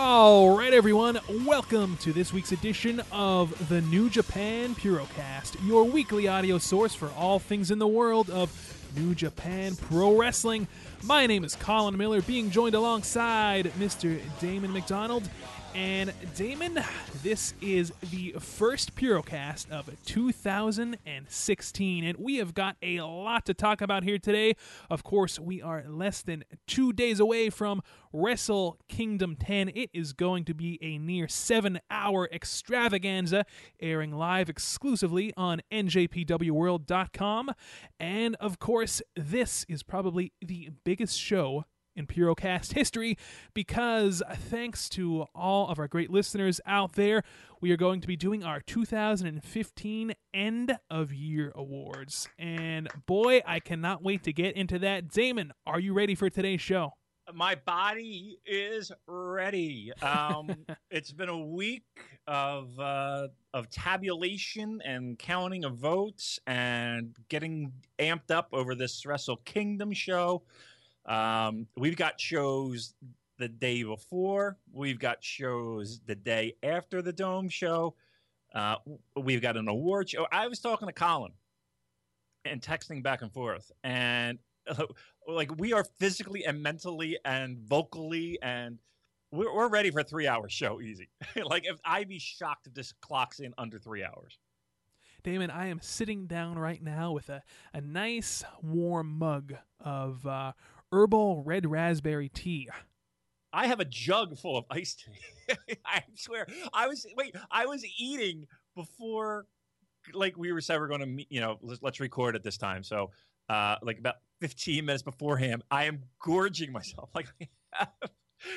All right, everyone, welcome to this week's edition of the New Japan Purocast, your weekly audio source for all things in the world of New Japan Pro Wrestling. My name is Colin Miller, being joined alongside Mr. Damon McDonald. And Damon, this is the first Purocast of 2016, and we have got a lot to talk about here today. Of course, we are less than two days away from Wrestle Kingdom 10. It is going to be a near seven hour extravaganza, airing live exclusively on NJPWWorld.com. And of course, this is probably the biggest show in Purocast history because thanks to all of our great listeners out there, we are going to be doing our 2015 end of year awards. And boy, I cannot wait to get into that. Damon, are you ready for today's show? My body is ready. Um, it's been a week of uh, of tabulation and counting of votes and getting amped up over this Wrestle Kingdom show. Um, we've got shows the day before. We've got shows the day after the Dome show. Uh, we've got an award show. I was talking to Colin and texting back and forth, and like we are physically and mentally and vocally and we're, we're ready for a three hour show easy. like if I'd be shocked if this clocks in under three hours. Damon, I am sitting down right now with a, a nice warm mug of uh, herbal red raspberry tea. I have a jug full of iced tea. I swear. I was wait. I was eating before, like we were we're going to meet. You know, let's, let's record at this time. So, uh, like about fifteen minutes beforehand, I am gorging myself. Like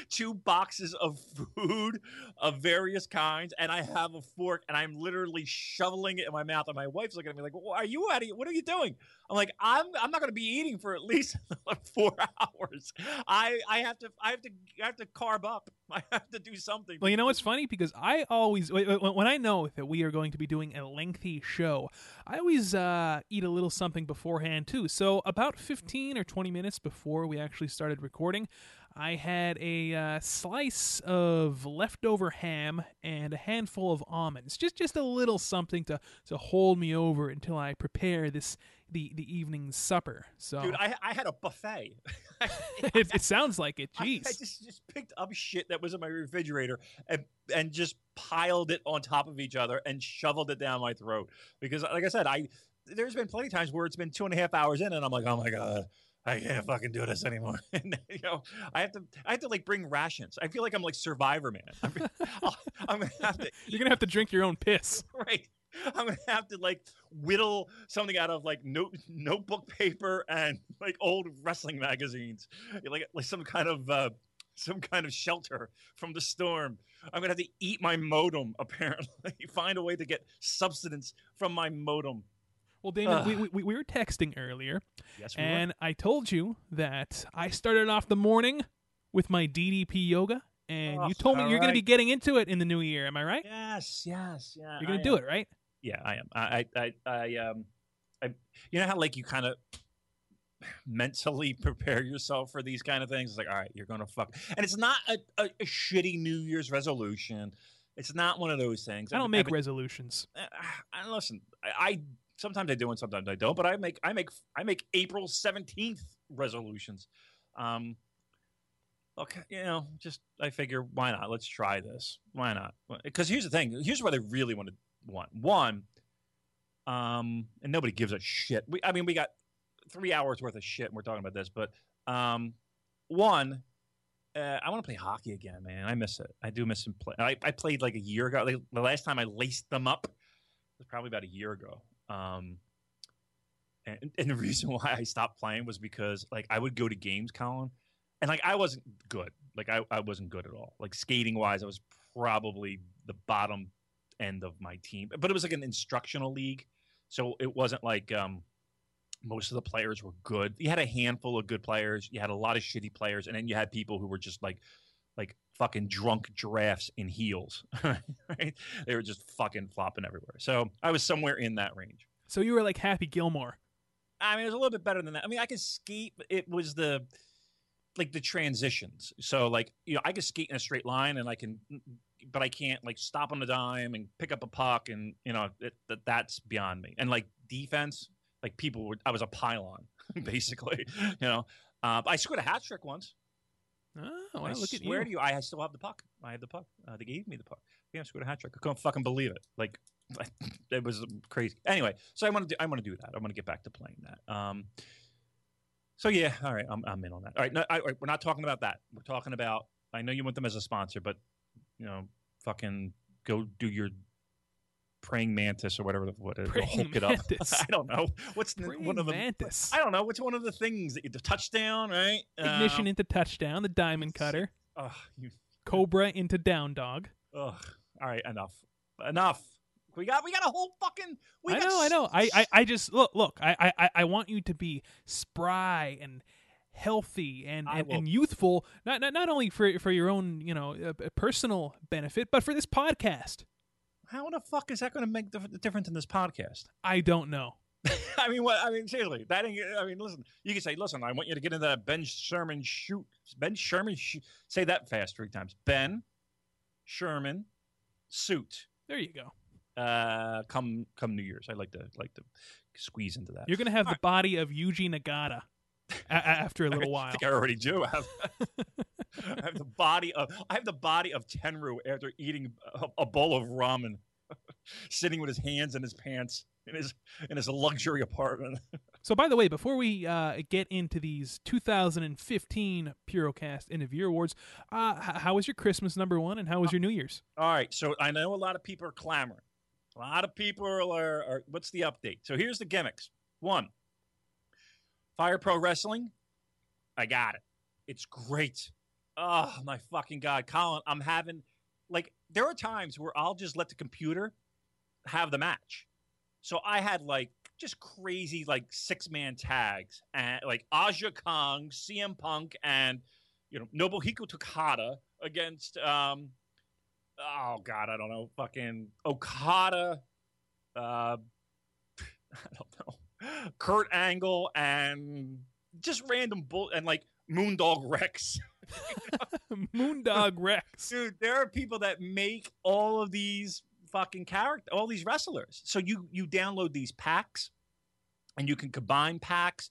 two boxes of food of various kinds, and I have a fork, and I'm literally shoveling it in my mouth. And my wife's looking at me like, well, "Are you out of? What are you doing?" I'm like, "I'm I'm not going to be eating for at least four hours. I I have to I have to I have to carb up. I have to do something." Well, you know what's funny because I always when I know that we are going to be doing a lengthy show, I always uh, eat a little something beforehand too. So about 15 or 20 minutes before we actually started recording. I had a uh, slice of leftover ham and a handful of almonds. Just just a little something to to hold me over until I prepare this the the evening supper. So, dude, I I had a buffet. it, it, sounds like it. Jeez, I, I, just just picked up shit that was in my refrigerator and and just piled it on top of each other and shoveled it down my throat because, like I said, I there's been plenty of times where it's been two and a half hours in and I'm like, oh my god. I can't fucking do this anymore. and, you know, I have to, I have to like bring rations. I feel like I'm like Survivor Man. I'm, I'm gonna have to. You're gonna have to drink your own piss, right? I'm gonna have to like whittle something out of like note notebook paper and like old wrestling magazines, like like some kind of uh, some kind of shelter from the storm. I'm gonna have to eat my modem. Apparently, find a way to get substance from my modem. Well, Damon, we, we, we were texting earlier, yes, we and were. I told you that I started off the morning with my DDP yoga, and Oh, you told me you're going to be getting into it in the new year. Am I right? Yes, yes, yeah. You're going to do am. it, right? Yeah, I am. I, I, I, I um, I, you know how like you kind of mentally prepare yourself for these kind of things. It's like, all right, you're gonna fuck, and it's not a, a, a shitty New Year's resolution. It's not one of those things. I don't I've- make been- resolutions. I listen. I, I sometimes I do and sometimes I don't. But I make I make I make April seventeenth resolutions. Um, okay, you know, just I figure why not? Let's try this. Why not? Because here's the thing. Here's what I really want to want. One, um, and nobody gives a shit. We, I mean, we got three hours worth of shit. and We're talking about this, but um, one, uh, I want to play hockey again, man. I miss it. I do miss some play. I, I played like a year ago. Like, the last time I laced them up was probably about a year ago. Um, and, and the reason why I stopped playing was because like I would go to games, Colin, and like I wasn't good. Like I, I wasn't good at all. Like skating wise, I was probably the bottom end of my team. But it was like an instructional league, so it wasn't like um, most of the players were good. You had a handful of good players. You had a lot of shitty players, and then you had people who were just like like fucking drunk giraffes in heels. right? They were just fucking flopping everywhere. So I was somewhere in that range. So you were like Happy Gilmore. I mean, it was a little bit better than that. I mean, I could skate. It was the like the transitions. So like you know, I could skate in a straight line, and I can, but I can't like stop on a dime and pick up a puck, and you know it, that that's beyond me. And like defense, like people were, I was a pylon basically. You know, uh, I scored a hat trick once. Oh, well, I look at you. you, I still have the puck. I have the puck. Uh, they gave me the puck. Yeah, I scored a hat trick. I couldn't fucking believe it. Like it was crazy. Anyway, so I want to do. I want to do that. I want to get back to playing that. Um. So yeah, all right, I'm I'm in on that. All right, no, I, all right, we're not talking about that. We're talking about. I know you want them as a sponsor, but you know, fucking go do your praying mantis or whatever. the- What it- Praying hook it up. I don't know. What's the, one of the mantis. I don't know. What's one of the things that you, the touchdown, right? Ignition Um, into touchdown, the diamond cutter. ugh, you Cobra into down dog. Ugh. All right, enough. Enough. We got we got a whole fucking we I know, I s- know. I, I, I just look, look. I, I- I, I want you to be spry and healthy and, and, and youthful. Not, not not only for for your own, you know, uh, personal benefit, but for this podcast. How the fuck is that going to make the difference in this podcast? I don't know. I mean, what? I mean, seriously, that ain't. I mean, listen. You can say, listen. I want you to get into that Ben Sherman shoot. Ben Sherman shoot. Say that fast three times. Ben Sherman suit. There you go. Uh, come come New Year's. I like to like to squeeze into that. You're gonna have the body of Yuji Nagata a- after a little I while. think I already do. I have, the body of I have the body of Tenryu after eating a, a bowl of ramen, sitting with his hands in his pants in his in his luxury apartment. So, by the way, before we uh, get into these 2015 Purocast End of Year Awards, uh, how was your Christmas number one, and how was your New Year's? All right, so I know a lot of people are clamoring. A lot of people are, are what's the update? So here's the gimmicks. One, Fire Pro Wrestling. I got it. It's great. Oh my fucking god, Colin! I'm having like there are times where I'll just let the computer have the match. So I had like just crazy like six man tags and like Aja Kong, CM Punk, and you know Nobuhiko Takada against um oh god I don't know fucking Okada, uh I don't know Kurt Angle and just random bull and like Moondog Rex. Moondog Rex. Dude, there are people that make all of these fucking character, all these wrestlers. So you you download these packs, and you can combine packs.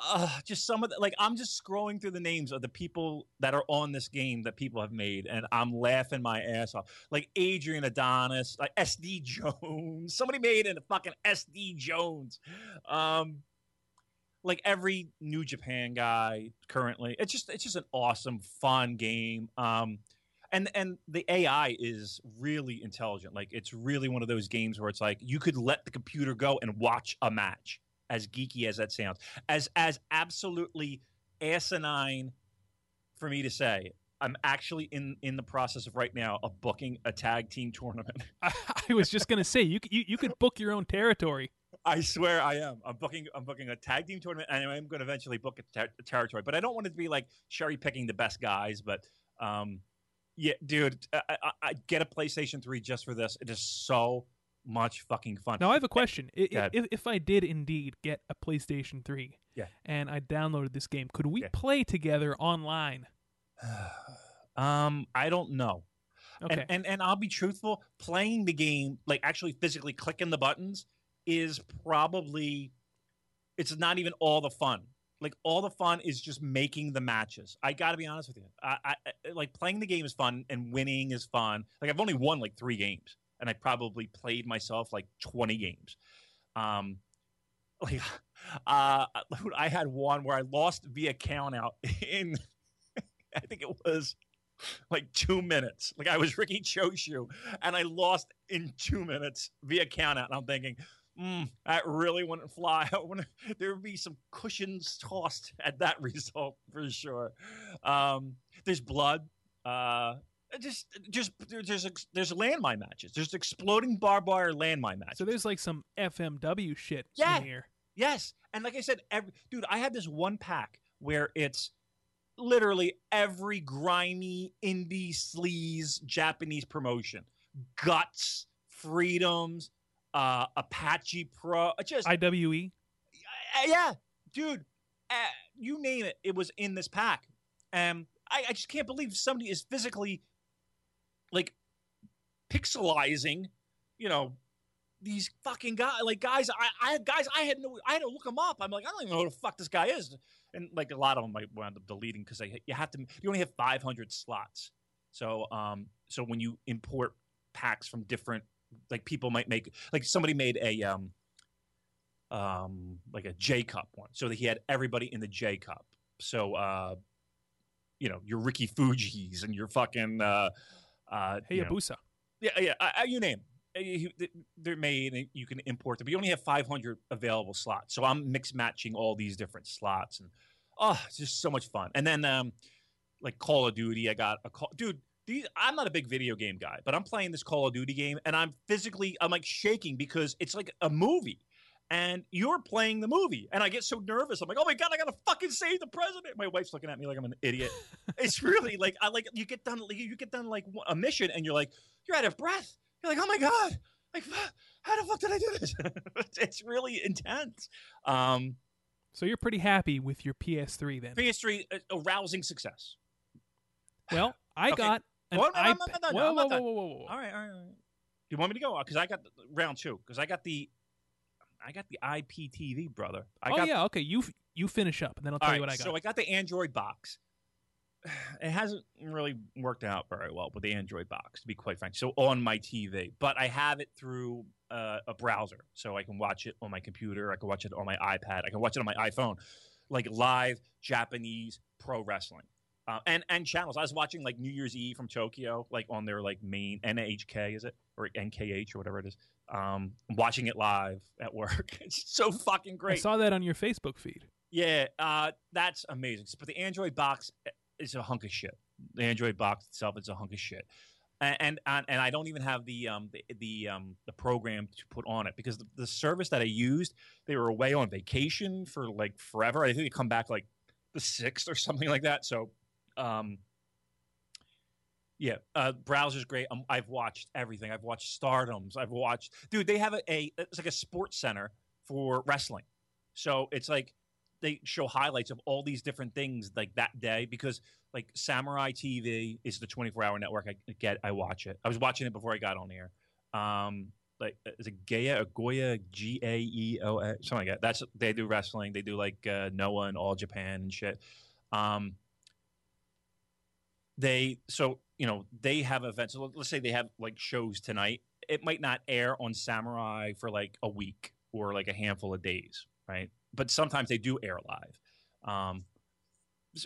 Uh, just some of the like I'm just scrolling through the names of the people that are on this game that people have made, and I'm laughing my ass off. Like Adrian Adonis, like SD Jones. Somebody made in a fucking SD Jones. Um, like every New Japan guy currently. It's just it's just an awesome, fun game. Um, and and the AI is really intelligent. Like it's really one of those games where it's like you could let the computer go and watch a match. As geeky as that sounds, as as absolutely asinine for me to say. I'm actually in in the process of right now of booking a tag team tournament. I, I was just gonna say you, you you could book your own territory. I swear I am. I'm booking. I'm booking a tag team tournament, and I'm going to eventually book a ter- territory. But I don't want it to be like cherry picking the best guys. But um, yeah, dude, I, I, I get a PlayStation Three just for this. It is so much fucking fun. Now I have a question. I- Go i- ahead. If, if I did indeed get a PlayStation 3 Yeah. and I downloaded this game, could we Yeah. play together online? um, I don't know. Okay. And, and and I'll be truthful. Playing the game, like actually physically clicking the buttons, is probably it's not even all the fun. Like all the fun is just making the matches. I got to be honest with you. I, I, like playing the game is fun and winning is fun. Like I've only won like three games, and I probably played myself like twenty games. Um, like uh, I had one where I lost via count out in I think it was like two minutes. Like I was Riki Choshu, and I lost in two minutes via count out. And I'm thinking, mm, that really wouldn't fly. there would be some cushions tossed at that result for sure. Um, there's blood. Uh, just, just there's there's landmine matches. There's exploding barbed wire landmine matches. So there's like some FMW shit Yeah. in here. Yes, and like I said, every, dude, I had this one pack where it's literally every grimy indie sleaze Japanese promotion, guts, freedoms, uh, Apache Pro, uh, just IWE. yeah, dude, uh, you name it, it was in this pack, and I, I just can't believe somebody is physically like pixelizing, you know, these fucking guys, like guys, I, I guys, I had no, I had to look them up. I'm like, I don't even know who the fuck this guy is, and like a lot of them I wound up deleting because I you have to, you only have 500 slots, so um, so when you import packs from different, like people might make, like somebody made a um, um, like a J Cup one, so that he had everybody in the J Cup. So uh, you know, your Ricky Fuji's and your fucking uh, uh, Hey you know, yeah, yeah, I, you name. Uh, They're made, and you can import them, but you only have 500 available slots. So I'm mix matching all these different slots, and oh, it's just so much fun. And then, um, like Call of Duty, I got a call, dude. These, I'm not a big video game guy, but I'm playing this Call of Duty game, and I'm physically, I'm like shaking because it's like a movie, and you're playing the movie, and I get so nervous. I'm like, oh my god, I gotta fucking save the president. My wife's looking at me like I'm an idiot. it's really like I like you get done, you get done like a mission, and you're like, you're out of breath. You're like, oh my god, like how the fuck did I do this? it's really intense. Um, So you're pretty happy with your PS3 then? PS3, a, a rousing success. Well, I Okay. got an Well, no, I'm iPad. not done. Whoa, whoa, whoa, whoa. All right, all right, all right. You want me to go? Because I got the, round two. Because I got the, I got the IPTV, brother. I oh yeah, okay. You you finish up, and then I'll tell you what I got. So I got the Android box. It hasn't really worked out very well with the Android box, to be quite frank. So on my TV, but I have it through uh, a browser, so I can watch it on my computer. I can watch it on my iPad. I can watch it on my iPhone, like live Japanese pro wrestling. Uh, and and channels. I was watching like New Year's Eve from Tokyo, like on their like main NHK, is it or NKH or whatever it is. Um, I'm watching it live at work. It's so fucking great. I saw that on your Facebook feed. Yeah, uh, that's amazing. But the Android box is a hunk of shit. The Android box itself is a hunk of shit, and and and, and I don't even have the um the the um the program to put on it because the, the service that I used they were away on vacation for like forever. I think they come back like the sixth or something like that. So, um. Yeah, uh, browser's great. Um, I've watched everything. I've watched Stardoms. I've watched, dude. They have a, a it's like a sports center for wrestling. So it's like they show highlights of all these different things like that day because like Samurai TV is the 24 hour network. I get, I watch it. I was watching it before I got on here. Um, like is it Gaia or Goya G A E O something like that. That's they do wrestling. They do like uh, Noah and All Japan and shit. Um, they so you know they have events. Let's say they have like shows tonight. It might not air on Samurai for like a week or like a handful of days, right? But sometimes they do air live. Um,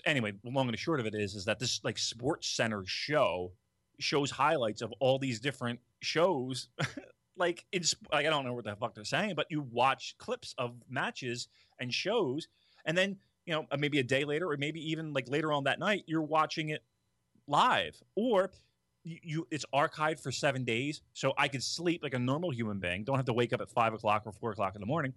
anyway, long and short of it is, is that this like Sports Center show shows highlights of all these different shows. like it's like I don't know what the fuck they're saying, but you watch clips of matches and shows, and then you know maybe a day later, or maybe even like later on that night, you're watching it live, or you, you it's archived for seven days, so I could sleep like a normal human being, don't have to wake up at five o'clock or four o'clock in the morning,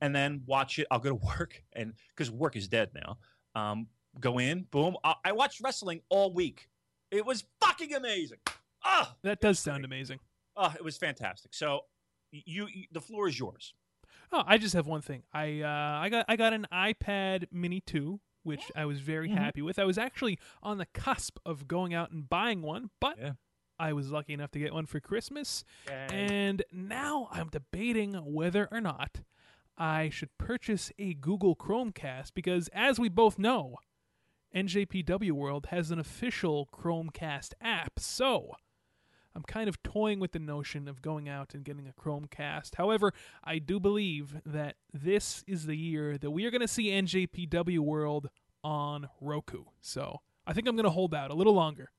and then watch it. I'll go to work, and because work is dead now, um, go in, boom. I, I watched wrestling all week. It was fucking amazing. Ah, That does sound amazing. oh, it was fantastic. So you, you the floor is yours. Oh, I just have one thing. I uh, I got I got an iPad Mini two, which I was very Mhm. happy with. I was actually on the cusp of going out and buying one, but Yeah. I was lucky enough to get one for Christmas, Yay. and now I'm debating whether or not I should purchase a Google Chromecast because, as we both know, NJPW World has an official Chromecast app. So I'm kind of toying with the notion of going out and getting a Chromecast. However, I do believe that this is the year that we are going to see NJPW World on Roku. So I think I'm going to hold out a little longer.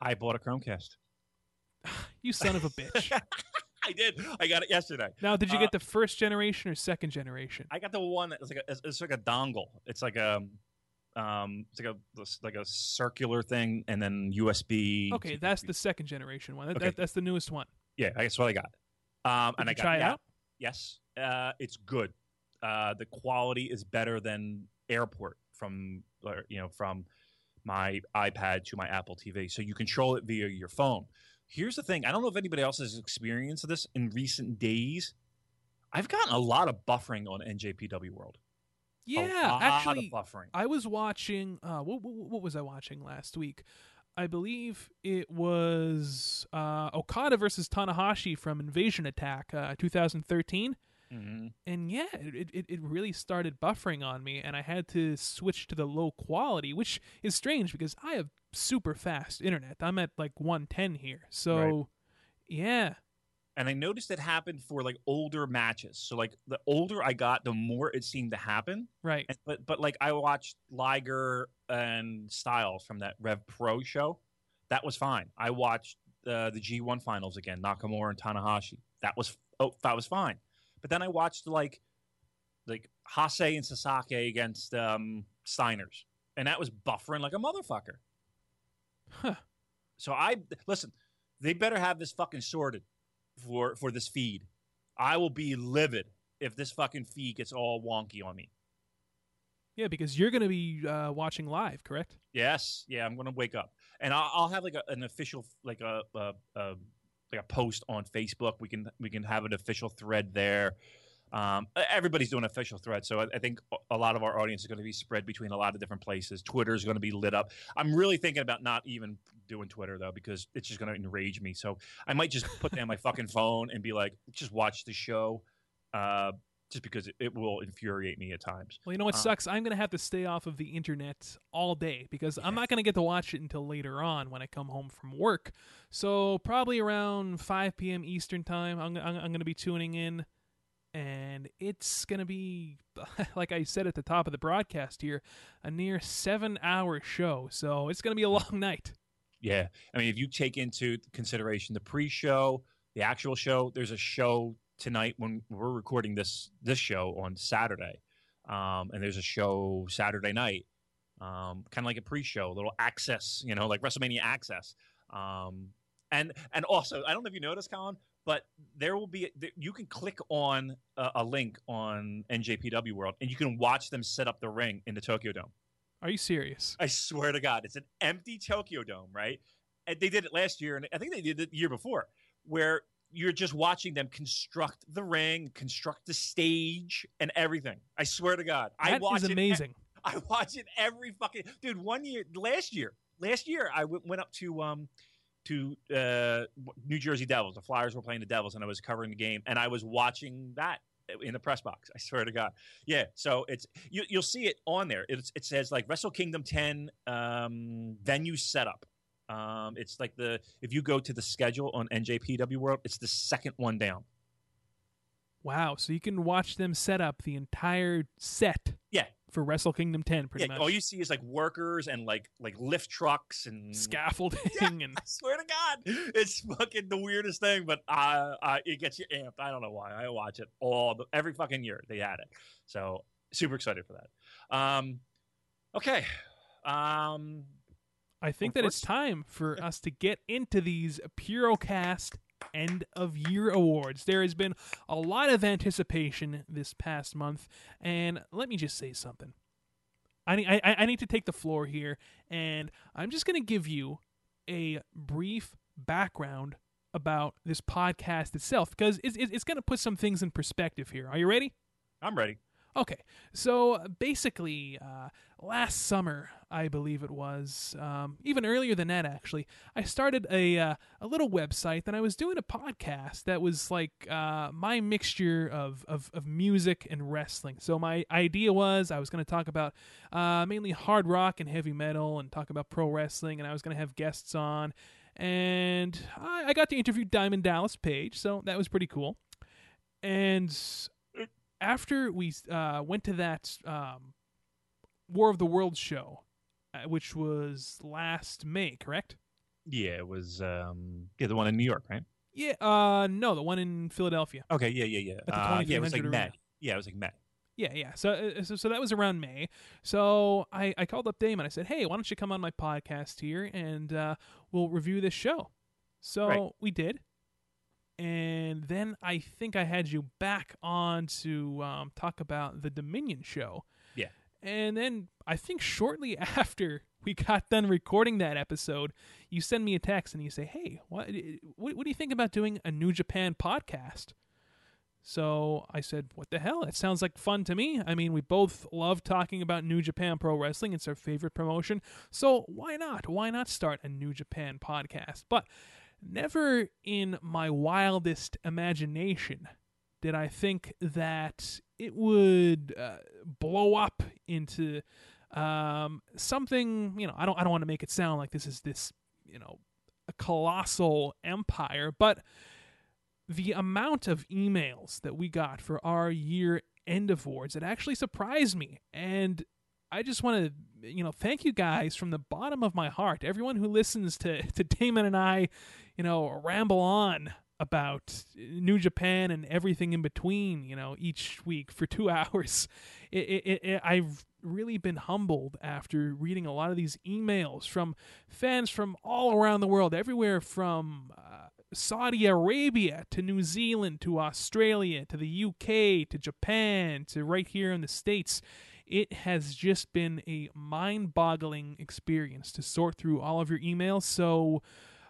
I bought a Chromecast. You son of a bitch. I did. I got it yesterday. now, did you Uh, get the first generation or second generation? I got the one that's like a, it's, it's like a dongle. It's like a um, it's like a like a circular thing, and then USB. Okay, that's the second generation one. That, Okay. that- that's the newest one. yeah. That's what I got. Um, and I got try it app. out? Yes, uh, it's good. Uh, the quality is better than Airport from or, you know from my iPad to my Apple TV, so you control it via your phone. Here's the thing: I don't know if anybody else has experienced this in recent days. I've gotten a lot of buffering on NJPW World. Yeah, actually, buffering. I was watching. Uh, what, what, what was I watching last week? I believe it was uh, Okada versus Tanahashi from Invasion Attack, uh, 2013. Mhm. And yeah, it, it, it really started buffering on me, and I had to switch to the low quality, which is strange because I have super fast internet. I'm at like 110 here. So, Right. yeah. And I noticed it happened for like older matches. So like the older I got, the more it seemed to happen. Right. And, but but like I watched Liger and Styles from that Rev Pro show. That was fine. I watched uh, the G1 finals again, Nakamura and Tanahashi. That was oh that was fine. But then I watched like like Hase and Sasaki against um, Steiners, and that was buffering like a motherfucker. Huh. So I listen. They better have this fucking sorted for for this feed. I will be livid if this fucking feed gets all wonky on me. Yeah, because you're going to be uh, watching live, correct? Yes, yeah, I'm gonna wake up, and I'll, I'll have like a, an official like a, a, a like a post on Facebook. We can we can have an official thread there. Um, everybody's doing official thread, so I, I think a lot of our audience is going to be spread between a lot of different places. Twitter is going to be lit up. I'm really thinking about not even doing Twitter though, because it's just going to enrage me. So I might just put down my fucking phone and be like, just watch the show, uh, just because it, it will infuriate me at times. Well, you know what Uh, sucks? I'm going to have to stay off of the internet all day because I'm not going to get to watch it until later on when I come home from work. So, probably around 5 p.m. Eastern Time, I'm, I'm, I'm going to be tuning in. And it's going to be, like I said at the top of the broadcast here, a near seven hour show. So, it's going to be a long night. Yeah. I mean, if you take into consideration the pre-show, the actual show, there's a show tonight when we're recording this this show on Saturday, um, and there's a show Saturday night, um, kind of like a pre-show, a little access, you know, like WrestleMania access. Um, and and also, I don't know if you noticed, Colin, but there will be you can click on a, a link on NJPW World, and you can watch them set up the ring in the Tokyo Dome. Are you serious? I swear to God, it's an empty Tokyo Dome, right? And they did it last year, and I think they did it the year before, where you're just watching them construct the ring, construct the stage, and everything. I swear to God, I That watch is it. amazing. I watch it every fucking dude. One year, last year, last year, I w- went up to um to uh, New Jersey Devils. The Flyers were playing the Devils, and I was covering the game, and I was watching that in the press box. I swear to God, yeah. So it's you, you'll see it on there. It's, it says like Wrestle Kingdom 10 um, venue setup. Um, it's like the if you go to the schedule on NJPW World, it's the second one down. Wow. So, you can watch them set up the entire set Yeah. For Wrestle Kingdom 10, pretty Yeah, much. all you see is like workers and like like lift trucks and Scaffolding and I swear to God, it's fucking the weirdest thing, but uh, uh, it gets you amped. I don't know why. I watch it all the, every fucking year. They had it, so super excited for that. Um, okay, um, I think that it's time for us to get into these Purocast end of year awards. There has been a lot of anticipation this past month, and let me just say something. I need, I, I need to take the floor here, and I'm just going to give you a brief background about this podcast itself because it's, it's going to put some things in perspective here. Are you ready? I'm ready. Okay, so basically, uh, last summer, I believe it was, um, even earlier than that, actually, I started a uh, a little website. and I was doing a podcast that was like uh, my mixture of, of of music and wrestling. So my idea was I was going to talk about uh, mainly hard rock and heavy metal, and talk about pro wrestling, and I was going to have guests on. And I, I got to interview Diamond Dallas Page, so that was pretty cool. And after we uh, went to that um, War of the Worlds show, uh, which was last May, correct? Yeah, it was um yeah, the one in New York, right? Yeah, uh no, the one in Philadelphia. Okay, yeah, yeah, yeah. the Uh, yeah, it was like 2300 May. Yeah, it was like May. Yeah, yeah. So, uh, so, so that was around May. So I, I called up Damon. I said, "Hey, why don't you come on my podcast here and uh, we'll review this show?" So Right. we did, and then I think I had you back on to um, talk about the Dominion show. Yeah. And then I think shortly after we got done recording that episode, you send me a text and you say, "Hey, what what, what do you think about doing a New Japan podcast?" So I said, "What the hell? It sounds like fun to me. I mean, we both love talking about New Japan Pro Wrestling. It's our favorite promotion. So why not? Why not start a New Japan podcast?" But never in my wildest imagination did I think that it would uh, blow up into um, something. You know, I don't. I don't want to make it sound like this is this. You know, a colossal empire, but the amount of emails that we got for our year end awards it actually surprised me and i just want to you know thank you guys from the bottom of my heart everyone who listens to to damon and i you know ramble on about new japan and everything in between you know each week for two hours it, it, it, i've really been humbled after reading a lot of these emails from fans from all around the world everywhere from uh, Saudi Arabia to New Zealand to Australia to the UK to Japan to right here in the States. It has just been a mind boggling experience to sort through all of your emails. So,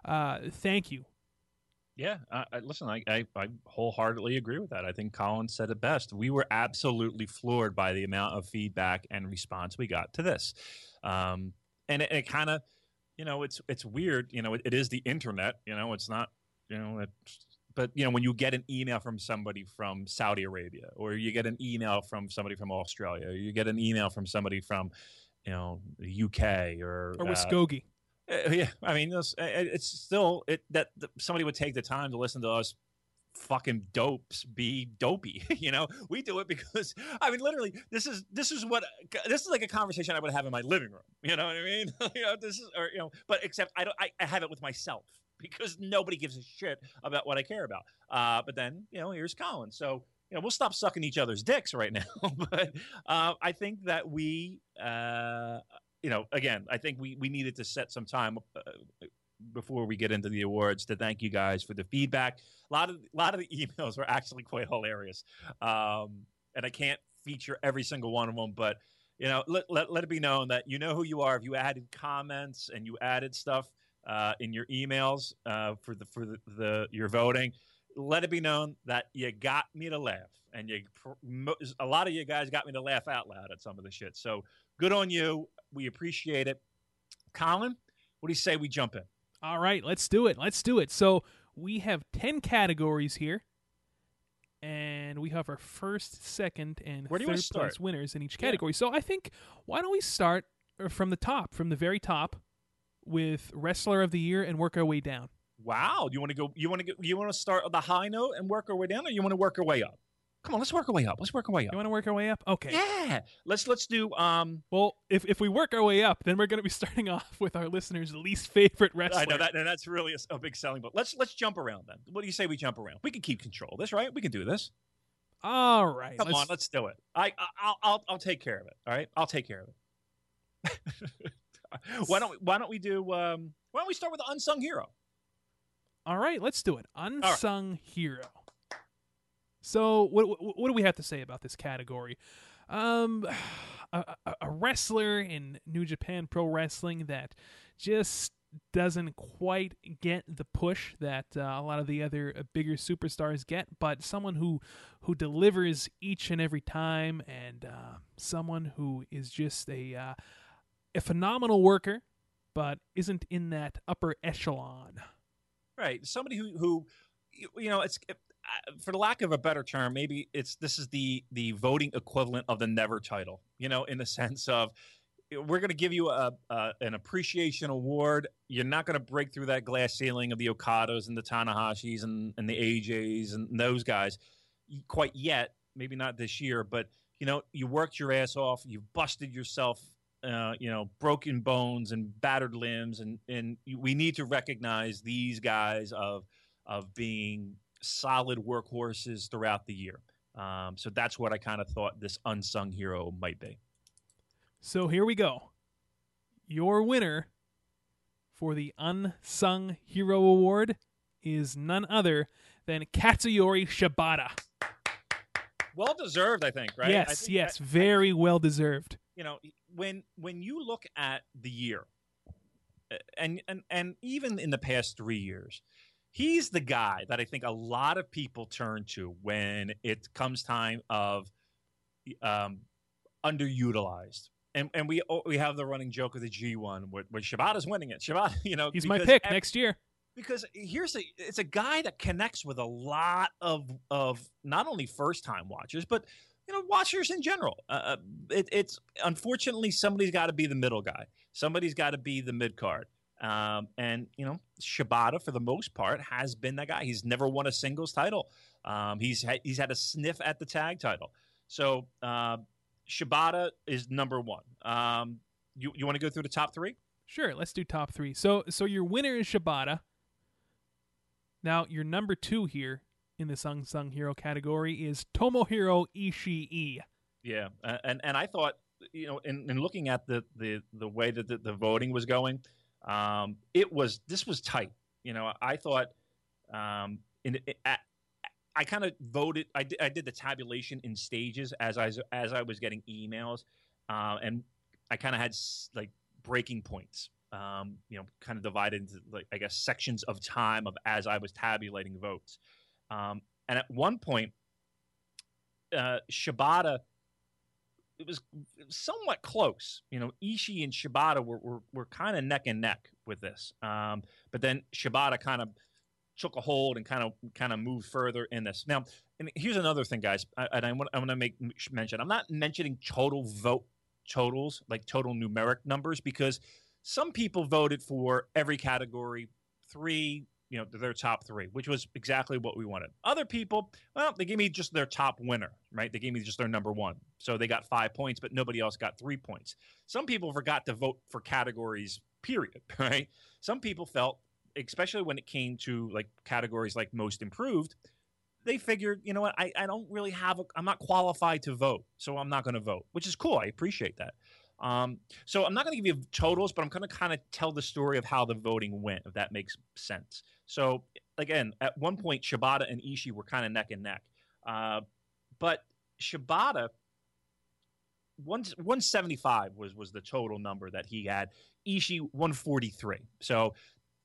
uh, thank you. Yeah, I, I, listen, I, I, I wholeheartedly agree with that. I think Colin said it best. We were absolutely floored by the amount of feedback and response we got to this, um, and it, it kind of, you know, it's it's weird. You know, it, it is the internet. You know, it's not, you know, but you know, when you get an email from somebody from Saudi Arabia, or you get an email from somebody from Australia, or you get an email from somebody from, you know, the UK or Or uh, Muskogee. uh, yeah, I mean, it's, it's still it that somebody would take the time to listen to us fucking dopes be dopey. you know, we do it because I mean, literally, this is this is what this is like a conversation I would have in my living room. You know what I mean? you know, this is or you know, but except I don't. I, I have it with myself because nobody gives a shit about what I care about. Uh, but then you know, here's Colin. So you know, we'll stop sucking each other's dicks right now. but uh, I think that we. Uh, you know, again, I think we, we needed to set some time uh, before we get into the awards to thank you guys for the feedback. A lot of a lot of the emails were actually quite hilarious, um, and I can't feature every single one of them, but you know, let, let, let it be known that you know who you are. If you added comments and you added stuff uh, in your emails uh, for the for the, the your voting, let it be known that you got me to laugh, and you a lot of you guys got me to laugh out loud at some of the shit. So good on you. We appreciate it. Colin, what do you say we jump in? All right, let's do it. Let's do it. So we have 10 categories here. And we have our first, second, and Where do you wanna third place winners in each Yeah. category. So I think, why don't we start uh, from the top, from the very top, with Wrestler of the Year and work our way down? Wow, Do you want to go? You want to go? You want to start on the high note and work our way down, or you want to work our way up? Come on, let's work our way up. Let's work our way up. You want to work our way up? Okay. Yeah, let's let's do. Um, Well, if, if we work our way up, then we're going to be starting off with our listeners' least favorite wrestler. I know that, and that's really a big selling point. Let's let's jump around then. What do you say we jump around? We can keep control of this, right? We can do this. All right. Come let's- on, let's do it. I, I I'll, I'll I'll take care of it. All right, I'll take care of it. why don't we, Why don't we do? Um, why don't we start with the unsung hero? All right, let's do it. Unsung hero. So, what, what do we have to say about this category? Um, a, a- a wrestler in New Japan Pro Wrestling that just doesn't quite get the push that uh, a lot of the other uh, bigger superstars get, but someone who who delivers each and every time, and uh, someone who is just a uh, a phenomenal worker, but isn't in that upper echelon. Right, somebody who who you know it's for the lack of a better term, maybe it's this is the the voting equivalent of the never title. You know, in the sense of we're going to give you a, an appreciation award. You're not going to break through that glass ceiling of the Okadas and the Tanahashis and, and the AJs and those guys quite yet. Maybe not this year, but you know, you worked your ass off. You've busted yourself. Uh, you know, broken bones and battered limbs, and and we need to recognize these guys of of being solid workhorses throughout the year. Um, so that's what I kind of thought this unsung hero might be. So here we go. Your winner for the Unsung Hero Award is none other than Katsuyori Shibata. Well deserved, I think, right? Yes, think yes, very I, well deserved. You know, when when you look at the year, and and and even in the past three years, he's the guy that I think a lot of people turn to when it comes time of um, underutilized and and we oh, we have the running joke of the G one where, where Shibata's winning it. Shibata, you know, he's my pick every, next year. Because here's a it's a guy that connects with a lot of of not only first time watchers but you know watchers in general. Uh, uh it, it's unfortunately somebody's got to be the middle guy. Somebody's got to be the mid card. Um, and you know Shibata for the most part has been that guy. He's never won a singles title. Um, he's ha- he's had a sniff at the tag title. So uh, Shibata is number one. Um, you you want to go through the top three? Sure, let's do top three. So so your winner is Shibata. Now your number two here in the Sung Sung Hero category is Tomohiro Ishii. Yeah, and and I thought you know in, in looking at the the the way that the, the voting was going, um, it was this was tight. You know, I thought um, in at, I kind of voted. I did, I did the tabulation in stages as I as I was getting emails, uh, and I kind of had like breaking points. Um, you know, kind of divided into like I guess sections of time of as I was tabulating votes. Um, and at one point, uh, Shibata, it was somewhat close. You know, Ishii and Shibata were were, were kind of neck and neck with this. Um, but then Shibata kind of took a hold and kind of kind of moved further in this. Now, and here's another thing, guys, I, and I want I want to make mention. I'm not mentioning total vote totals, like total numeric numbers, because some people voted for every category three. You know, their top three, which was exactly what we wanted. Other people, well, they gave me just their top winner, right? They gave me just their number one. So they got five points, but nobody else got three points. Some people forgot to vote for categories, period, right? Some people felt especially when it came to like categories like most improved, they figured, you know what, I, I don't really have, a, I'm not qualified to vote, so I'm not going to vote, which is cool. I appreciate that. Um, so I'm not going to give you totals, but I'm going to kind of tell the story of how the voting went, if that makes sense. So again, at one point, Shibata and Ishii were kind of neck and neck, uh, but Shibata. 175 was was the total number that he had. Ishii 143. So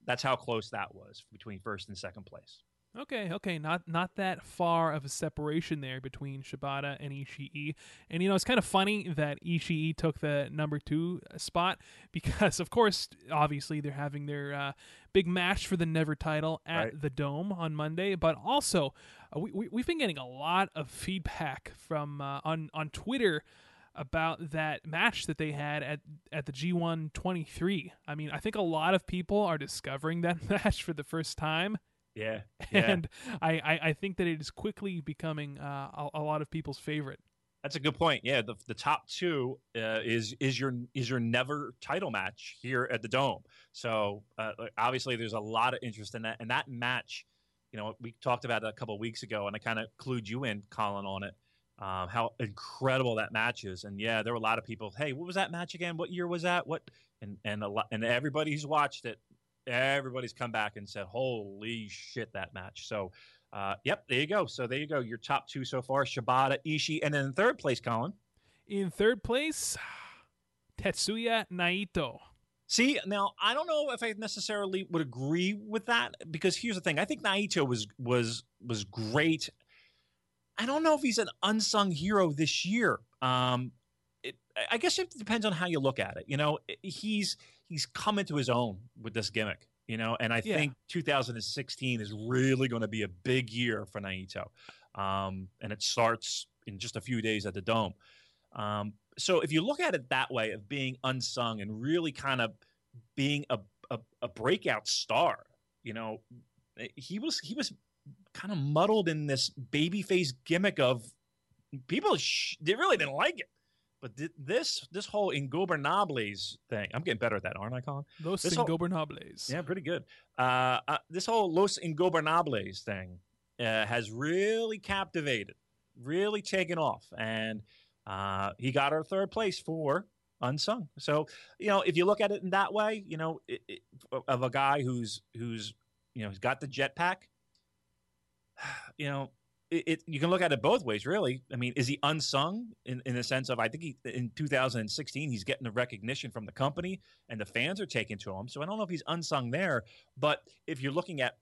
that's how close that was between first and second place. Okay, okay, not not that far of a separation there between Shibata and Ishii. And you know, it's kind of funny that Ishii took the number two spot because, of course, obviously they're having their uh, big match for the Never title at right. the Dome on Monday. But also, uh, we, we have been getting a lot of feedback from uh, on on Twitter about that match that they had at at the G1 23. I mean, I think a lot of people are discovering that match for the first time. Yeah, yeah. and I, I, I think that it is quickly becoming uh, a, a, lot of people's favorite. That's a good point. Yeah, the, the top two uh, is is your is your never title match here at the Dome. So uh, obviously, there's a lot of interest in that. And that match, you know, we talked about it a couple weeks ago, and I kind of clued you in, Colin, on it um, how incredible that match is. And yeah, there were a lot of people. Hey, what was that match again? What year was that? What? And and a lot, and everybody who's watched it, everybody's come back and said, "Holy shit, that match!" So, uh, yep, there you go. So there you go. Your top two so far: Shibata, Ishii, and then in third place, Colin. In third place, Tetsuya Naito. See, now I don't know if I necessarily would agree with that because here's the thing: I think Naito was was was great. I don't know if he's an unsung hero this year. Um, it, I guess it depends on how you look at it. You know, he's he's come into his own with this gimmick. You know, and I Yeah. think 2016 is really going to be a big year for Naito, um, and it starts in just a few days at the Dome. Um, so if you look at it that way of being unsung and really kind of being a, a, a breakout star, you know, he was he was kind of muddled in this babyface gimmick of people sh- they really didn't like it. But th- this this whole ingobernables thing, I'm getting better at that, aren't I, Colin? Los This whole- Ingobernables. Yeah, pretty good. Uh, uh, this whole Los Ingobernables thing uh, has really captivated, really taken off, and uh, he got our third place for unsung. So you know, if you look at it in that way, you know, it, it, of a guy who's who's you know, he's got the jetpack. You know, it, it you can look at it both ways, really. I mean, is he unsung in, in the sense of I think he in 2016 he's getting the recognition from the company and the fans are taking to him. So I don't know if he's unsung there, but if you're looking at,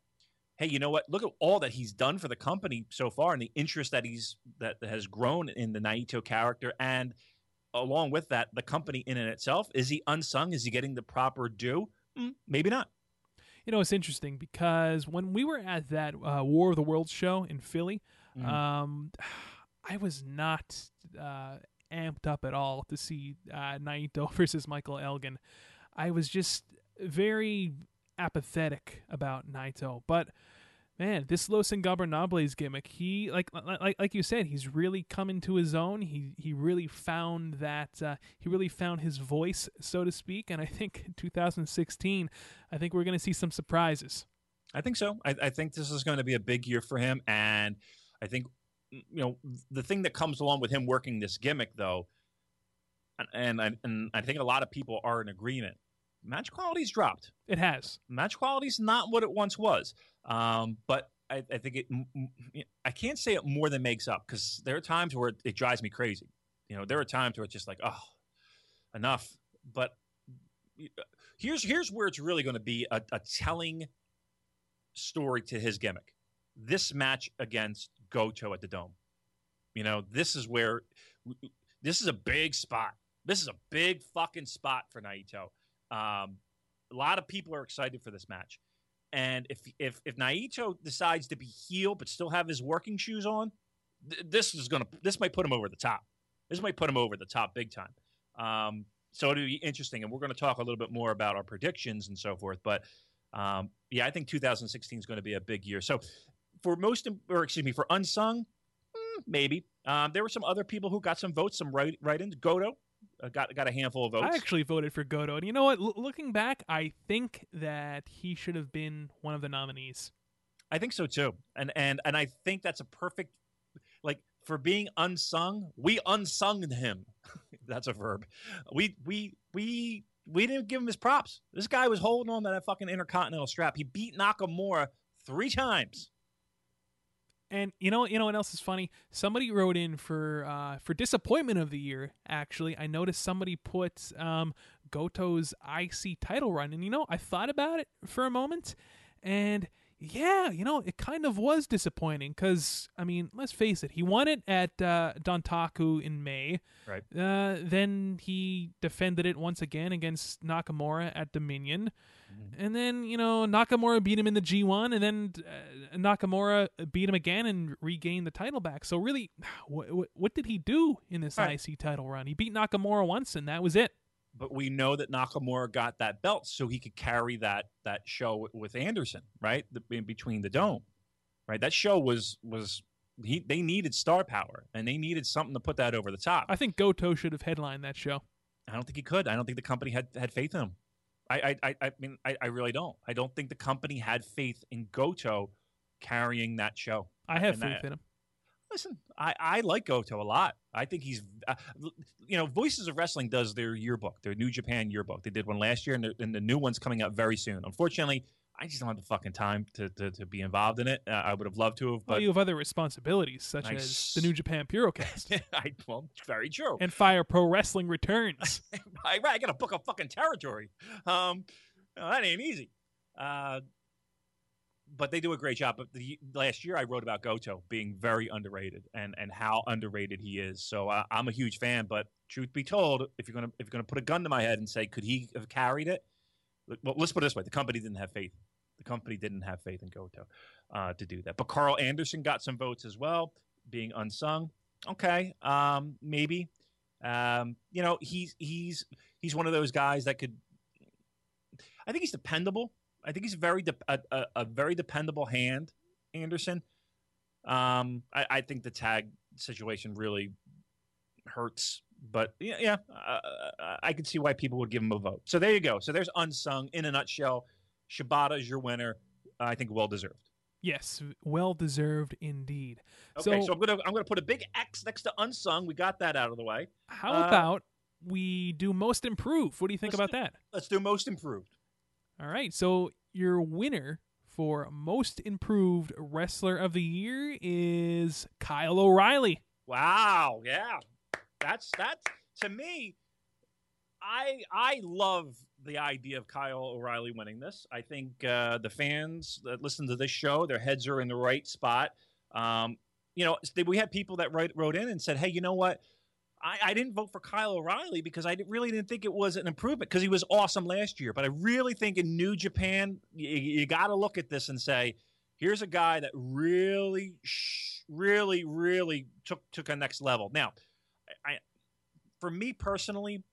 hey, you know what? Look at all that he's done for the company so far, and the interest that he's that has grown in the Naito character, and along with that, the company in and itself. Is he unsung? Is he getting the proper due? Mm, maybe not. You know, it's interesting because when we were at that uh, War of the Worlds show in Philly, Mhm. um, I was not uh, amped up at all to see uh, Naito versus Michael Elgin. I was just very apathetic about Naito. But man, this Los Ingobernables gimmick, he like like like you said, he's really come into his own. He he really found that uh, he really found his voice, so to speak. And I think in 2016, I think we're going to see some surprises. I think so. I, I think this is going to be a big year for him, and I think you know the thing that comes along with him working this gimmick, though, and and and I think a lot of people are in agreement. Match quality's dropped. It has. Match quality's not what it once was. Um, but I, I think it, I can't say it more than makes up because there are times where it, it drives me crazy. You know, there are times where it's just like, oh, enough. But here's here's where it's really going to be a, a telling story to his gimmick. This match against Goto at the Dome. You know, this is where this is a big spot. This is a big fucking spot for Naito. Um, a lot of people are excited for this match. And if if if Naito decides to be heel but still have his working shoes on, th- this is gonna this might put him over the top. This might put him over the top big time. Um, so it'll be interesting, and we're going to talk a little bit more about our predictions and so forth. But um, yeah, I think 2016 is going to be a big year. So for most, or excuse me, for unsung, mm, maybe um, there were some other people who got some votes, some write write-ins. Goto uh, got got a handful of votes. I actually voted for Goto, and you know what? L- looking back, I think that he should have been one of the nominees. I think so too, and and and I think that's a perfect like for being unsung. We unsung him. that's a verb. We we we we didn't give him his props. This guy was holding on to that fucking intercontinental strap. He beat Nakamura three times. And you know, you know what else is funny? Somebody wrote in for uh, for disappointment of the year. Actually, I noticed somebody put um, Goto's IC title run, and you know, I thought about it for a moment, and yeah, you know, it kind of was disappointing because I mean, let's face it, he won it at uh, Dontaku in May. Right. Uh, then he defended it once again against Nakamura at Dominion. And then, you know, Nakamura beat him in the G1, and then uh, Nakamura beat him again and regained the title back. So, really, what, what, what did he do in this Right. IC title run? He beat Nakamura once, and that was it. But we know that Nakamura got that belt so he could carry that that show with- with Anderson, right? The, in between the dome, right? That show was was he they needed star power and they needed something to put that over the top. I think Goto should have headlined that show. I don't think he could. I don't think the company had had faith in him. I I I, I mean I, I really don't. I don't think the company had faith in Goto carrying that show. I have And faith that- in him. Listen, I, I like Goto a lot. I think he's, uh, you know, Voices of Wrestling does their yearbook, their New Japan yearbook. They did one last year, and and the new one's coming out very soon. Unfortunately, I just don't have the fucking time to to, to be involved in it. Uh, I would have loved to have, Well, but you have other responsibilities, such I as s- the New Japan Purocast I well, very true. and Fire Pro Wrestling Returns. I, I got to book a fucking territory. Um, no, that ain't easy. Uh, but they do a great job. But the last year I wrote about Goto being very underrated and and how underrated he is. So uh, I'm a huge fan. But truth be told, if you're gonna if you're gonna put a gun to my head and say could he have carried it? Well, let's put it this way: the company didn't have faith. The company didn't have faith in Goto uh, to do that. But Carl Anderson got some votes as well, being unsung. Okay, um, maybe. Um, you know, he's he's he's one of those guys that could. I think he's dependable. I think he's very de- a, a, a very dependable hand, Anderson. Um, I, I think the tag situation really hurts, but yeah, yeah, uh, I could see why people would give him a vote. So there you go. So there's unsung in a nutshell. Shibata is your winner. I think well deserved. yes, well deserved indeed. Okay, So- so, I'm gonna I'm gonna put a big X next to unsung. We got that out of the way. How Uh, about we do most improved? What do you think about that? Let's do most improved. All right. So your winner for most improved wrestler of the year is Kyle O'Reilly. Wow, yeah. That's that's to me I I love the idea of Kyle O'Reilly winning this. I think uh, the fans that listen to this show, their heads are in the right spot. Um, you know, we had people that wrote, wrote in and said, "Hey, you know what? I, I didn't vote for Kyle O'Reilly because I really didn't think it was an improvement because he was awesome last year. But I really think in New Japan, you, got to look at this and say, here's a guy that really, really, really took took a next level. Now, for me personally,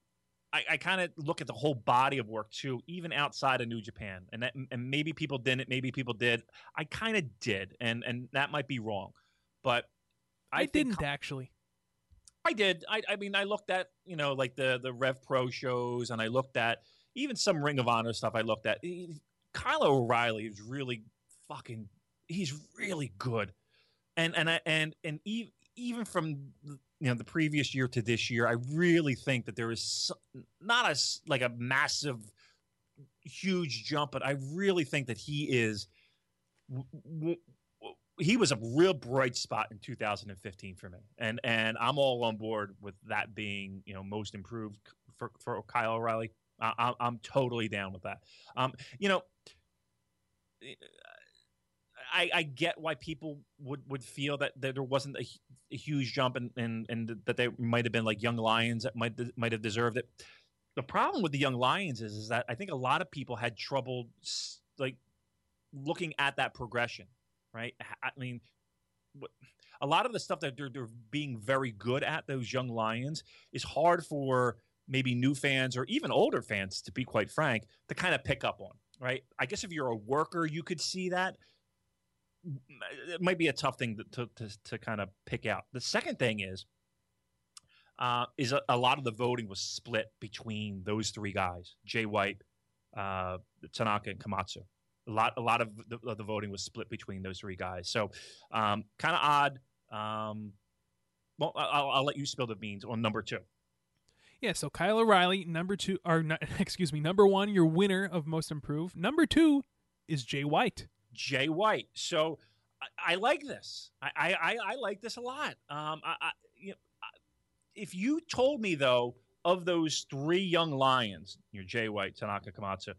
I, I kind of look at the whole body of work too, even outside of New Japan, and that, and maybe people didn't, maybe people did. I kind of did, and and that might be wrong, but I, I, didn't actually. I did. I, I mean, I looked at you know like the the Rev Pro shows, and I looked at even some Ring of Honor stuff. I looked at Kyle O'Reilly is really fucking. He's really good, and and I, and and even even from you know the previous year to this year, I really think that there is so- not a like a massive, huge jump, but I really think that he is. w- w- he was a real bright spot in 2015 for me, and and I'm all on board with that being you know most improved for for Kyle O'Reilly. I, I'm totally down with that. Um, you know, I, I get why people would, would feel that, that there wasn't a, a huge jump and, and and that they might have been like young lions that might might have deserved it. The problem with the young lions is is that I think a lot of people had trouble like looking at that progression, right? I mean, a lot of the stuff that they're, they're being very good at those young lions is hard for maybe new fans or even older fans, to be quite frank, to kind of pick up on, right? I guess if you're a worker, you could see that. It might be a tough thing to to, to kind of pick out. The second thing is, uh, is a, a lot of the voting was split between those three guys: Jay White, uh, Tanaka, and Komatsu. A lot, a lot of the, of the voting was split between those three guys. So, um, kind of odd. Um, well, I'll, I'll let you spill the beans on number two. Yeah, so Kyle O'Reilly, number two, or excuse me, number one, your winner of most improved. Number two is Jay White. Jay White. So I, I like this. I, I, I, like this a lot. Um, I, I, you know, if you told me though of those three young lions, your Jay White, Tanaka Komatsu,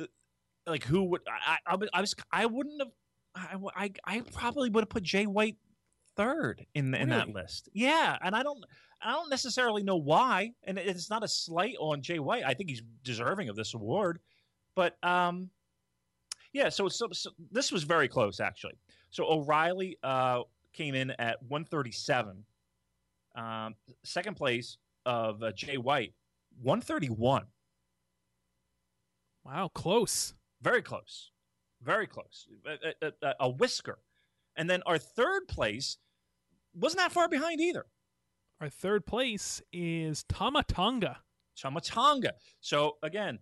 uh, like who would I? I, I, was- I wouldn't have. I, I, I probably would have put Jay White third in in that list. Yeah, and I don't. I don't necessarily know why, and it's not a slight on Jay White. I think he's deserving of this award, but um, yeah, so, so, so this was very close actually. So O'Reilly uh, came in at 137. Um, second place of uh, Jay White, 131. Wow, close. Very close, very close. A, a- a- whisker, and then our third place wasn't that far behind either. Our third place is Tama Tonga. Tamatanga. So again,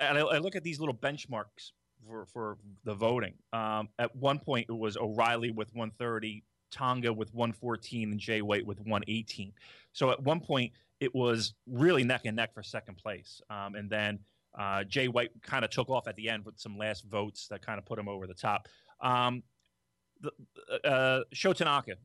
I look at these little benchmarks for, for the voting. Um, at one point, it was O'Reilly with 130, Tonga with 114, and Jay White with 118. So at one point, it was really neck and neck for second place. Um, and then Uh, Jay White kind of took off at the end with some last votes that kind of put him over the top. Um, the, uh, Sho Tanaka,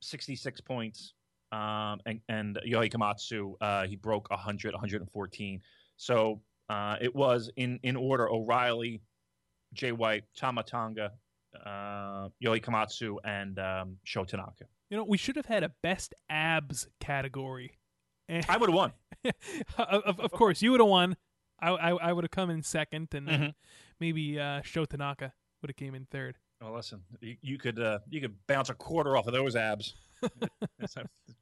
66 points. Um, and, and Yohei uh, he broke 100, 114. So uh, it was in, in order O'Reilly, Jay White, Tama Tonga, uh, Yohei Komatsu, and um, Sho Tanaka. You know, we should have had a best abs category. I would have won. of, of course, you would have won. I, I, I would have come in second, and Mhm. maybe uh, Sho Tanaka would have came in third. Well, listen, you, you could uh, you could bounce a quarter off of those abs.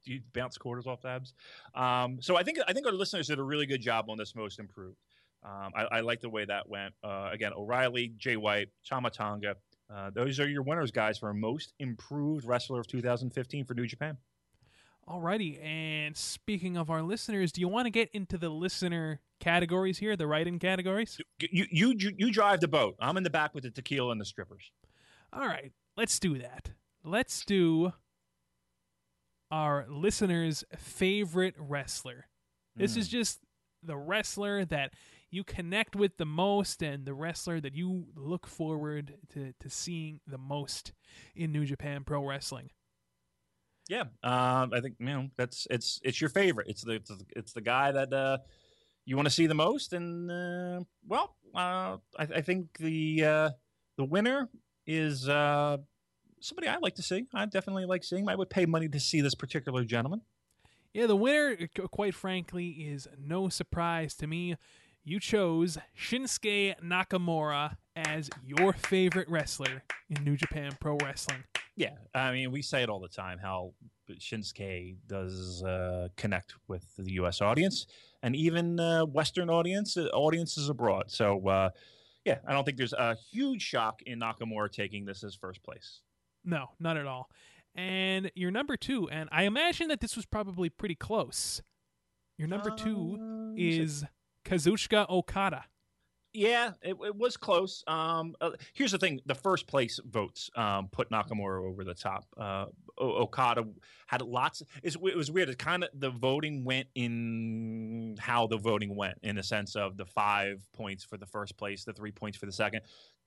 You bounce quarters off abs. Um, so I think I think our listeners did a really good job on this most improved. Um, I, I like the way that went. Uh, again, O'Reilly, Jay White, Tama Tonga. Uh, those are your winners, guys, for most improved wrestler of 2015 for New Japan. Alrighty, and speaking of our listeners, do you want to get into the listener categories here, the write-in categories? You, you you you drive the boat. I'm in the back with the tequila and the strippers. All right, let's do that. Let's do our listeners' favorite wrestler. This is just the wrestler that you connect with the most and the wrestler that you look forward to, to seeing the most in New Japan Pro Wrestling. Yeah, um, I think you know that's it's it's your favorite. It's the it's the, it's the guy that uh, you want to see the most, and uh, well, uh, I, I think the uh, the winner is uh, somebody I like to see. I definitely like seeing. I would pay money to see this particular gentleman. Yeah, the winner, quite frankly, is no surprise to me. You chose Shinsuke Nakamura as your favorite wrestler in New Japan Pro Wrestling. Yeah, I mean, we say it all the time how Shinsuke does uh, connect with the U.S. audience and even uh, Western audience, uh, audiences abroad. So, uh, yeah, I don't think there's a huge shock in Nakamura taking this as first place. No, not at all. And your number two, and I imagine that this was probably pretty close. Your number two Um, is Kazuchika Okada. Yeah, it, it was close. Um, uh, here's the thing: the first place votes um, put Nakamura over the top. Uh, o- Okada had lots. It's, it was weird. It kind of the voting went in how the voting went, in the sense of the five points for the first place, the three points for the second.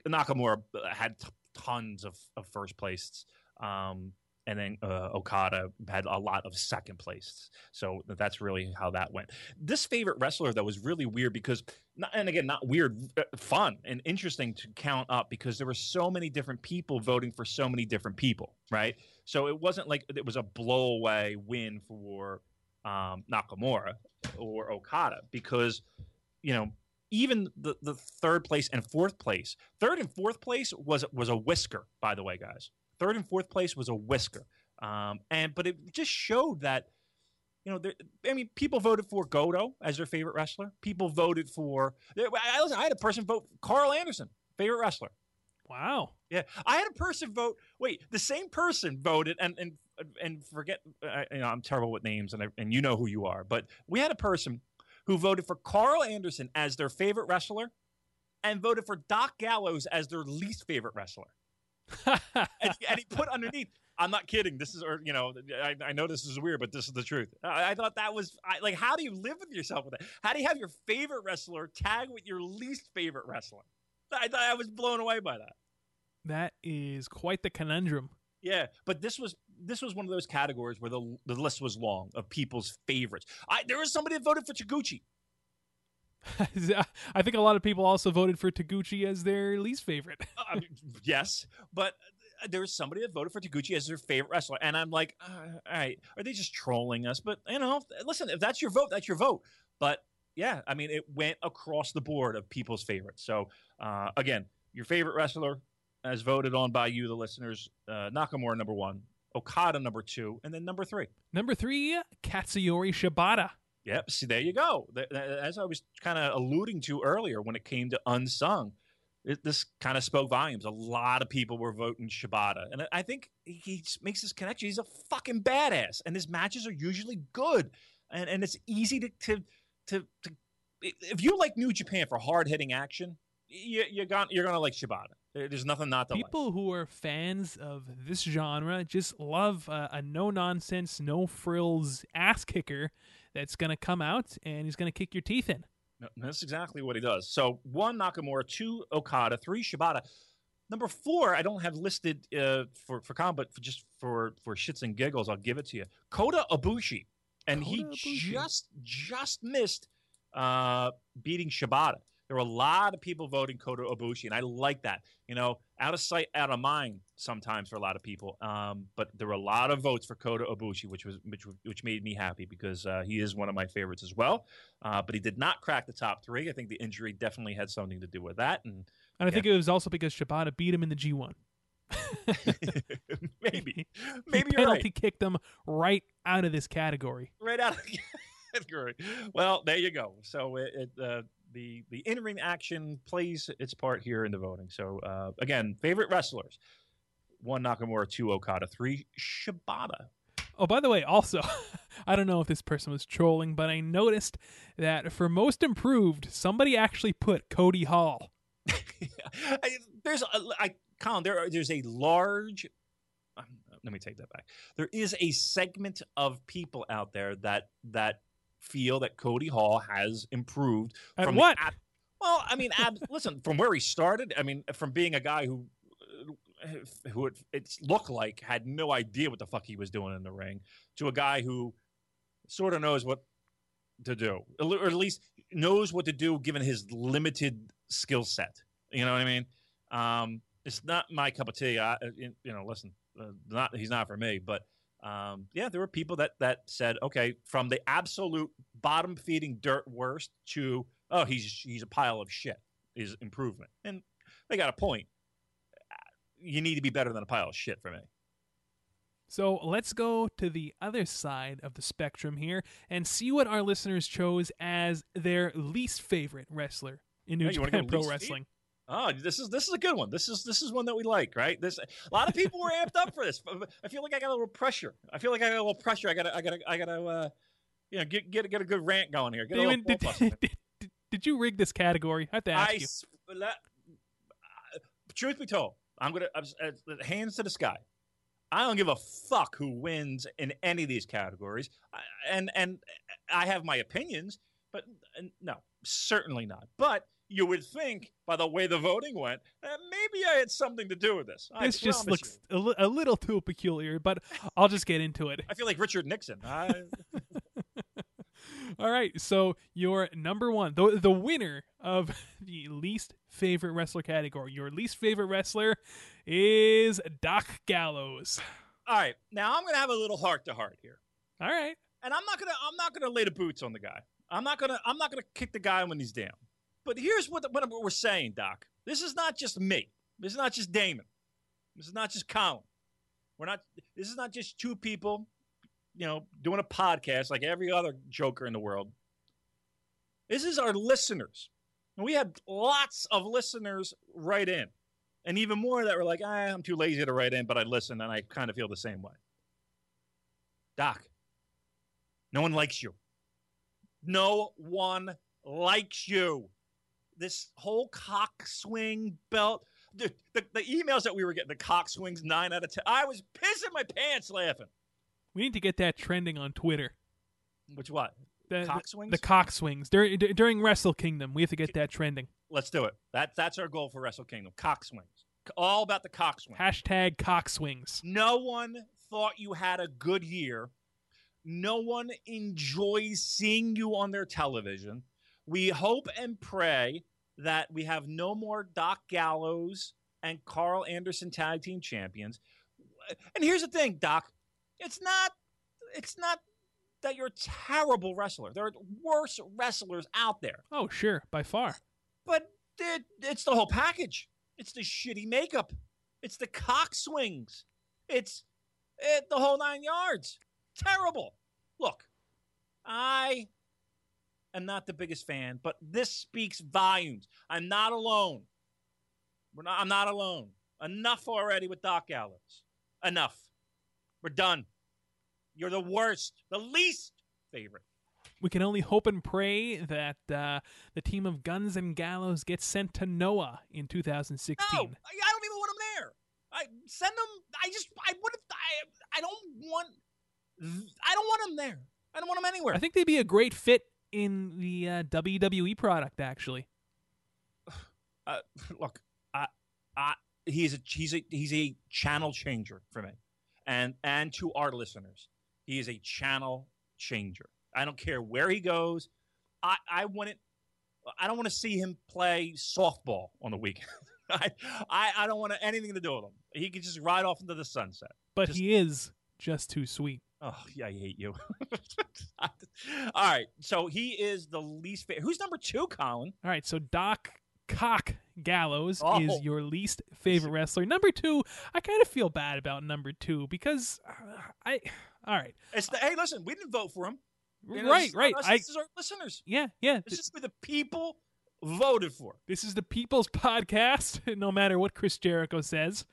Nakamura uh, had t- tons of, of first places. Um, and then uh, Okada had a lot of second place. So that's really how that went. This favorite wrestler though was really weird because, not, and again, not weird, uh, fun and interesting to count up because there were so many different people voting for so many different people, right? So it wasn't like it was a blowaway win for um, Nakamura or Okada because, you know, even the, the third place and fourth place, third and fourth place was was a whisker, by the way, guys. Third and fourth place was a whisker, um, and but it just showed that you know, there, I mean, people voted for Goto as their favorite wrestler. People voted for. I, listen, I had a person vote Carl Anderson, favorite wrestler. Wow. Yeah, I had a person vote. Wait, the same person voted, and and and forget. Uh, you know, I'm terrible with names, and I, and you know who you are. But we had a person who voted for Carl Anderson as their favorite wrestler, and voted for Doc Gallows as their least favorite wrestler. and, and he put underneath. I'm not kidding. This is, or you know, I, I know this is weird, but this is the truth. I, I thought that was I, like, how do you live with yourself with that? How do you have your favorite wrestler tag with your least favorite wrestler? I thought I was blown away by that. that is quite the conundrum. Yeah, but this was this was one of those categories where the the list was long of people's favorites. I there was somebody that voted for Taguchi. I think a lot of people also voted for Taguchi as their least favorite. Mean, yes, but uh, there was somebody that voted for Taguchi as their favorite wrestler, and I'm like, uh, all right, are they just trolling us? But you know, listen, if that's your vote, that's your vote. But yeah, I mean, it went across the board of people's favorites. So uh, again, your favorite wrestler as voted on by you, the listeners, uh, Nakamura number one, Okada number two, and then number three. Number three, Katsuyori Shibata. Yep. See, there you go. As I was kind of alluding to earlier when it came to unsung, it, this kind of spoke volumes. A lot of people were voting Shibata, and I- think he makes this connection. He's a fucking badass, and his matches are usually good, and and it's easy to to to. to if you like New Japan for hard hitting action, you, you're gonna you're gonna like Shibata. There's nothing not to like. People who are fans of this genre just love a no nonsense, no frills ass kicker that's going to come out and he's going to kick your teeth in. That's exactly what he does. So one Nakamura, two Okada, three Shibata. Number four, I don't have listed uh, for for combat, for just for for shits and giggles. I'll give it to you. Kota Ibushi, and he Ibushi. just just missed uh, beating Shibata. There were a lot of people voting Kota Ibushi, and I like that. You know, out of sight, out of mind. Sometimes for a lot of people, um, but there were a lot of votes for Kota Ibushi, which was which which made me happy because uh, he is one of my favorites as well. Uh, but he did not crack the top three. I think the injury definitely had something to do with that, and And I think it was also because Shibata beat him in the G1. maybe He maybe you're penalty right. kicked him right out of this category. right out of the category. Well, there you go. So it, it uh, the the in ring action plays its part here in the voting. So uh, again, favorite wrestlers: one Nakamura, two Okada, three Shibata. Oh, by the way, also, I don't know if this person was trolling, but I noticed that for most improved, somebody actually put Cody Hall. I, there's a, I Colin, there are, there's a large. um, let me take that back. There is a segment of people out there that that feel that Cody Hall has improved from what? ab- well, I mean, ab- listen, from where he started, I mean, from being a guy who uh, who it, it looked like had no idea what the fuck he was doing in the ring, to a guy who sort of knows what to do, or at least knows what to do given his limited skill set. You know what I mean? Um, it's not my cup of tea. I, you know, listen, uh, not he's not for me, but um, yeah, there were people that that said, okay, from the absolute bottom feeding dirt worst to oh, he's he's a pile of shit is improvement, and they got a point. You need to be better than a pile of shit for me. So let's go to the other side of the spectrum here and see what our listeners chose as their least favorite wrestler in New Hey, Japan Pro Wrestling. Oh, this is this is a good one. This is this is one that we like, right? This a lot of people were amped up for this. I feel like I got a little pressure. I feel like I got a little pressure. I gotta I gotta I gotta uh, you know get get get a good rant going here. Damon, did, did, did, did you rig this category? I have to ask I you. s- uh, truth be told, I'm gonna I'm, uh, hands to the sky. I don't give a fuck who wins in any of these categories, I- and and I have my opinions, but uh, no, certainly not. But you would think, by the way the voting went, that maybe I had something to do with this. I This just looks a, li- a little too peculiar, but I'll just get into it. I feel like Richard Nixon. I, All right, so your number one, the the winner of the least favorite wrestler category, your least favorite wrestler is Doc Gallows. all right, now I'm gonna have a little heart to heart here. All right, and I'm not gonna I'm not gonna lay the boots on the guy. I'm not gonna I'm not gonna kick the guy when he's down. But here's what what we're saying, Doc. This is not just me. This is not just Damon. This is not just Colin. We're not. This is not just two people, you know, doing a podcast like every other joker in the world. This is our listeners. And we had lots of listeners write in, and even more that were like, ah, "I'm too lazy to write in, but I listen, and I kind of feel the same way." Doc, no one likes you. No one likes you. This whole cock swing belt, the, the, the emails that we were getting, the cock swings nine out of ten. I was pissing my pants laughing. we need to get that trending on Twitter. Which what? The, Cock swings? The cock swings during d- during Wrestle Kingdom. We have to get that trending. Let's do it. That that's our goal for Wrestle Kingdom. Cock swings. All about the cock swings. Hashtag cock swings. No one thought you had a good year. No one enjoys seeing you on their television. We hope and pray that we have no more Doc Gallows and Carl Anderson tag team champions. And here's the thing, Doc. It's not it's not that you're a terrible wrestler. There are worse wrestlers out there. Oh, sure, by far. But it, it's the whole package. It's the shitty makeup. It's the cock swings. It's it, the whole nine yards. Terrible. Look, I am not the biggest fan, but this speaks volumes. I'm not alone. We're not, I'm not alone. Enough already with Doc Gallows. Enough. We're done. You're the worst, the least favorite. We can only hope and pray that uh, the team of Guns and Gallows gets sent to Noah in 2016. No, I don't even want them there. I send him. I just. I would have. I. I don't want. I don't want him there. I don't want them anywhere. I think they'd be a great fit in the uh, WWE product, actually. Uh, look, I, I, he's a he's a he's a channel changer for me, and and to our listeners, he is a channel changer. I don't care where he goes. I I want it. I don't want to see him play softball on the weekend. I, I I don't want anything to do with him. He could just ride off into the sunset. But Just- he is just too sweet. Oh yeah, I hate you. All right, so he is the least favorite. Who's number two, Colin? All right, so Doc Cock Gallows Oh. is your least favorite wrestler. Number two, I kind of feel bad about number two because uh, I. All right, It's the, hey, listen, we didn't vote for him. You know, right, this right. Us, I this is our listeners. yeah, yeah. This is who the people voted for. This is the People's Podcast, no matter what Chris Jericho says.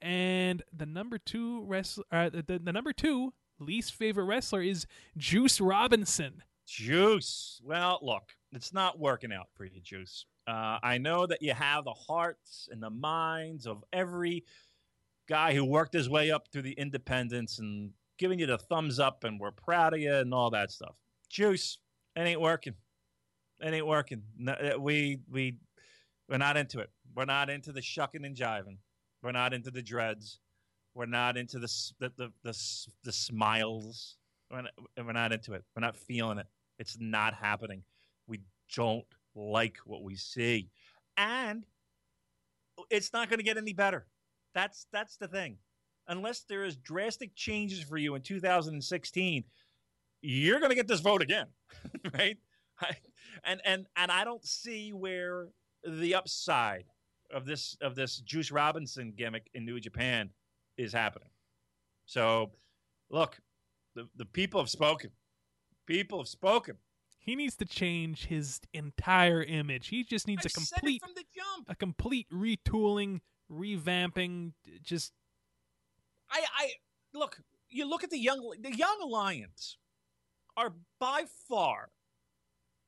And the number two wrestler, uh, the, the, the number two least favorite wrestler is Juice Robinson. Juice. Well, look, it's not working out for you, Juice. Uh, I know that you have the hearts and the minds of every guy who worked his way up through the independents and giving you the thumbs up and we're proud of you and all that stuff. Juice, it ain't working. It ain't working. No, uh, we we we're not into it. We're not into the shucking and jiving. We're not into the dreads. We're not into the the the the, the smiles. We're not, we're not into it. We're not feeling it. It's not happening. We don't like what we see, and it's not going to get any better. That's that's the thing. Unless there is drastic changes for you in 2016, you're going to get this vote again, right? And and and I don't see where the upside of this of this Juice Robinson gimmick in New Japan is happening. So, look, the the people have spoken. People have spoken. He needs to change his entire image. He just needs a complete from the jump. a complete retooling, revamping, just I, I look. You look at the young the young lions are by far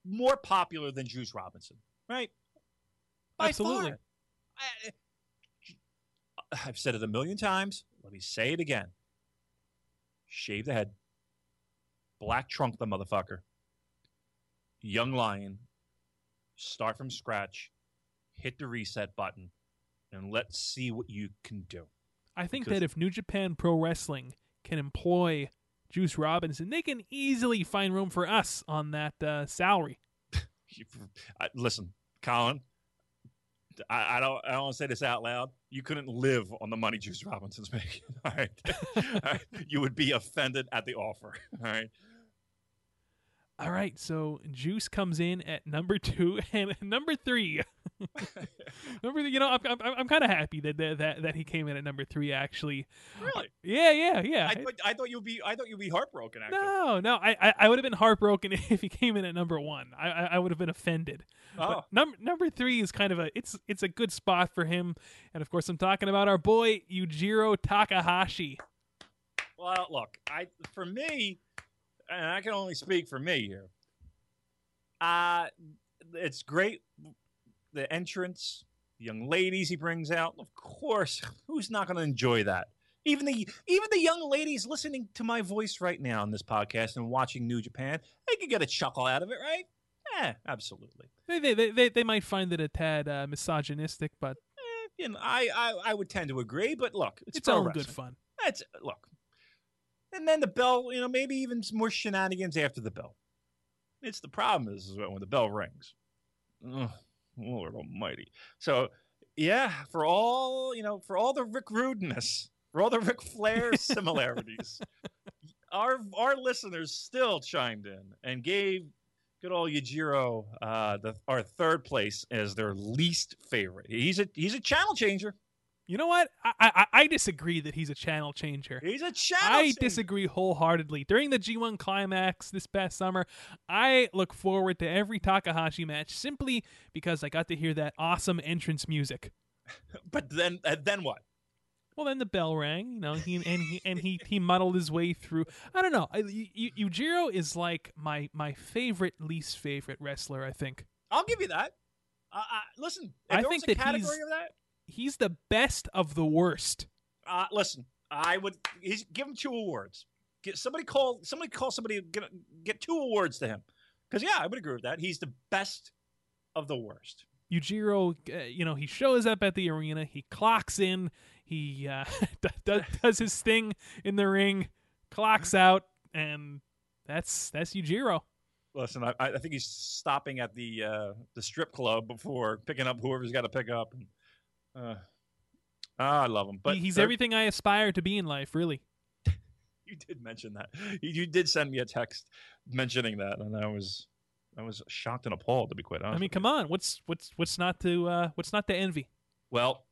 more popular than Juice Robinson, right? By Absolutely. far. I, I've said it a million times. Let me say it again. Shave the head. Black trunk the motherfucker. Young lion. Start from scratch. Hit the reset button, and let's see what you can do. I think Because- that if New Japan Pro Wrestling can employ Juice Robinson, they can easily find room for us on that uh, salary. Listen, Colin. I, I don't. I don't say this out loud. You couldn't live on the money Juice Robinson's making. All right, All right? you would be offended at the offer. All right, All right, so Juice comes in at number two and number three. number, you know, I'm I'm, I'm kind of happy that, that that that he came in at number three. Actually, really? yeah, yeah, yeah. I thought, I thought you'd be. I thought you'd be heartbroken. Actually. no, no, I I, I would have been heartbroken if he came in at number one. I I, I would have been offended. Oh, But number number three is kind of a it's it's a good spot for him, and of course I'm talking about our boy Yujiro Takahashi. well, look. I for me, and I can only speak for me here. Uh it's great. The entrance, the young ladies he brings out. Of course, who's not going to enjoy that? Even the even the young ladies listening to my voice right now on this podcast and watching New Japan, they could get a chuckle out of it, right? Yeah, absolutely. They they they, they, they might find it a tad uh, misogynistic, but Eh, you know, I, I I would tend to agree, but look, it's, it's, all wrestling. good fun. That's look. And then the bell, you know, maybe even some more shenanigans after the bell. It's the problem is, is when the bell rings. Ugh, Lord Almighty. So, yeah, for all you know, for all the Rick Rudeness, for all the Ric Flair similarities, our our listeners still chimed in and gave good old Yujiro uh, the our third place as their least favorite. He's a he's a channel changer. You know what? I, I I disagree that he's a channel changer. He's a channel. I changer. disagree wholeheartedly. During the G1 climax this past summer, I look forward to every Takahashi match simply because I got to hear that awesome entrance music. But then, uh, then what? Well, then the bell rang, you know, he and he and he he muddled his way through. I don't know. I, Yujiro is like my my favorite least favorite wrestler. I think I'll give you that. Uh, uh, listen, if I think that category he's- of that. He's the best of the worst. Uh, listen, I would he's, give him two awards. Get somebody call somebody call somebody get get two awards to him. Because yeah, I would agree with that. He's the best of the worst. Yujiro, uh, you know, he shows up at the arena. He clocks in. He uh, does, does his thing in the ring, clocks out, and that's that's Yujiro. Listen, I, I think he's stopping at the uh, the strip club before picking up whoever's got to pick up. And, uh, ah, I love him, but He- he's everything I aspire to be in life, really. You did mention that. You, you did send me a text mentioning that, and I was I was shocked and appalled to be quite honest. I mean, with come on, what's what's what's not to uh, what's not to envy? Well,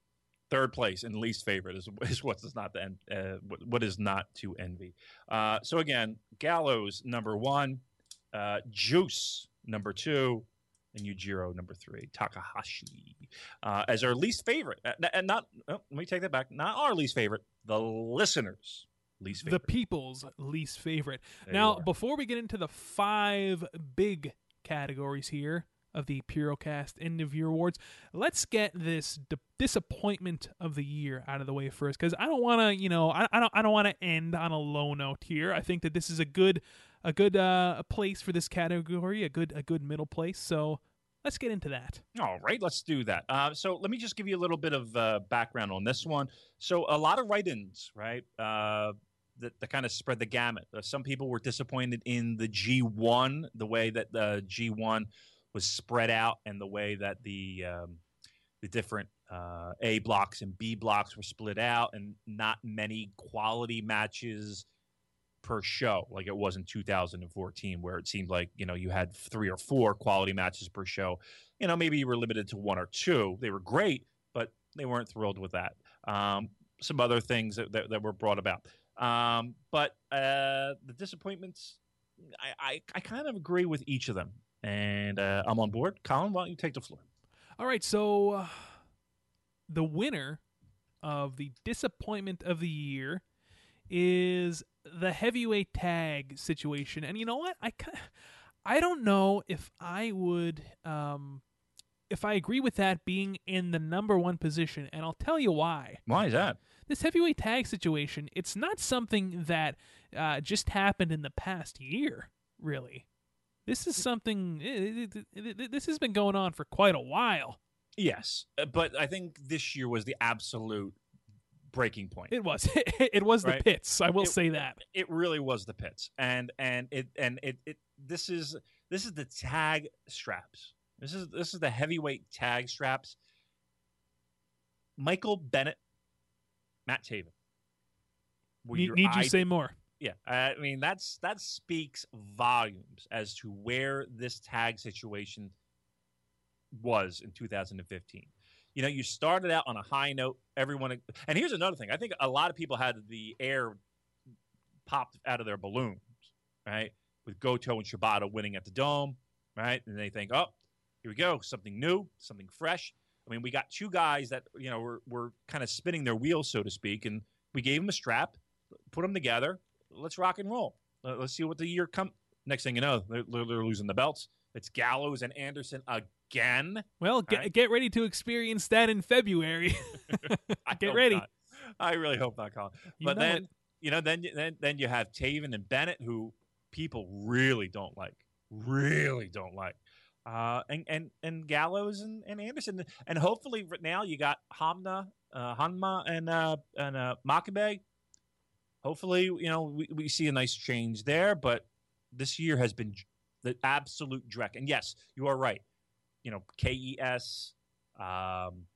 third place and least favorite is is what's not the en- uh, what, what is not to envy. Uh, so again, Gallows number one, uh, Juice number two, and Yujiro number three, Takahashi uh, as our least favorite, Uh, and not. Oh, let me take that back. Not our least favorite, the listeners' least The people's least favorite. There now, before we get into the five big categories here of the Purocast End of Year Awards, let's get this di- disappointment of the year out of the way first, because I don't want to, you know, I, I don't, I don't want to end on a low note here. I think that this is a good, a good uh, place for this category, a good, a good middle place. So let's get into that. All right, let's do that. Uh, so let me just give you a little bit of uh, background on this one. So a lot of write-ins, right? Uh, that, that kind of spread the gamut. Uh, some people were disappointed in the G1, the way that the G1 was spread out, and the way that the um, the different uh, A blocks and B blocks were split out, and not many quality matches per show like it was in 2014 where it seemed like you know you had three or four quality matches per show. You know maybe you were limited to one or two. They were great but they weren't thrilled with that. Um, some other things that, that, that were brought about. Um, but uh, the disappointments I, I, I kind of agree with each of them. And uh, i'm on board. Colin why don't you take the floor? All right, so uh, the winner of the disappointment of the year is the heavyweight tag situation. And you know what? I I don't know if I would um if I agree with that being in the number 1 position, and I'll tell you why. why is that This heavyweight tag situation, it's not something that uh, just happened in the past year, really. This is something it- it- it- it- this has been going on for quite a while. yes uh, but i think this year was the absolute breaking point It was. it was the Right. pits. I will It- say that. it really was the pits and and it and it, it this is this is the tag straps this is this is the heavyweight tag straps michael bennett matt taven were Ne- need you say more? yeah i mean that's that speaks volumes as to where this tag situation was in 2015 you know you started out on a high note everyone and here's another thing i think a lot of people had the air popped out of their balloons right with goto and shibata winning at the dome right and they think oh here we go something new something fresh. I mean we got two guys that you know were, were kind of spinning their wheels so to speak and we gave them a strap put them together let's rock and roll. Let- let's see what the year come next thing you know they're they're losing the belts it's gallows and anderson again Well, get, right. get ready to experience that in February. Get ready. not. I really hope not, Colin. You but then, it. you know, then then then you have Taven and Bennett, who people really don't like, really don't like, uh, and and and Gallows and, and Anderson, and hopefully right now you got Hamna, uh, Hanma, and uh, and uh, Makabe. Hopefully, you know, we, we see a nice change there, but this year has been the absolute dreck. And yes, you are right. You know, KES, um,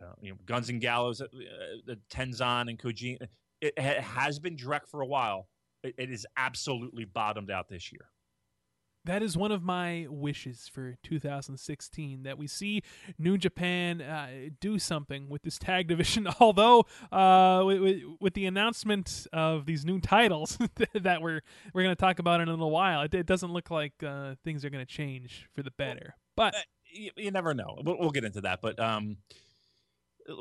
uh, you know, Guns and Gallows, uh, uh, Tenzan and Koji. It ha- has been Drek for a while. It, it is absolutely bottomed out this year. That is one of my wishes for 2016 that we see New Japan uh, do something with this tag division. Although, uh, with, with, the announcement of these new titles that we're we're going to talk about in a little while, it, it doesn't look like uh, things are going to change for the better. But Uh, you, you never know. We'll, we'll get into that, but um,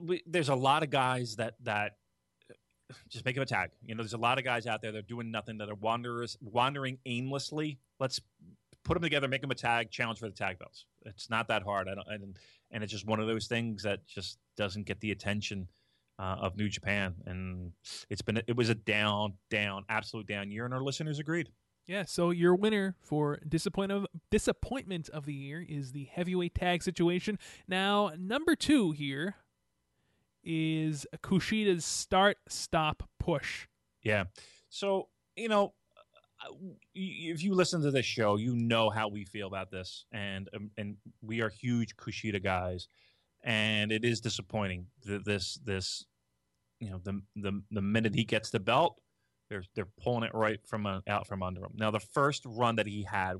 we, there's a lot of guys that that just make him a tag. You know, there's a lot of guys out there that are doing nothing that are wanderers, wandering aimlessly. Let's put them together, make them a tag, challenge for the tag belts. It's not that hard. I don't, and and it's just one of those things that just doesn't get the attention uh, of New Japan. And it's been it was a down, down, absolute down year, and our listeners agreed. Yeah, so your winner for disappointment of, disappointment of the year is the heavyweight tag situation. Now, number two here is Kushida's start stop push. Yeah. So, you know, if you listen to this show, you know how we feel about this, and um, and we are huge Kushida guys, and it is disappointing that this this, you know, the the the minute he gets the belt, they're they're pulling it right from uh, out from under him. Now, the first run that he had,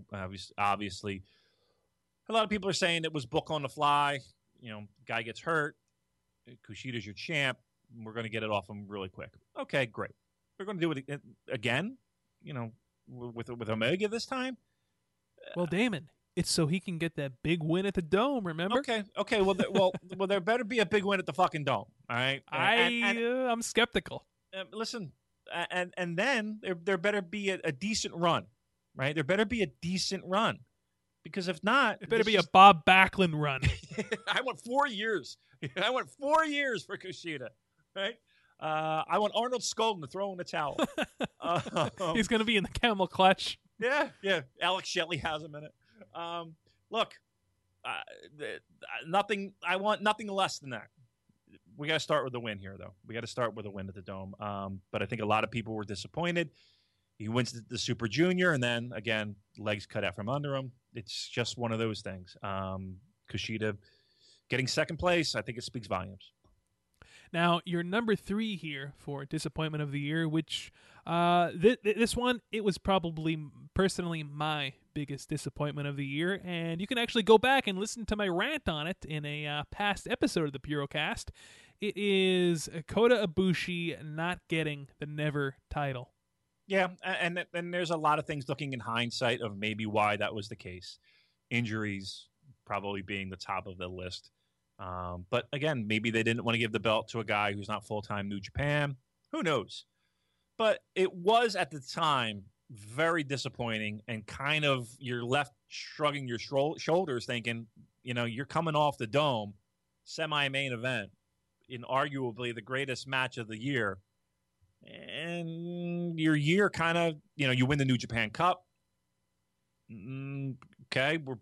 obviously, a lot of people are saying it was book on the fly. You know, guy gets hurt, Kushida's your champ. We're going to get it off him really quick. Okay, great. We're going to do it again. You know, with with Omega this time. Well, Damon, it's so he can get that big win at the dome. Remember? Okay, okay. Well, there, well, well, there better be a big win at the fucking dome. All right. I and, and, uh, I'm skeptical. Uh, listen, and and then there there better be a, a, decent run, right? There better be a decent run, because if not, it better be just... a Bob Backlund run. I want four years. I want four years for Kushida, right? Uh, I want Arnold Skolin to throw in the towel. um, He's going to be in the camel clutch. Yeah, yeah. Alex Shelley has him in it. Um, look, uh, nothing. I want nothing less than that. We got to start with a win here, though. We got to start with a win at the Dome. Um, but I think a lot of people were disappointed. He wins the, the, Super Junior, and then again, legs cut out from under him. It's just one of those things. Um, Kushida getting second place, I think it speaks volumes. Now, your number three here for disappointment of the year, which uh, th- th- this one it was probably personally my biggest disappointment of the year, and you can actually go back and listen to my rant on it in a uh, past episode of the Purocast. It is Kota Ibushi not getting the Never title. Yeah, and and there's a lot of things looking in hindsight of maybe why that was the case. Injuries probably being the top of the list. Um, but again, maybe they didn't want to give the belt to a guy who's not full time New Japan. Who knows? But it was at the time very disappointing and kind of you're left shrugging your shoulders thinking, you know, you're coming off the dome, semi main event, in arguably the greatest match of the year. And your year kind of, you know, you win the New Japan Cup. Mm, okay, we're,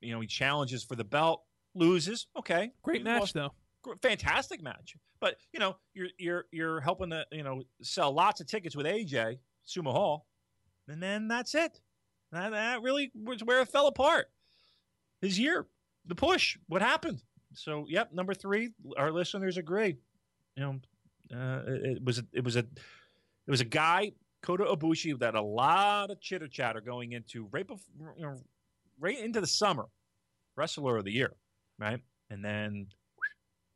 you know, he challenges for the belt loses. Okay, great match though. Fantastic match. But you know, you're you're you're helping to you know sell lots of tickets with AJ Sumo Hall, and then that's it. That, that really was where it fell apart. His year, the push, what happened? So, yep, number three. Our listeners agree. You know, uh, it, it was a, it was a it was a guy Kota Ibushi that a lot of chitter chatter going into right before, you know, right into the summer, wrestler of the year right? And then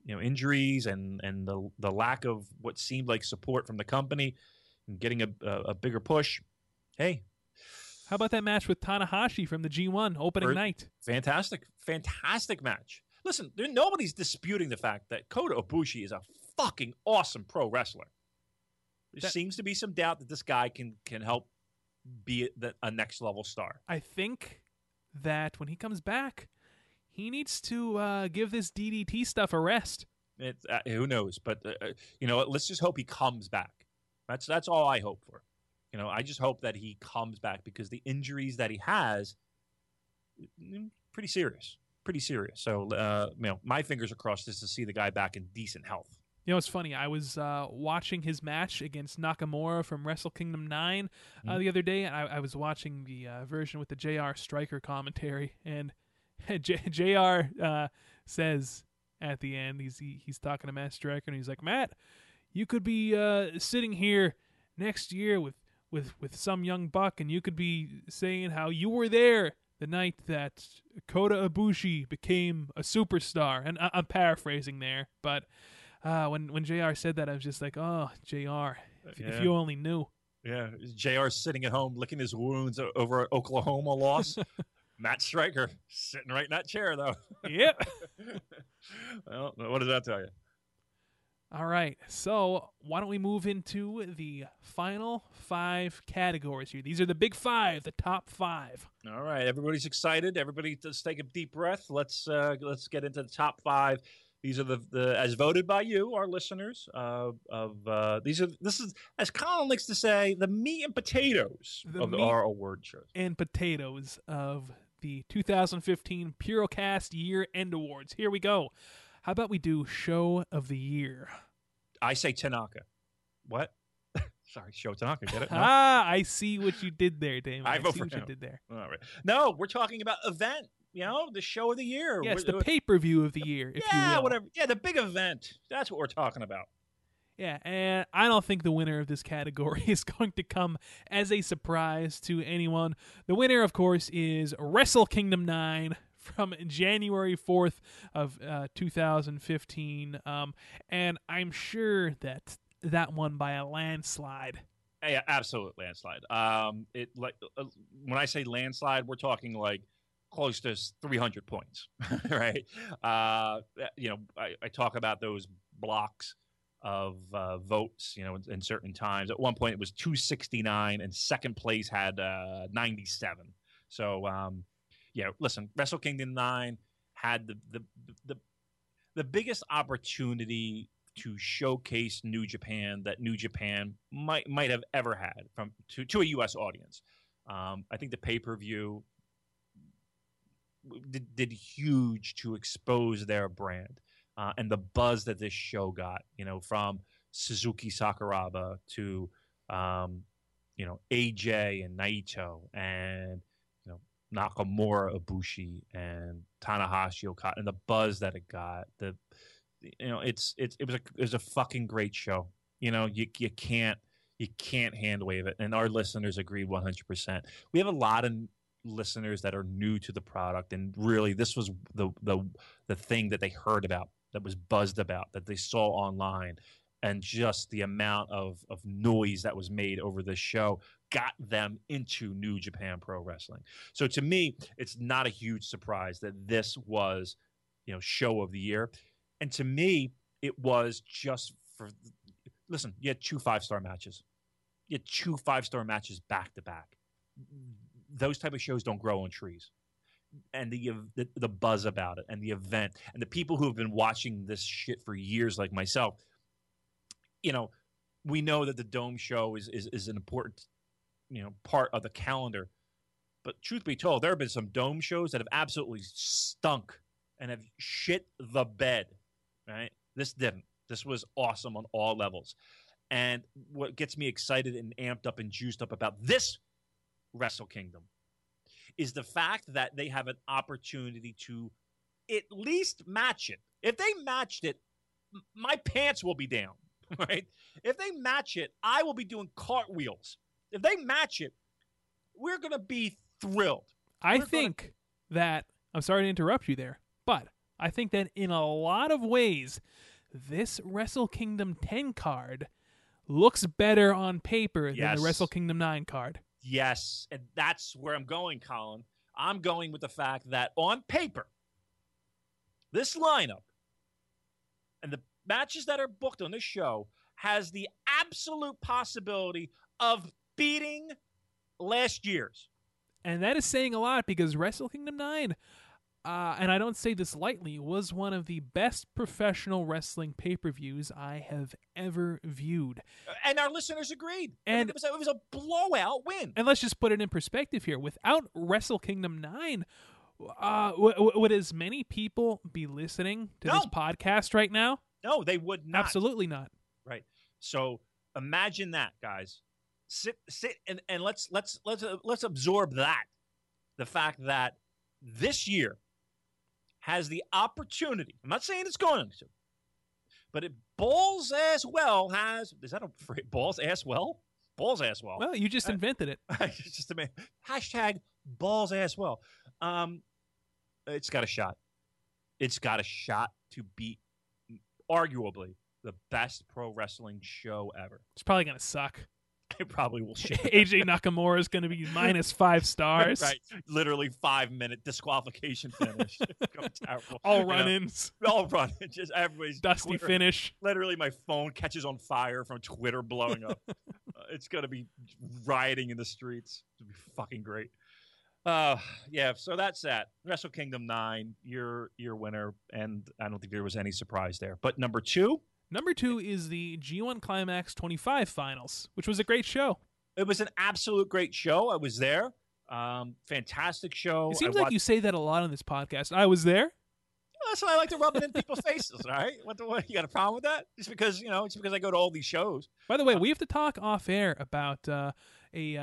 you know injuries and and the the lack of what seemed like support from the company and getting a, a, a bigger push. Hey, how about that match with Tanahashi from the G1 opening night? Fantastic, fantastic match. Listen, there, nobody's disputing the fact that Kota Ibushi is a fucking awesome pro wrestler. There that, seems to be some doubt that this guy can can help be a, a next level star. I think that when he comes back, he needs to uh, give this DDT stuff a rest. It, uh, who knows? But uh, uh, you know, let's just hope he comes back. That's that's all I hope for. You know, I just hope that he comes back because the injuries that he has, mm, pretty serious, pretty serious. So, uh, you know, my fingers are crossed just to see the guy back in decent health. You know, it's funny. I was uh, watching his match against Nakamura from Wrestle Kingdom 9 uh, mm-hmm. the other day. I, I was watching the uh, version with the JR Striker commentary, and J- Jr. Uh, says at the end, he's he, he's talking to Matt Striker, and he's like, Matt, you could be uh, sitting here next year with with with some young buck, and you could be saying how you were there the night that Kota Ibushi became a superstar. And I- am paraphrasing there, but uh, when when Jr. said that, I was just like, oh, Jr. If, yeah. if you only knew. Yeah, Jr. sitting at home licking his wounds over Oklahoma loss. Matt Striker sitting right in that chair, though. Yep. well, what does that tell you? All right. So, why don't we move into the final five categories here? These are the big five, the top five. All right. Everybody's excited. Everybody, just take a deep breath. Let's uh, let's get into the top five. These are the, the as voted by you, our listeners. Uh, of uh, these are this is as Colin likes to say, the meat and potatoes The of meat- our award shows. and potatoes of the 2015 Purocast Year End Awards. Here we go. How about we do Show of the Year? I say Tanaka. What? Sorry, Sho Tanaka. Get it? No? Ah, I see what you did there, Damon. I I, vote see for what you did there. All right. No, we're talking about event. You know, the show of the year. Yes, We're- the pay per view of the year, if yeah, you will. whatever. Yeah, the big event. That's what we're talking about. Yeah, and I don't think the winner of this category is going to come as a surprise to anyone. The winner, of course, is Wrestle Kingdom 9 from January 4th of uh, 2015. Um, and I'm sure that that won by a landslide. Yeah, absolute landslide. Um, it like uh, when I say landslide, we're talking like close to 300 points, right? Uh, you know, I, I talk about those blocks of uh, votes, you know, in, in certain times. At one point, it was 269, and second place had uh, 97. So, um, yeah, listen, Wrestle Kingdom nine had the the the the biggest opportunity to showcase New Japan that New Japan might might have ever had from to, to a U.S. audience. Um, I think the pay per view did, did huge to expose their brand uh, and the buzz that this show got. You know, from Suzuki Sakuraba to um, you know AJ and Naito and you know Nakamura Ibushi and Tanahashi Okada and the buzz that it got. The you know it's it's it was a it was a fucking great show. You know you you can't you can't hand wave it, and our listeners hundred percent. We have a lot of listeners that are new to the product, and really this was the the the thing that they heard about that was buzzed about that they saw online and just the amount of, of noise that was made over this show got them into New Japan Pro Wrestling. So to me, it's not a huge surprise that this was, you know, show of the year. And to me, it was just for listen, you had two five star matches. You had two five star matches back to back. Those type of shows don't grow on trees. And the, the the buzz about it and the event and the people who have been watching this shit for years like myself, you know, we know that the dome show is is, is an important you know part of the calendar. But truth be told, there have been some dome shows that have absolutely stunk and have shit the bed. Right? This didn't. This was awesome on all levels. And what gets me excited and amped up and juiced up about this Wrestle Kingdom is the fact that they have an opportunity to at least match it. If they matched it, my pants will be down, right? If they match it, I will be doing cartwheels. If they match it, we're going to be thrilled. I We're gonna- think that I'm sorry to interrupt you there, but I think that in a lot of ways, this Wrestle Kingdom 10 card looks better on paper than the Wrestle Kingdom 9 card. Yes, and that's where I'm going, Colin. I'm going with the fact that on paper, this lineup and the matches that are booked on this show has the absolute possibility of beating last year's. And that is saying a lot because Wrestle Kingdom 9, uh, and I don't say this lightly, was one of the best professional wrestling pay per views I have ever viewed. And our listeners agreed. And- it was a, it was a blowout win. And let's just put it in perspective here. Without Wrestle Kingdom 9, uh, w- w- would as many people be listening to this podcast right now? No, they would not. Absolutely not. Right. So imagine that, guys. Sit, sit, and, and let's let's let's uh, let's absorb that. The fact that this year has the opportunity. I'm not saying it's going to, but it balls as well has. Is that a phrase? Balls ass well? Balls ass well. Well, you just invented it. It's just a man. Hashtag balls ass well. Um, it's got a shot. It's got a shot to beat, arguably, the best pro wrestling show ever. It's probably going to suck. It probably will shit. AJ Nakamura is going to be minus five stars. right. Literally five minute disqualification finish. Be terrible. All run ins, All run. Just everybody's dusty Twitter- finish. Literally, my phone catches on fire from Twitter blowing up. Uh, it's gonna be rioting in the streets. It'll be fucking great. Uh, yeah. So that's that. Wrestle Kingdom nine. Your your winner, and I don't think there was any surprise there. But number two, Number two is the G1 Climax 25 Finals, which was a great show. it was an absolute great show. I was there. Um, fantastic show. It seems I like watched- you say that a lot on this podcast. I was there. That's why I like to rub it in people's faces. All right. What the what? You got a problem with that? Just because you know, it's because I go to all these shows. By the way, we have to talk off air about uh, a, uh,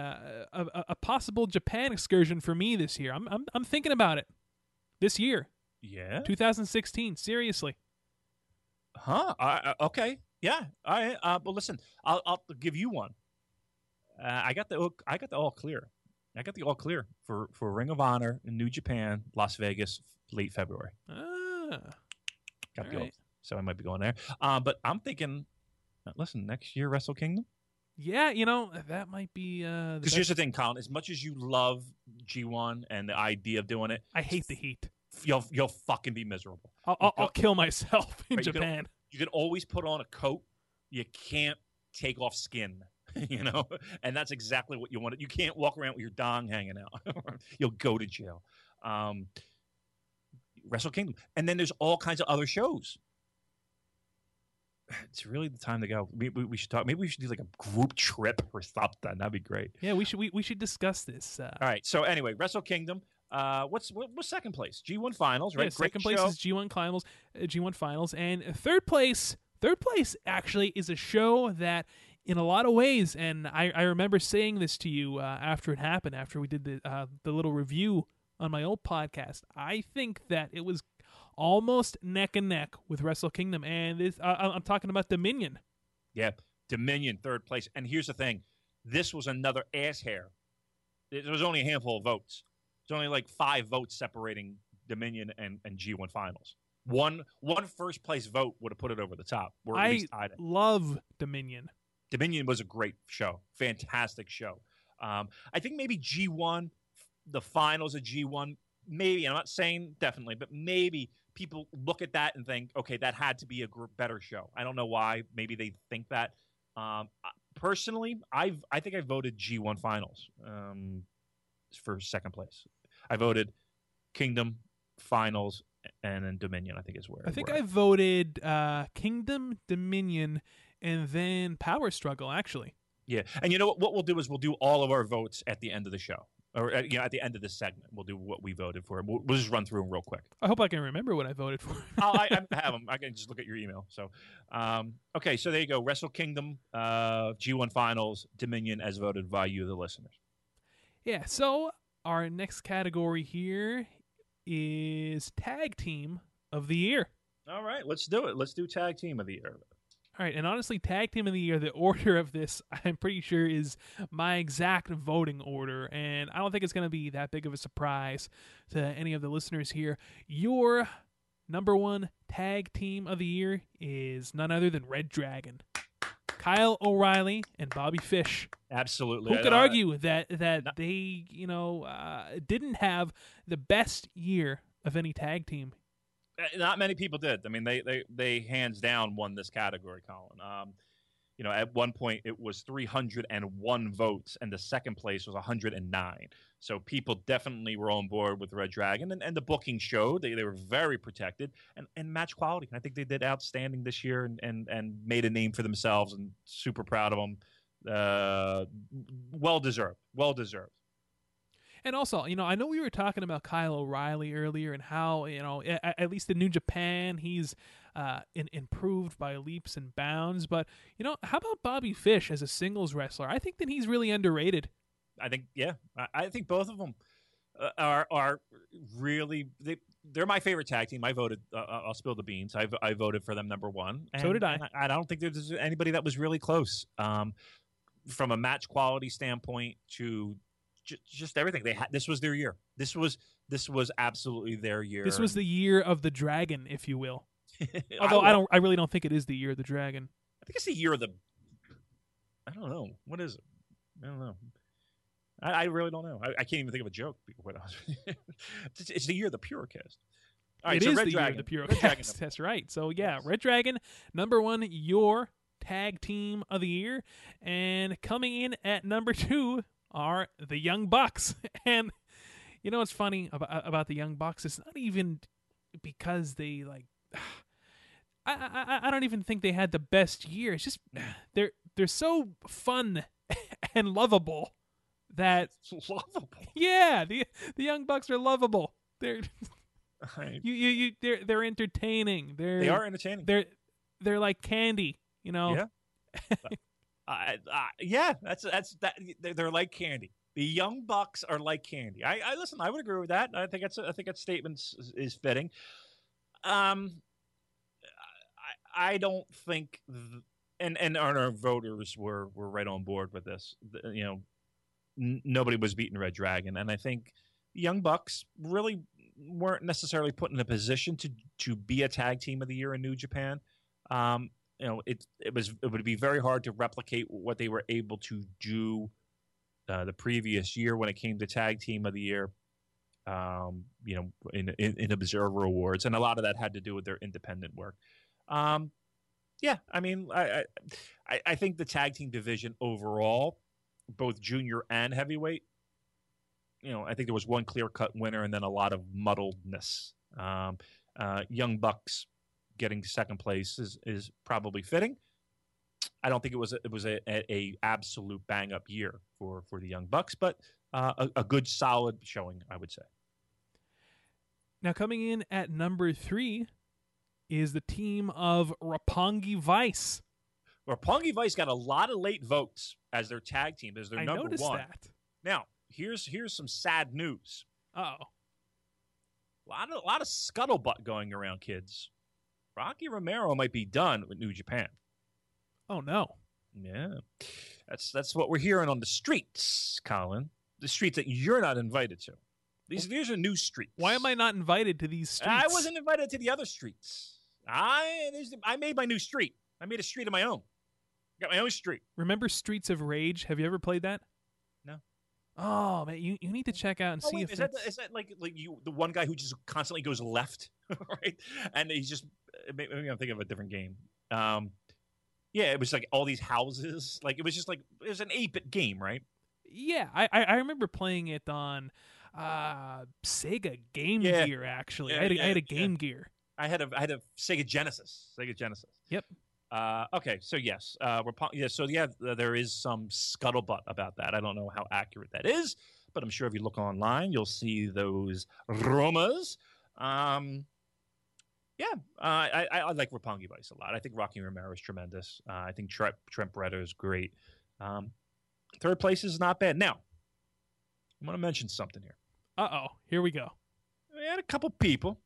a a a possible Japan excursion for me this year. I'm I'm I'm thinking about it this year, Yeah. 2016. Seriously, Huh? I, I- okay. Yeah. All right. Uh, but listen, I'll, I'll give you one. Uh, I got the I got the all clear. I got the all clear for for Ring of Honor in New Japan, Las Vegas, late February. ah, Got all the all, right. so I might be going there. Um, but I'm thinking, uh, listen, next year Wrestle Kingdom. yeah, you know that might be. Uh, Because here's the thing, Colin. As much as you love G1 and the idea of doing it, I hate the heat. You'll you'll fucking be miserable. I'll, I'll, I'll kill myself in Right, you can- Japan. you can always put on a coat. You can't take off skin, you know, and that's exactly what you want. You can't walk around with your dong hanging out. You'll go to jail. Um, Wrestle Kingdom, and then there's all kinds of other shows. It's really the time to go. We, we, we should talk. Maybe we should do like a group trip or something. That'd be great. Yeah, we should we, we should discuss this. Uh, All right. So anyway, Wrestle Kingdom. Uh, what's what, what's second place? G1 Finals, right? Yeah, second place show. is G1 Finals, uh, G1 Finals, and third place. Third place actually is a show that, in a lot of ways, and I, I remember saying this to you uh, after it happened, after we did the uh, the little review on my old podcast. I think that it was almost neck and neck with Wrestle Kingdom, and this uh, I'm talking about Dominion. Yeah, Dominion third place. And here's the thing: this was another ass hair. There was only a handful of votes. There's only like five votes separating Dominion and, and G1 Finals. One one first place vote would have put it over the top. Or I least tied it. love Dominion. Dominion was a great show, fantastic show. Um, I think maybe G1, the finals of G1, maybe I'm not saying definitely, but maybe people look at that and think, okay, that had to be a gr- better show. I don't know why. Maybe they think that. Um, personally, I've I think I voted G1 finals um, for second place. I voted Kingdom finals and then Dominion. I think is where I think where I voted uh, Kingdom, Dominion, and then Power Struggle. Actually, Yeah, and you know what? What we'll do is we'll do all of our votes at the end of the show, or at, you know, at the end of this segment, we'll do what we voted for. We'll, we'll just run through them real quick. I hope I can remember what I voted for. I'll, I, I have them. I can just look at your email. So, um, okay, so there you go. Wrestle Kingdom, uh, G1 Finals, Dominion, as voted by you, the listeners. Yeah, so our next category here is tag team of the year. All right, let's do it. Let's do tag team of the year. All right, and honestly, tag team of the year, the order of this, I'm pretty sure is my exact voting order, and I don't think it's going to be that big of a surprise to any of the listeners here. Your number one tag team of the year is none other than Red Dragon. Kyle O'Reilly and Bobby Fish. Absolutely. Who could argue that that no- they, you know, uh, didn't have the best year of any tag team? Uh, Not many people did. I mean, they they they hands down won this category, Colin. Um, you know, at one point it was 301 votes, and the second place was 109. So people definitely were on board with Red Dragon, and, and the booking showed they, they were very protected and, and match quality. I think they did outstanding this year and, and and made a name for themselves, and super proud of them. Uh, well deserved. Well deserved. And also, you know, I know we were talking about Kyle O'Reilly earlier and how, you know, at, at least in New Japan, he's uh, in, improved by leaps and bounds. But, you know, how about Bobby Fish as a singles wrestler? I think that he's really underrated. I think yeah, I, I think both of them uh, are are really they they're my favorite tag team. I voted. Uh, I'll spill the beans. I I voted for them number one. So did I. and I don't think there's anybody that was really close. Um, from a match quality standpoint to ju- just everything they had. This was their year. This was this was absolutely their year. This was the year of the dragon, if you will. I Although I, will- don't, I really don't think it is the year of the dragon. I think it's the year of the. I don't know what is it. I don't know. I, I really don't know. I, I can't even think of a joke. to be quite honest with you. it's, it's the year of the Purocast. All right, it so is Red the Dragon. year of the Pure Red Cast. That's right. So yeah, Yes. Red Dragon, number one, your tag team of the year, and coming in at number two are the Young Bucks. And You know what's funny about about the Young Bucks? It's not even because they like. I, I I don't even think they had the best year. It's just they're they're so fun and lovable that Lovable. yeah the the Young Bucks are lovable. They're you you, you they're they're entertaining. They're they are entertaining. they're they're like candy. You know. Yeah. I, I, yeah, that's that's that. They're, they're like candy. The young bucks are like candy. I, I listen. I would agree with that. I think that's. I think that statement is, is fitting. Um, I, don't think, th- and and our voters were were right on board with this. The- you know, n- nobody was beating Red Dragon, and I think young bucks really weren't necessarily put in a position to to be a tag team of the year in New Japan. Um, you know, it it was it would be very hard to replicate what they were able to do uh, the previous year when it came to tag team of the year. Um, you know, in, in in Observer Awards, and a lot of that had to do with their independent work. Um, yeah, I mean, I, I I think the tag team division overall, both junior and heavyweight, you know, I think there was one clear cut winner and then a lot of muddledness. Um, uh, Young Bucks getting second place is is probably fitting. I don't think it was a, it was a, a, absolute bang up year for for the Young Bucks, but uh, a, a good solid showing, I would say. Now coming in at number three is the team of Roppongi Vice. Roppongi Vice got a lot of late votes as their tag team, as their I number noticed one. that. Now, here's here's some sad news. Oh, A lot of a lot of scuttlebutt going around, kids. Rocky Romero might be done with New Japan. oh no. Yeah, that's that's what we're hearing on the streets, Colin. The streets that you're not invited to. These these are new streets. Why am I not invited to these streets? I wasn't invited to the other streets. I there's- I made my new street. I made a street of my own. Got my own street. Remember Streets of Rage? Have you ever played that? No. Oh man, you, you need to check out and Oh, see wait, if is that is that like like you the one guy who just constantly goes left, right? And he's just maybe I'm thinking of a different game. Um, yeah, it was like all these houses. Like it was just like it was an eight bit game, right? Yeah, I, I remember playing it on uh Sega Game Yeah. Gear. Actually, Yeah, I had a, yeah, I had a. Game Gear. I had a I had a Sega Genesis. Sega Genesis. Yep. Uh, okay, so yes, uh, we're po- yeah. So yeah, there is some scuttlebutt about that. I don't know how accurate that is, but I'm sure if you look online, you'll see those rumors. Um, yeah, uh, I, I I like Roppongi Vice a lot. I think Rocky Romero is tremendous. Uh, I think Trent Trent Beretta is great. Um, third place is not bad. Now, I want to mention something here. Uh oh, here we go. We had a couple people,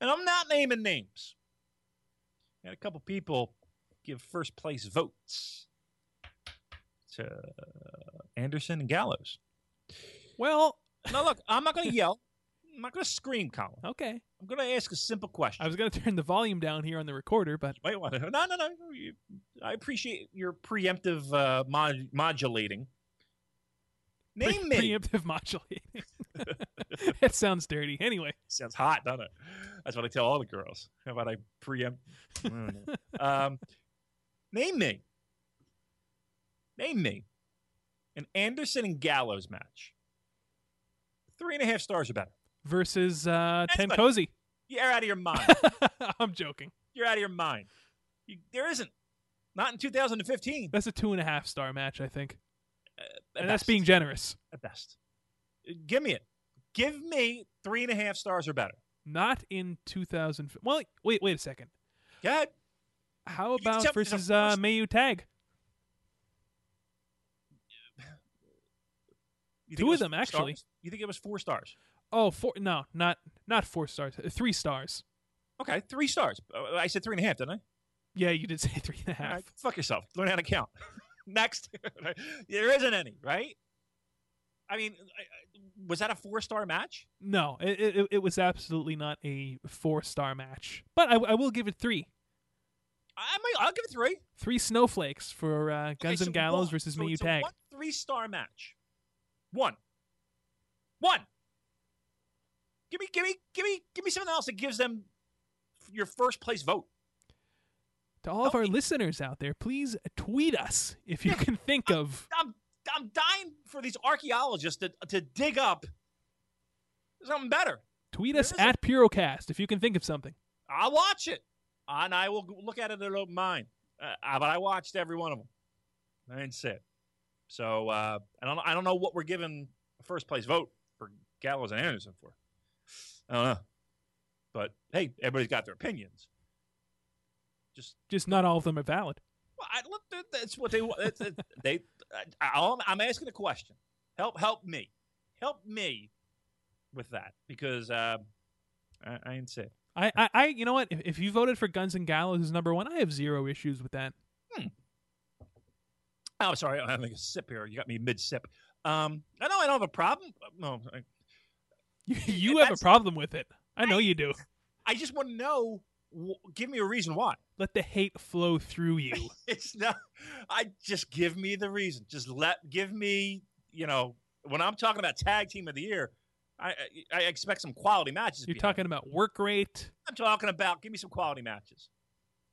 and I'm not naming names. Had a couple people give first place votes to Anderson and Gallows. Well, Now, look, I'm not going to yell. I'm not going to scream, Colin. okay. I'm going to ask a simple question. I was gonna turn the volume down here on the recorder, but Wait, what? No, no, no. I appreciate your preemptive uh, mod- modulating. Name me. preemptive modulating. it sounds dirty. Anyway, Sounds hot, doesn't it? That's what I tell all the girls. How about I preempt? I um, name me. Name me an Anderson and Gallows match. Three and a half stars or better. versus uh, Ten Anybody. Cozy. You're out of your mind. I'm joking. You're out of your mind. You, there isn't. Not in 2015. That's a two and a half star match, I think, At and that's being generous. at best. Uh, Give me it. Give me three and a half stars or better. Not in 2000. Well, wait, wait a second. Go ahead. How about versus uh, Meiyu Tag? Two of them, actually. stars? You think it was four stars? Oh, four. No, not not four stars. uh, Three stars. Okay, three stars. Uh, I said three and a half, didn't I? Yeah, you did say three and a half. right, fuck yourself. Learn how to count. Next. there isn't any, right? I mean, was that a four star match? No, it, it it was absolutely not a four star match. But I, I will give it three. I might, I'll give it three. Three snowflakes for uh, Okay, Guns so and Gallows one- versus so, Meiyu so Tag. One three star match. One. One. Give me, give me, give me, give me something else that gives them your first place vote. To all of our listeners out there, please tweet us if you can think of. I'm I'm dying for these archaeologists to to dig up something better. Tweet us at Purocast if you can think of something. I'll watch it, and I will look at it in open mind. Uh, but I watched every one of them. I didn't see it, so uh, I don't. I don't know what we're giving a first place vote for Gallows and Anderson for. I don't know, but hey, everybody's got their opinions. Just Just not all of them are valid. I, that's what they want. They, I, I'm asking a question. Help, help me, help me with that because uh, I, I didn't see. I, I, I you know what? If, if you voted for Guns and Gallows as number one, I have zero issues with that. Oh, sorry, I'm having a sip here. You got me mid sip. Um, I know I don't have a problem. No, I, You, you have a problem with it. I know you do. I just want to know. Give me a reason why. Let the hate flow through you. It's not. I just give me the reason. Just let. Give me. You know, when I'm talking about tag team of the year, I I, I expect some quality matches. You're talking about work rate. I'm talking about. Give me some quality matches.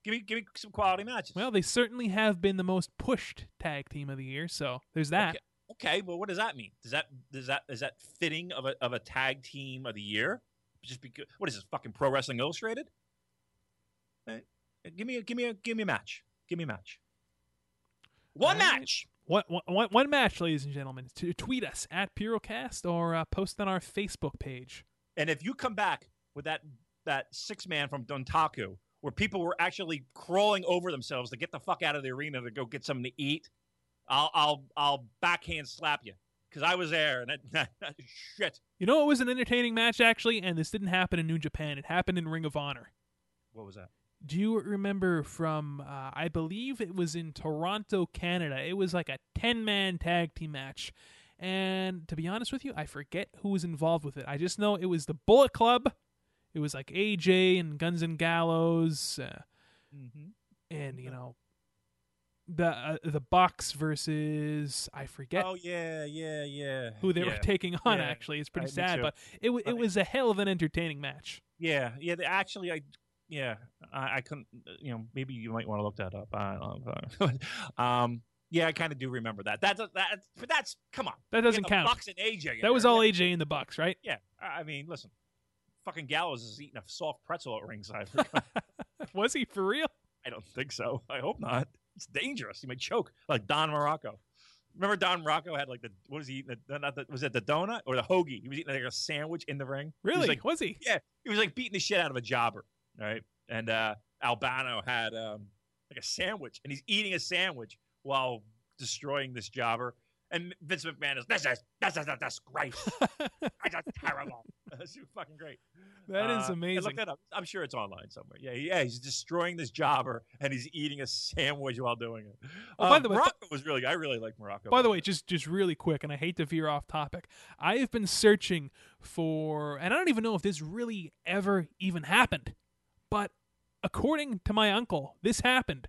Give me. Give me some quality matches. Well, they certainly have been the most pushed tag team of the year, so there's that. Okay. Okay, well, what does that mean? Does that does that is that fitting of a of a tag team of the year? Just because what is this fucking Pro Wrestling Illustrated? Eh, give me a give me a give me a match. Give me a match. One right. match. One, one, one match, ladies and gentlemen. To tweet us at Purocast or uh, post on our Facebook page. And if you come back with that that six man from Dontaku, where people were actually crawling over themselves to get the fuck out of the arena to go get something to eat, I'll I'll I'll backhand slap you because I was there and that shit. You know, it was an entertaining match actually, and this didn't happen in New Japan. It happened in Ring of Honor. What was that? Do you remember from? Uh, I believe it was in Toronto, Canada. It was like a ten-man tag team match, and to be honest with you, I forget who was involved with it. I just know it was the Bullet Club. It was like AJ and Guns and Gallows, uh, Mm-hmm. and you know, the uh, the Bucks versus I forget Oh yeah, yeah, yeah. who they yeah. were taking on. Yeah. Actually, it's pretty sad, but it wa- it was a hell of an entertaining match. Yeah, yeah. They, actually, I yeah, I, I couldn't. You know, maybe you might want to look that up. I don't know. um, yeah, I kind of do remember that. That's that. But that's come on. That doesn't count. Bucks and AJ. That was all Yeah, AJ in the Bucks, right? Yeah, I mean, listen. Fucking Gallows is eating a soft pretzel at ringside. was he for real? I don't think so. I hope not. It's dangerous. He might choke like Don Muraco. Remember Don Muraco had like the what was he eating? The, not the, was it the donut or the hoagie? He was eating like a sandwich in the ring. He was Really? like was he? Yeah, he was like beating the shit out of a jobber, right? And uh, Albano had um, like a sandwich, and he's eating a sandwich while destroying this jobber. And Vince McMahon is this is this is a disgrace. It's just terrible. That's fucking great. That is Uh, amazing. Look that up. I'm sure it's online somewhere. Yeah, yeah. He's destroying this jobber, and he's eating a sandwich while doing it. Oh, by Um, the way, Muraco was really. I really like Muraco. By the way, just just really quick, and I hate to veer off topic. I have been searching for, and I don't even know if this really ever even happened, but according to my uncle, this happened.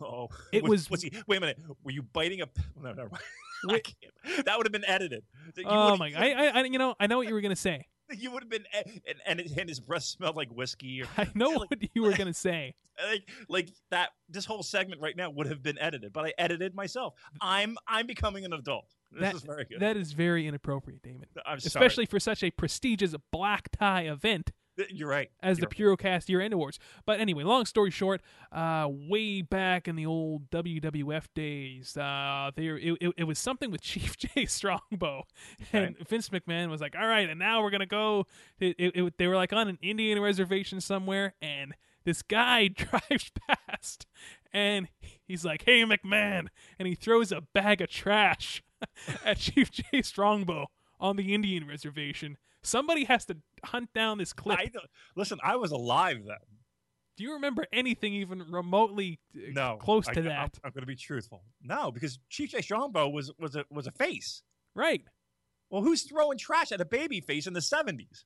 oh, it was- Was he? Wait a minute. Were you biting a? No. I Wait. That would have been edited. You Oh my! I, I, I, you know, I know what you were gonna say. You would have been, e- and, and, it- and his breath smelled like whiskey. Or, I know Like- what you were gonna say. like, like that. This whole segment right now would have been edited, but I edited myself. I'm, I'm becoming an adult. This That- is very good. That is very inappropriate, Damon. I'm sorry. Especially for such a prestigious black tie event You're right. as the You're Purocast Year End Awards. But anyway, long story short, uh, way back in the old WWF days, uh, there it, it, it was something with Chief Jay Strongbow, and Vince McMahon was like, "All right, and now we're gonna go." It- they were like on an Indian reservation somewhere, and this guy drives past, and he's like, "Hey, McMahon," and he throws a bag of trash at Chief Jay Strongbow on the Indian reservation. Somebody has to hunt down this clip. I listen, I was alive then. Do you remember anything even remotely uh, No, close I- to I'm- that? I'm, going to be truthful. No, because Chief Jay Strongbow was was a was a face. Right. Well, who's throwing trash at a baby face in the seventies?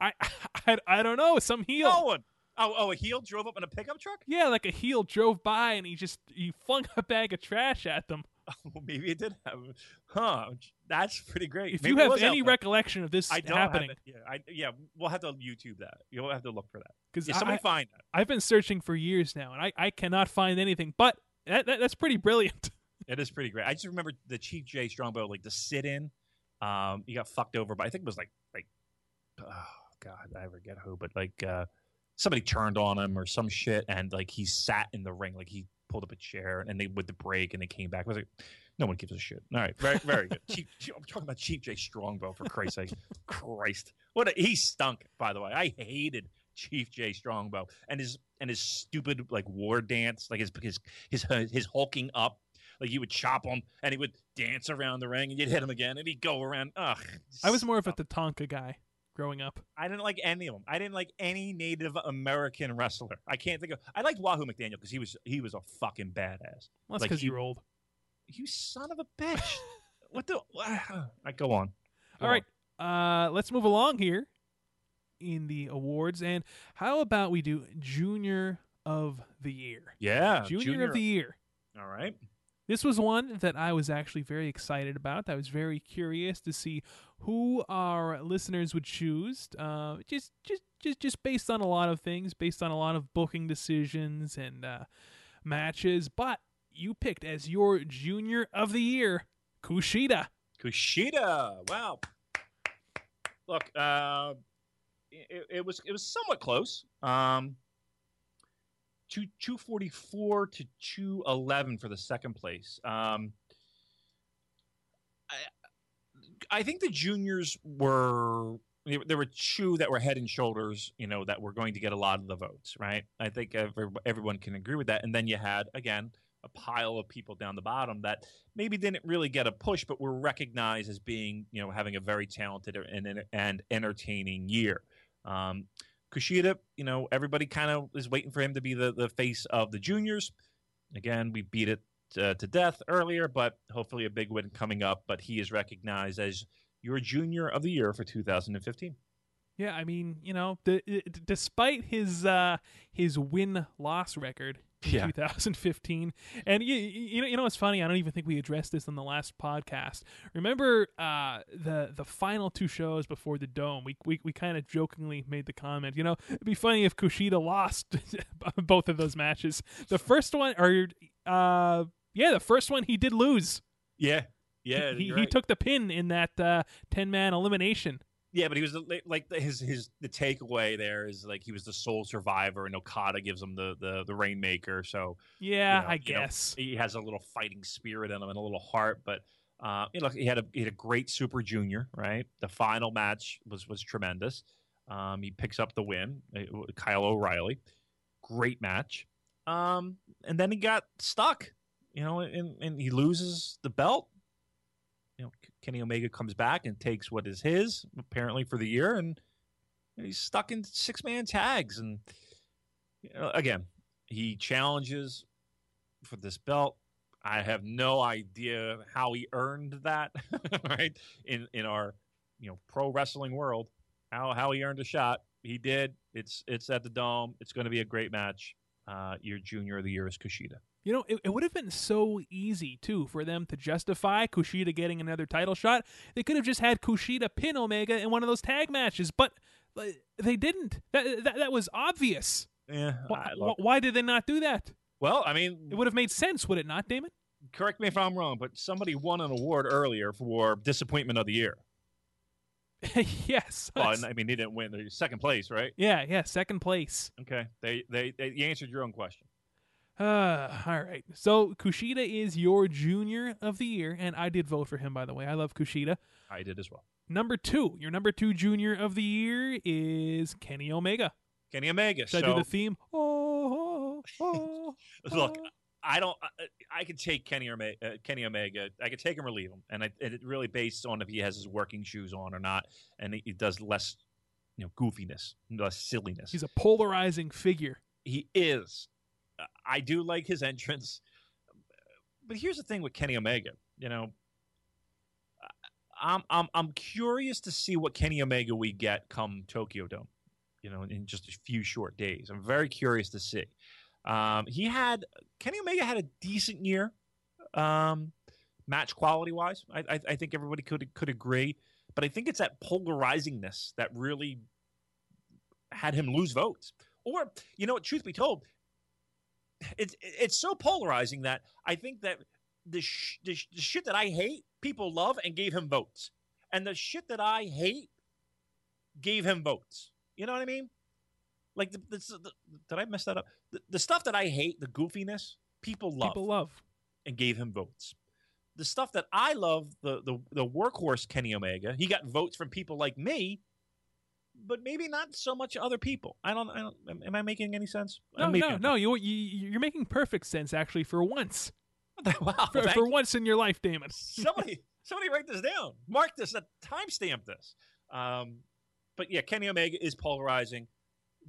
I, I I don't know. Some heel. No one. Oh, oh, a heel drove up in a pickup truck. Yeah, like a heel drove by and he just he flung a bag of trash at them. Well, maybe it did have. Huh? That's pretty great. If Maybe you have any recollection of this I don't happening, have it. Yeah, I, yeah, we'll have to YouTube that. You'll have to look for that. because Yeah, somebody I, find that. I've been searching for years now and I, I cannot find anything. But that, that, that's pretty brilliant. It is pretty great. I just remember the Chief Jay Strongbow like to sit in. Um, he got fucked over, but I think it was like like oh god, I forget who, but like uh, somebody turned on him or some shit, and like he sat in the ring, like he pulled up a chair, and they with the break, and they came back. I was like, no one gives a shit. All right, very very good. Cheap, I'm talking about Chief Jay Strongbow for Christ's sake. Christ, what a, he stunk. By the way, I hated Chief Jay Strongbow and his and his stupid like war dance, like his his his his hulking up. Like you would chop him and he would dance around the ring and you'd hit him again and he'd go around. Ugh. I was more of a Tatanka guy growing up. I didn't like any of them. I didn't like any Native American wrestler. I can't think of. I liked Wahoo McDaniel because he was he was a fucking badass. Well, that's because you- you're old. You son of a bitch! what the? I go on. Go All right, uh, let's move along here in the awards. And how about we do Junior of the Year? Yeah, Junior, of the Year. All right. This was one that I was actually very excited about. I was very curious to see who our listeners would choose. Uh, just, just, just, just based on a lot of things, based on a lot of booking decisions and uh, matches. But you picked as your Junior of the Year, Kushida. Kushida. Wow. Look, uh, it, it was it was somewhat close. Um, two two forty four to two eleven for the second place. Um, I I think the juniors were there were two that were head and shoulders, you know, that were going to get a lot of the votes, right? I think every, everyone can agree with that. And then you had again a pile of people down the bottom that maybe didn't really get a push, but were recognized as being, you know, having a very talented and and entertaining year. Um, Kushida, you know, everybody kind of is waiting for him to be the the face of the juniors. Again, we beat it uh, to death earlier, but hopefully a big win coming up. But he is recognized as your junior of the year for 2015. Yeah, I mean, you know, the, it, despite his uh, his win loss record in Yeah. 2015, and you, you know, you know, what's funny? I don't even think we addressed this on the last podcast. Remember uh, the the final two shows before the dome? We we, we kind of jokingly made the comment, you know, it'd be funny if Kushida lost both of those matches. The first one, or uh, yeah, the first one he did lose. Yeah, yeah, he, you're he took the pin in that uh, ten man elimination. Yeah, but he was the, like his his the takeaway there is like he was the sole survivor, and Okada gives him the the the rainmaker. So Yeah, know, I you know, guess. he has a little fighting spirit in him and a little heart. But uh, you know, he had a he had a great Super Junior. Right, the final match was was tremendous. Um, he picks up the win, uh, Kyle O'Reilly. Great match. Um, and then he got stuck. You know, and, and he loses the belt. You know, Kenny Omega comes back and takes what is his apparently for the year, and he's stuck in six man tags. And you know, again, he challenges for this belt. I have no idea how he earned that, right? In in our you know pro wrestling world, how how he earned a shot. He did. It's it's at the dome. It's going to be a great match. Uh, your junior of the year is Kushida. You know, it, it would have been so easy too for them to justify Kushida getting another title shot. They could have just had Kushida pin Omega in one of those tag matches, but they didn't. That that, that was obvious. Yeah. Why, why did they not do that? well, I mean, It would have made sense, would it not, Damon? correct me if I'm wrong, but somebody won an award earlier for disappointment of the year. yes. Well, I mean, they didn't win. They're second place, right? yeah, yeah, second place. Okay. They, they they you answered your own question. Uh, all right. So Kushida is your junior of the year, and I did vote for him, by the way. I love Kushida. I did as well. Number two, your number two junior of the year is Kenny Omega. Kenny Omega. Should so, I do the theme? Oh, oh, Look, oh. I don't. I, I could take Kenny Omega, uh, Kenny Omega. I could take him or leave him, and, I, and it really based on if he has his working shoes on or not, and he does less, you know, goofiness, less silliness. He's a polarizing figure. he is. I do like his entrance, but here's the thing with Kenny Omega. You know, I'm I'm I'm curious to see what Kenny Omega we get come Tokyo Dome. You know, in just a few short days. I'm very curious to see. Um, he had Kenny Omega had a decent year, um, match quality wise. I, I I think everybody could could agree, but I think it's that polarizingness that really had him lose votes. Or you know, truth be told, it's it's so polarizing that I think that the, sh- the, sh- the shit that I hate, people love and gave him votes, and the shit that I hate, gave him votes. You know what I mean? Like, the, the, did I mess that up? The, the stuff that I hate, the goofiness, people love People love. and gave him votes. The stuff that I love, the the the workhorse Kenny Omega, he got votes from people like me, but maybe not so much other people. I don't. I don't am, I making any sense? No, Maybe no, I'm no. You, you you're making perfect sense actually for once. wow. For, for once in your life, Damon. somebody somebody write this down. Mark this. Uh, timestamp this. Um, but yeah, Kenny Omega is polarizing.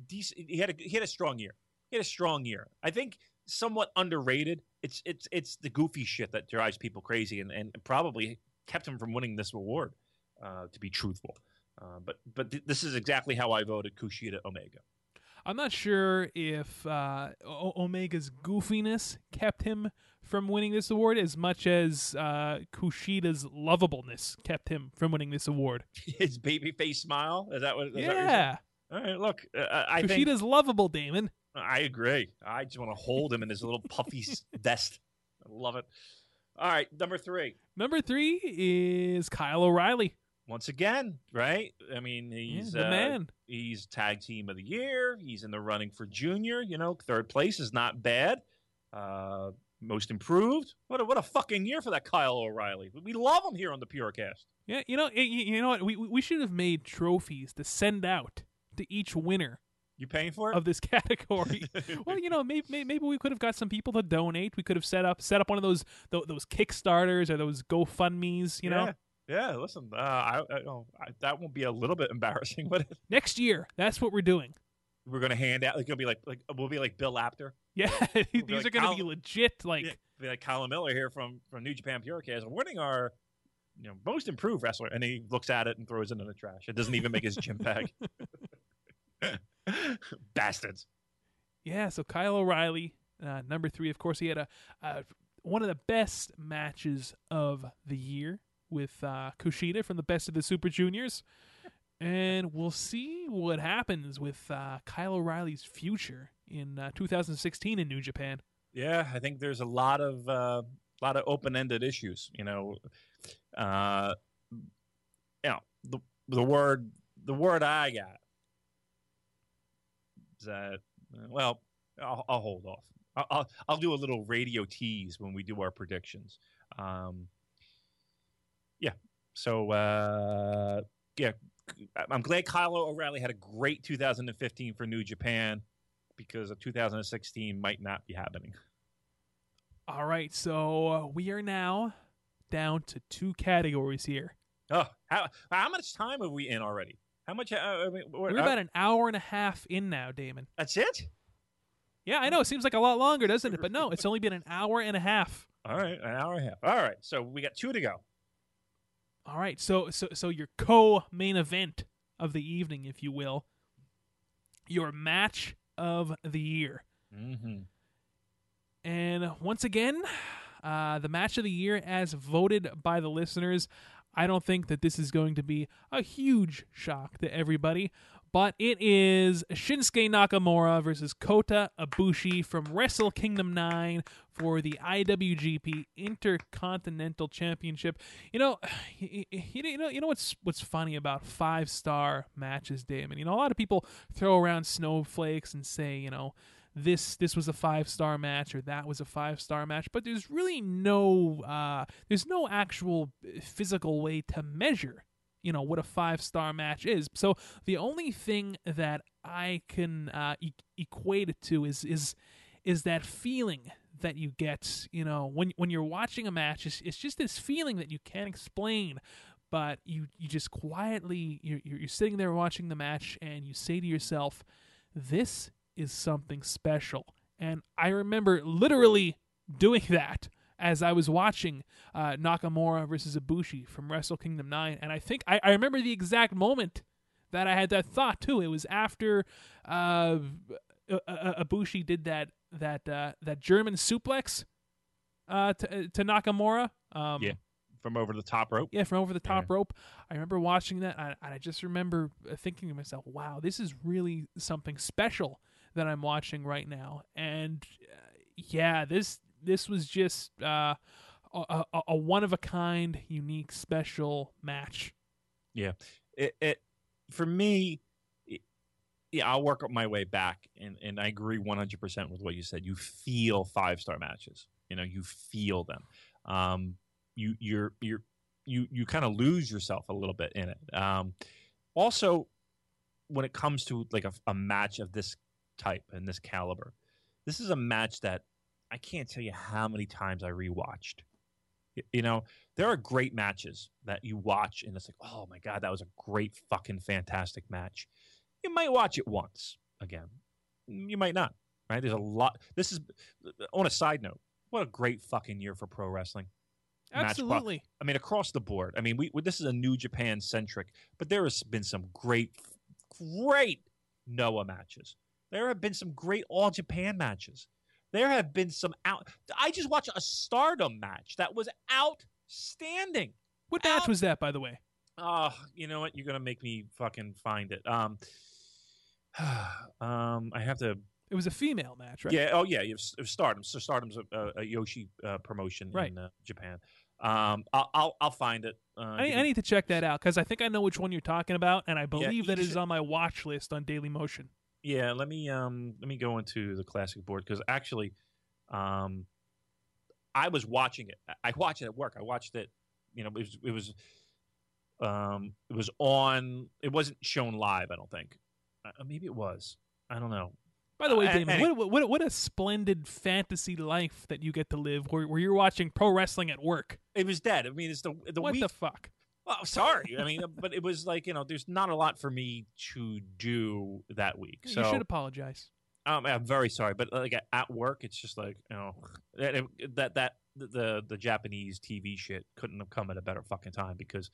Decent, he had a he had a strong year. He had a strong year. I think somewhat underrated. It's it's it's the goofy shit that drives people crazy and, and probably kept him from winning this award. Uh, to be truthful, uh, but but th- this is exactly how I voted Kushida Omega. I'm not sure if uh, o- Omega's goofiness kept him from winning this award as much as uh, Kushida's lovableness kept him from winning this award. His babyface smile is that what? Is that what yeah, All right. Look, uh, I think Kushida's lovable, Damon. I agree. I just want to hold him in his little puffy vest. I love it. All right, number three. Number three is Kyle O'Reilly. Once again, right? I mean, Yeah, he's the uh, man. He's tag team of the year. He's in the running for junior. You know, third place is not bad. Uh, most improved. What a what a fucking year for that Kyle O'Reilly. We love him here on the Purocast. Yeah, you know, y- y- you know what? We we should have made trophies to send out to each winner You paying for it? of this category. well, you know, maybe maybe we could have got some people to donate. We could have set up set up one of those tho- those Kickstarters or those GoFundmes. You know, yeah. Listen, uh, I, I, I, that won't be a little bit embarrassing, but next year, that's what we're doing. we're gonna hand out. It's gonna be like, like we'll be like Bill Apter. Yeah, these be are going to Kyle- be legit. Like, Yeah, be like Colin Miller here from from New Japan Purocast, winning our you know most improved wrestler, and he looks at it and throws it in the trash. It doesn't even make his gym bag. Bastards. yeah. So Kyle O'Reilly, uh, number three. Of course, he had a uh, one of the best matches of the year with uh, Kushida from the Best of the Super Juniors. And we'll see what happens with uh, Kyle O'Reilly's future in uh, 2016 in New Japan. Yeah, I think there's a lot of uh, lot of open ended issues. You know, uh, you know the the word the word I got is that well I'll, I'll hold off. I'll, I'll do a little radio tease when we do our predictions. Um, so uh, yeah, I'm glad Kyle O'Reilly had a great 2015 for New Japan because of 2016 might not be happening. All right, so uh, we are now down to two categories here. Oh, how how much time are we in already? How much? Uh, I mean, what- We're uh, about an hour and a half in now, Damon. that's it. Yeah, I know it seems like a lot longer, doesn't it? But no, it's only been an hour and a half. All right, an hour and a half. All right, so we got two to go. All right, so so so your co-main event of the evening, if you will, your match of the year. Mm-hmm. And once again, uh, the match of the year, as voted by the listeners, I don't think that this is going to be a huge shock to everybody, but it is Shinsuke Nakamura versus Kota Ibushi from Wrestle Kingdom 9 for the IWGP Intercontinental Championship. You know, you you know, you know what's what's funny about five star matches, Damon? You know, a lot of people throw around snowflakes and say, you know, this this was a five star match or that was a five star match, but there's really no uh, there's no actual physical way to measure you know what a five star match is. So the only thing that I can uh, e- equate it to is is is that feeling that you get you know when when you're watching a match. It's, it's just this feeling that you can't explain. But you, you just quietly you're, you're you're sitting there watching the match and you say to yourself, "This is something special." And I remember literally doing that as I was watching uh, Nakamura versus Ibushi from Wrestle Kingdom 9. And I think I, I remember the exact moment that I had that thought too. It was after uh, uh, uh, Ibushi did that that uh, that German suplex uh, to, to Nakamura. Um, Yeah. From over the top rope. yeah, from over the top Yeah. rope. I remember watching that, and I just remember uh, thinking to myself, "Wow, this is really something special that I'm watching right now." And uh, yeah, this this was just uh, a, a, a one of a kind, unique, special match. Yeah. It, it for me, it- yeah, I'll work my way back, and and I agree one hundred percent with what you said. You feel five star matches. You know, you feel them. Um, you you're you're you you kind of lose yourself a little bit in it. Um, also, when it comes to like a, a match of this type and this caliber, this is a match that I can't tell you how many times I rewatched. You know, there are great matches that you watch and it's like, oh my god, that was a great fucking fantastic match. You might watch it once again. You might not. Right? There's a lot. This is uh, on a side note. What a great fucking year for pro wrestling. Absolutely. I mean, across the board. I mean, we this is a New Japan centric, but there has been some great, great Noah matches. There have been some great All Japan matches. There have been some out. I just watched a Stardom match that was outstanding. What match Out- was that, by the way? Oh, you know what? You're gonna make me fucking find it. Um, um, I have to. It was a female match, right? Yeah. Oh, yeah. You have Stardom. So Stardom's a, a, a joshi uh, promotion Right. in uh, Japan. Um, I'll, I'll I'll find it. Uh, I, I need to check that out because I think I know which one you're talking about, and I believe you that is should- on my watch list on Daily Motion. Yeah, let me um let me go into the classic board because actually, um, I was watching it. I- watched it at work. I watched it. You know, it was it was, um, it was on. It wasn't shown live. I don't think. Uh, maybe it was. I don't know. By the way, Uh, Damon, any- what, what what a splendid fantasy life that you get to live, where, where you're watching pro wrestling at work. It was dead. I mean, it's the the what week. the fuck? Well, sorry. I mean, but it was like you know, there's not a lot for me to do that week. So you should apologize. Um, I'm very sorry, but like at- work, it's just like you know that that that the the Japanese TV shit couldn't have come at a better fucking time because,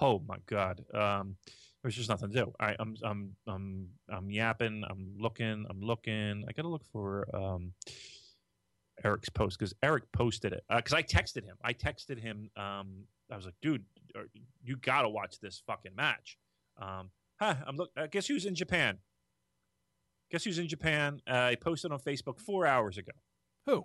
oh my god, um, there's just nothing to do. All right, I'm I'm I'm I'm yapping. I'm looking. I'm looking. I gotta look for um Eric's post because Eric posted it because I texted him. I texted him. Um, I was like, dude, are- you gotta watch this fucking match. Um, huh, I'm look. I guess who's in Japan? Guess who's in Japan? Uh, I posted on Facebook four hours ago. Who?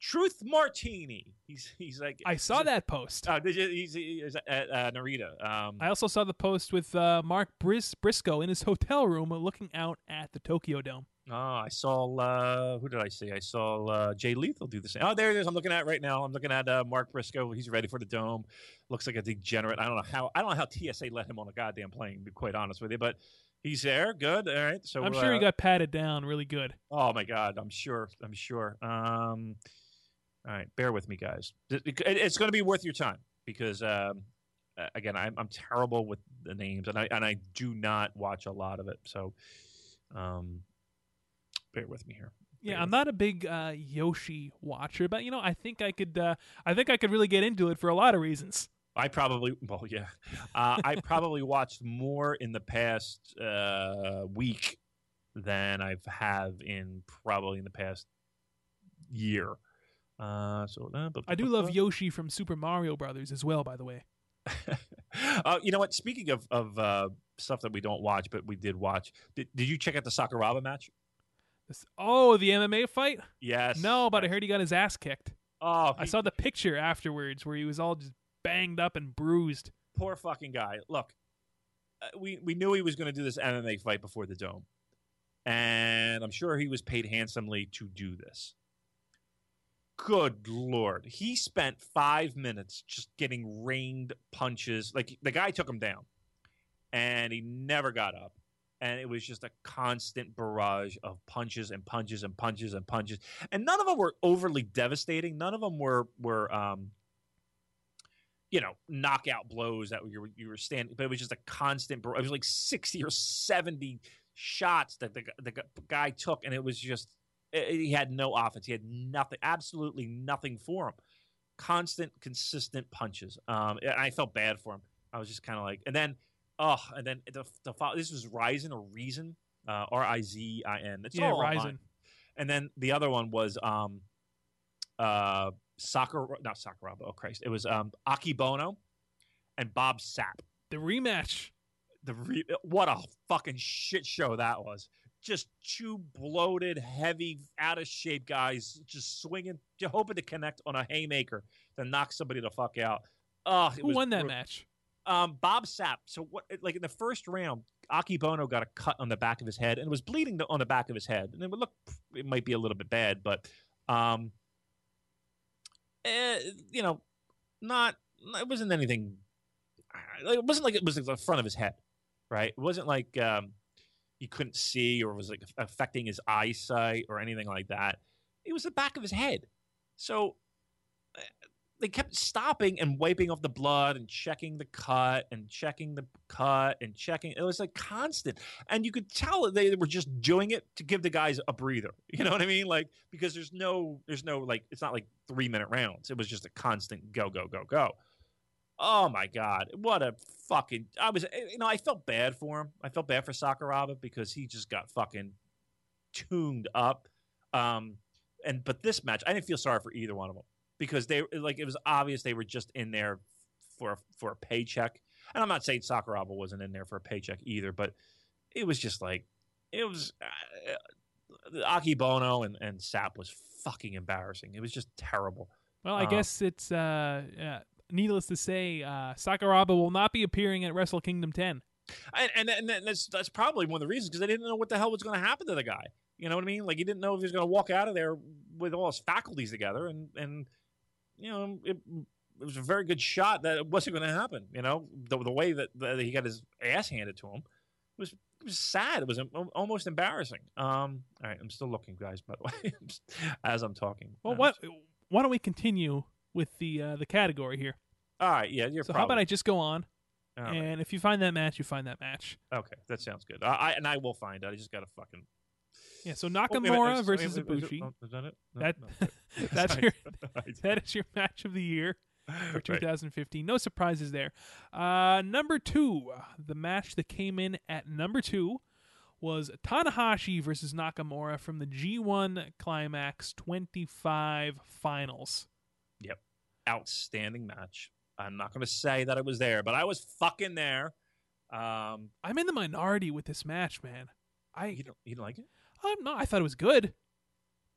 Truth Martini. He's he's like I saw that post. You? He's, he's at uh, Narita. Um, I also saw the post with uh, Mark Bris- Briscoe in his hotel room looking out at the Tokyo Dome. Oh, I saw. Uh, who did I see? I saw uh, Jay Lethal do the same. Oh, there it is. I'm looking at it right now. I'm looking at uh, Mark Briscoe. He's ready for the dome. Looks like a degenerate. I don't know how. I don't know how TSA let him on a goddamn plane. To be quite honest with you, but he's there. Good. All right. So I'm sure he uh, got patted down really good. Oh my God, I'm sure. I'm sure. Um, all right, bear with me, guys. It- it- It's going to be worth your time because, um, uh, again, I'm, I'm terrible with the names, and I and I do not watch a lot of it. So, um, bear with me here. Yeah, I'm not a big uh, joshi watcher, but you know, I think I could. Uh, I think I could really get into it for a lot of reasons. I probably, well, yeah, uh, I probably watched more in the past uh, week than I've have in probably in the past year. Uh, so uh, I do love Yoshi from Super Mario Brothers as well. By the way, uh, you know what? Speaking of of uh, stuff that we don't watch, but we did watch. Did, did you check out the Sakuraba match? This- oh, the MMA fight? Yes. No, but I heard he got his ass kicked. Oh, I saw the picture afterwards where he was all just banged up and bruised. poor fucking guy. Look, uh, we we knew he was going to do this MMA fight before the dome, and I'm sure he was paid handsomely to do this. Good lord, he spent five minutes just getting rained punches. Like the guy took him down, and he never got up. And it was just a constant barrage of punches and punches and punches and punches, and none of them were overly devastating. None of them were were um, you know, knockout blows that you were you were standing, but it was just a constant. bar- It was like sixty or seventy shots that the the guy took, and it was just eh, he had no offense. He had nothing, absolutely nothing for him. Constant, consistent punches. Um, I felt bad for him. I was just kind of like, and then, oh, and then the the this was Rizin or Reason, uh, R I Z I N. It's yeah, all online. Rizin. And then the other one was um uh Sakura not Sakuraba, oh Christ. It was um Akebono and Bob Sapp. The rematch. The re- what a fucking shit show that was. Just two bloated, heavy, out of shape guys just swinging, just hoping to connect on a haymaker to knock somebody the fuck out. Oh, Who won that match? Um, Bob Sapp. So what? Like in the first round, Akebono got a cut on the back of his head and was bleeding on the back of his head, and it would look it might be a little bit bad, but um, eh, you know, not it wasn't anything. It wasn't like it was the front of his head, right? It wasn't like um, he couldn't see or was like affecting his eyesight or anything like that. It was the back of his head. So they kept stopping and wiping off the blood and checking the cut and checking the cut and checking. It was like constant, and you could tell they were just doing it to give the guys a breather. You know what I mean? Like because there's no, there's no like it's not like three minute rounds. It was just a constant go, go, go, go. Oh my god, what a fucking! I was, eh, you know, I felt bad for him. I felt bad for Sakuraba because he just got fucking tuned up. Um, and but this match, I didn't feel sorry for either one of them because they like it was obvious they were just in there for for a paycheck. And I'm not saying Sakuraba wasn't in there for a paycheck either, but it was just like it was uh, Akebono and and Sapp was fucking embarrassing. It was just terrible. Well, I Um, guess it's uh, uh, needless to say, uh, Sakuraba will not be appearing at Wrestle Kingdom 10. And and, and that's that's probably one of the reasons because they didn't know what the hell was going to happen to the guy. You know what I mean? Like he didn't know if he was going to walk out of there with all his faculties together, and and you know it, it was a very good shot that it wasn't going to happen. You know the the way that, that he got his ass handed to him was was sad. It was almost embarrassing. Um, all right, I'm still looking, guys. By the way, as I'm talking. Well, Um, what? Why don't we continue with the uh, the category here? All right, yeah, you're. So how about I just go on, all right. and if you find that match, you find that match. Okay, that sounds good. I, I and I will find it. I just got to fucking. Yeah. So Oh, wait a minute, Nakamura is- versus wait, wait, is Ibushi. oh, Is that it? No, That no. that's Sorry. your that is your match of the year for Right. 2015. No surprises there. Uh, number two, the match that came in at number two was Tanahashi versus Nakamura from the G1 Climax 25 Finals. Yep. Outstanding match. I'm not going to say that I was there, but I was fucking there. Um, I'm in the minority with this match, man. I you don't you don't like it? I'm not. I thought it was good.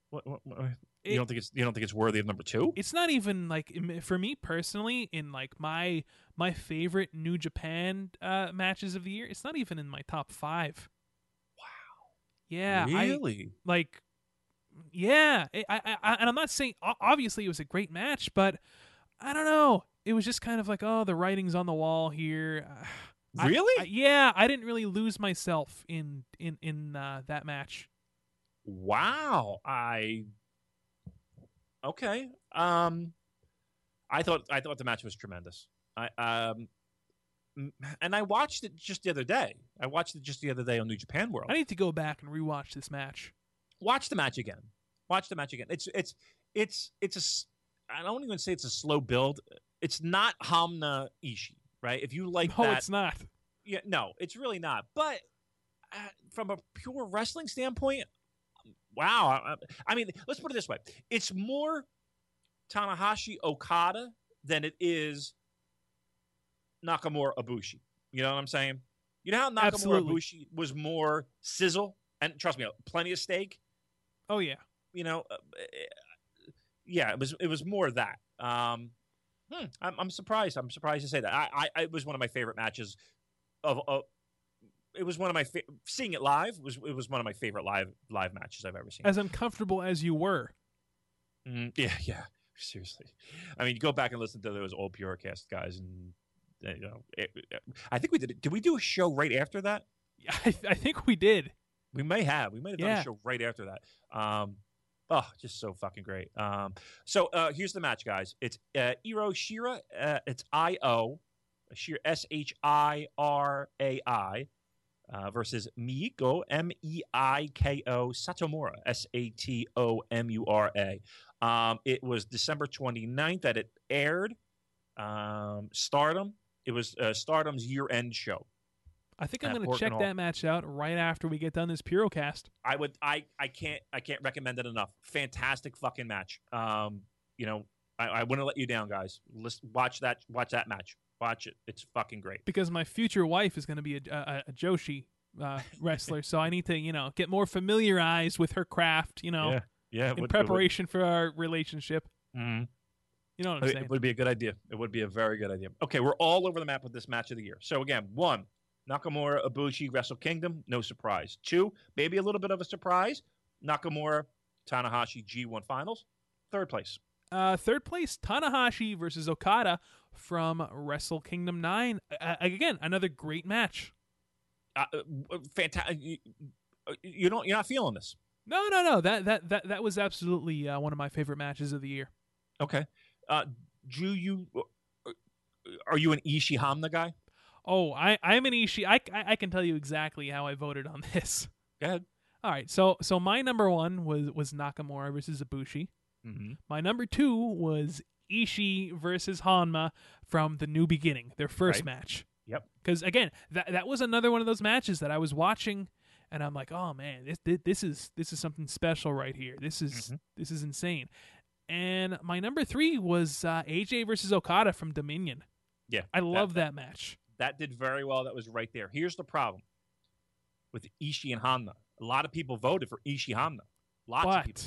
What, what, what- you don't think it's you don't think it's worthy of number two? It's not even like for me personally in like my my favorite New Japan uh, matches of the year. It's not even in my top five. Wow. Yeah, I, really? like yeah I, I, I and i'm not saying obviously it was a great match but i don't know it was just kind of like oh the writing's on the wall here Uh, I- really? I- yeah i didn't really lose myself in in in uh, that match wow. I. Okay. Um, I thought I thought the match was tremendous. I um, and I watched it just the other day. I watched it just the other day on New Japan World. i need to go back and rewatch this match watch the match again. Watch the match again. It's it's it's it's a. I don't even say it's a slow build. It's not Hamna Ishii, right? If you like no that, it's not yeah, no, it's really not. But uh, from a pure wrestling standpoint, wow. I, I mean, let's put it this way: it's more Tanahashi Okada than it is Nakamura Ibushi. You know what I'm saying? You know how Nakamura Absolutely. Ibushi was more sizzle, and trust me, plenty of steak oh yeah you know, uh, yeah, it was it was more that. Um, hmm, I'm, I'm surprised. I'm surprised to say that. I, I it was one of my favorite matches of. of it was one of my fa- seeing it live was it was one of my favorite live live matches I've ever seen. as uncomfortable as you were Mhm, yeah, yeah, seriously. I mean, you go back and listen to those old Purocast guys, and you know, it, I think we did. Did we do a show right after that? i, I think we did We may have. We may have done a show right after that. Um, oh, just so fucking great. Um, so uh, here's the match, guys. It's uh, Io Shirai. Uh, it's I O, Shirai S H I R A I, uh, versus Meiko M E I K O Satomura S A T O M U R A. Um, it was December 29th that it aired. Um, Stardom. It was uh, Stardom's year-end show. i think i'm going to check that match out right after we get done this purocast I would I I can't I can't recommend it enough. Fantastic fucking match. Um, you know, I, I wouldn't let you down, guys. Listen, watch that watch that match. Watch it. It's fucking great. because my future wife is going to be a, a, a joshi uh, wrestler so i need to you know get more familiarized with her craft you know yeah. in preparation for our relationship hmm You know what I'm saying? It would be a good idea. It would be a very good idea. Okay, we're all over the map with this match of the year. So again, one, Nakamura Ibushi Wrestle Kingdom, no surprise. Two, maybe a little bit of a surprise, Nakamura Tanahashi G1 Finals, third place. Uh, third place, Tanahashi versus Okada from Wrestle Kingdom 9. Uh, again, another great match. Uh, fantastic. You, you don't. You're not feeling this. No, no, no. That that that that was absolutely uh, one of my favorite matches of the year. Okay. Uh, do you are you an Ishii Hamna guy? Oh, I I'm an Ishii. I, I, I can tell you exactly how I voted on this. Go ahead. All right. So so my number one was was Nakamura versus Ibushi. Mm-hmm. My number two was Ishii versus Honma from the New Beginning, their first Right. match. Yep. Because again, that that was another one of those matches that I was watching, and I'm like, oh man, this this, is this is something special right here. This is Mhm. this is insane. And my number three was uh, AJ versus Okada from Dominion. Yeah. I love that, match. That did very well. That was right there. Here's the problem with Ishii and Hamna. A lot of people voted for Ishii Hamna. Lots of people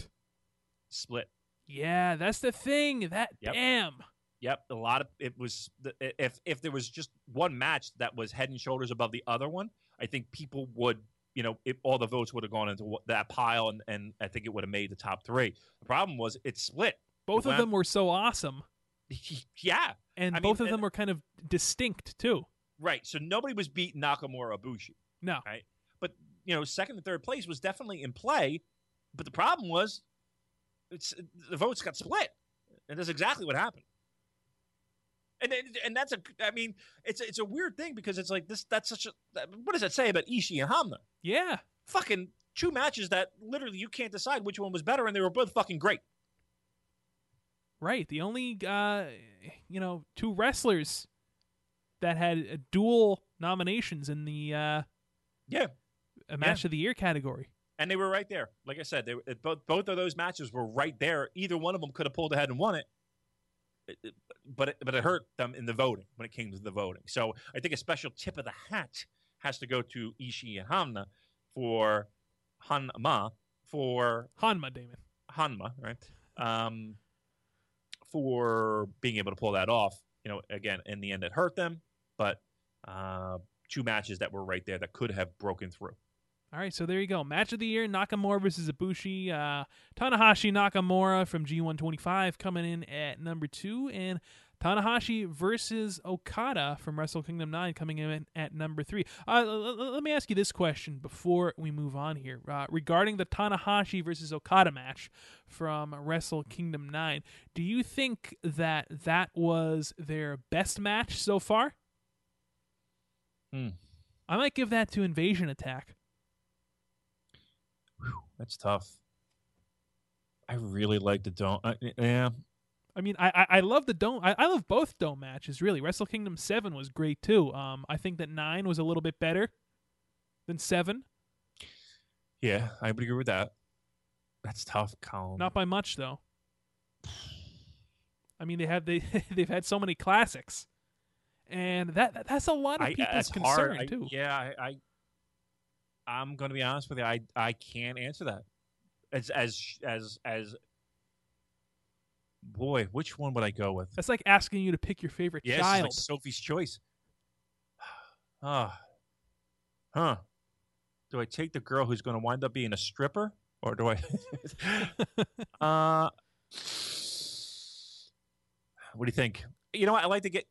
split. Yeah, that's the thing. That Yep. damn. Yep, a lot of it was if if there was just one match that was head and shoulders above the other one, I think people would you know it, all the votes would have gone into that pile, and, and I think it would have made the top three. The problem was it split. Both of them were so awesome, yeah, and I mean, both of and- them were kind of distinct too. right. So nobody was beating Nakamura or Ibushi, No, right, but you know second and third place was definitely in play. But the problem was, it's the votes got split, and that's exactly what happened. And and- that's a I mean it's it's a weird thing because it's like this that's such a what does that say about Ishii and Hamna? yeah, fucking two matches that literally you can't decide which one was better, and they were both fucking great. right. The only uh, you know two wrestlers that had uh, dual nominations in the uh, Yeah, a match of the year category. And they were right there. Like I said, they both both of those matches were right there. Either one of them could have pulled ahead and won it, It- it- but it, but it hurt them in the voting when it came to the voting. So I think a special tip of the hat has to go to Ishii and Hamna for Honma for Honma Damon. Honma, right? Um, for being able to pull that off. You know, again, in the end, it hurt them, but uh, two matches that were right there that could have broken through. All right, so there you go. Match of the year: Nakamura versus Ibushi. Uh, Tanahashi Nakamura from G125 coming in at number two, and Tanahashi versus Okada from Wrestle Kingdom 9 coming in at number three. Uh, l- l- let me ask you this question before we move on here uh, regarding the Tanahashi versus Okada match from Wrestle Kingdom 9. Do you think that that was their best match so far? Hmm. I might give that to Invasion Attack. That's tough. I really like the don't. Uh, yeah, I mean, I I, love the dome. I, I love both dome matches. Really, Wrestle Kingdom Seven was great too. Um, I think that nine was a little bit better than seven, yeah, I would agree with that. That's tough, Colin. not by much though. I mean, they have they they've had so many classics, and that, that that's a lot of I, people's concern. I- too. yeah, I, I I'm going to be honest with you. I I can't answer that. As as as as boy, which one would I go with? That's like asking you to pick your favorite Yes, child. like Sophie's choice. Ah, huh. Do I take the girl who's going to wind up being a stripper, or do I? uh, what do you think? You know, what? I like to get.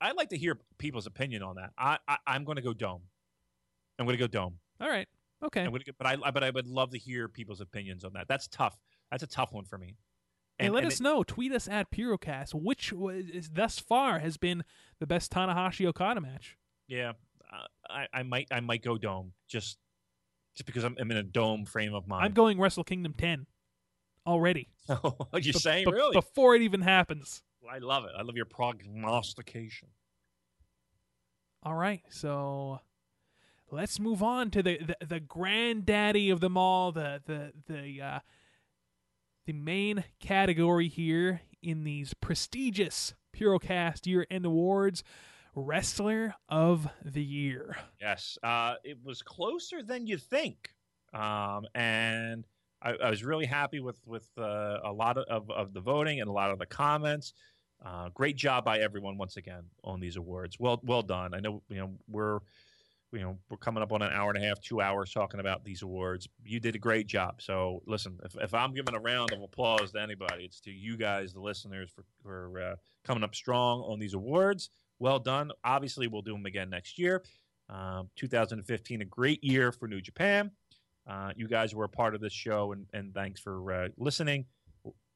I like to hear people's opinion on that. I, I I'm going to go dome. I'm going to go dome. All right, okay. I'm going to go, but I but I would love to hear people's opinions on that. That's tough. That's a tough one for me. Hey, And- let and us it- know. Tweet us at Purocast. Which is thus far has been the best Tanahashi Okada match? Yeah, uh, I, I might I might go dome just just because I'm, I'm in a dome frame of mind. I'm going Wrestle Kingdom 10 already. what you're Be- saying, be- really? Before it even happens. I love it. I love your prognostication. All right, so let's move on to the the, the granddaddy of them all, the the the uh, the main category here in these prestigious Purocast Year End Awards, Wrestler of the Year. Yes, uh, it was closer than you think, um, and I, I was really happy with with uh, a lot of, of, the voting and a lot of the comments. Uh, great job by everyone once again on these awards. Well, well done. I know you know we're you know we're coming up on an hour and a half, two hours talking about these awards. You did a great job. So listen, if, if I'm giving a round of applause to anybody, it's to you guys, the listeners, for for uh, coming up strong on these awards. Well done. Obviously, we'll do them again next year. Um, 2015, a great year for New Japan. Uh, you guys were a part of this show, and, and thanks for uh, listening.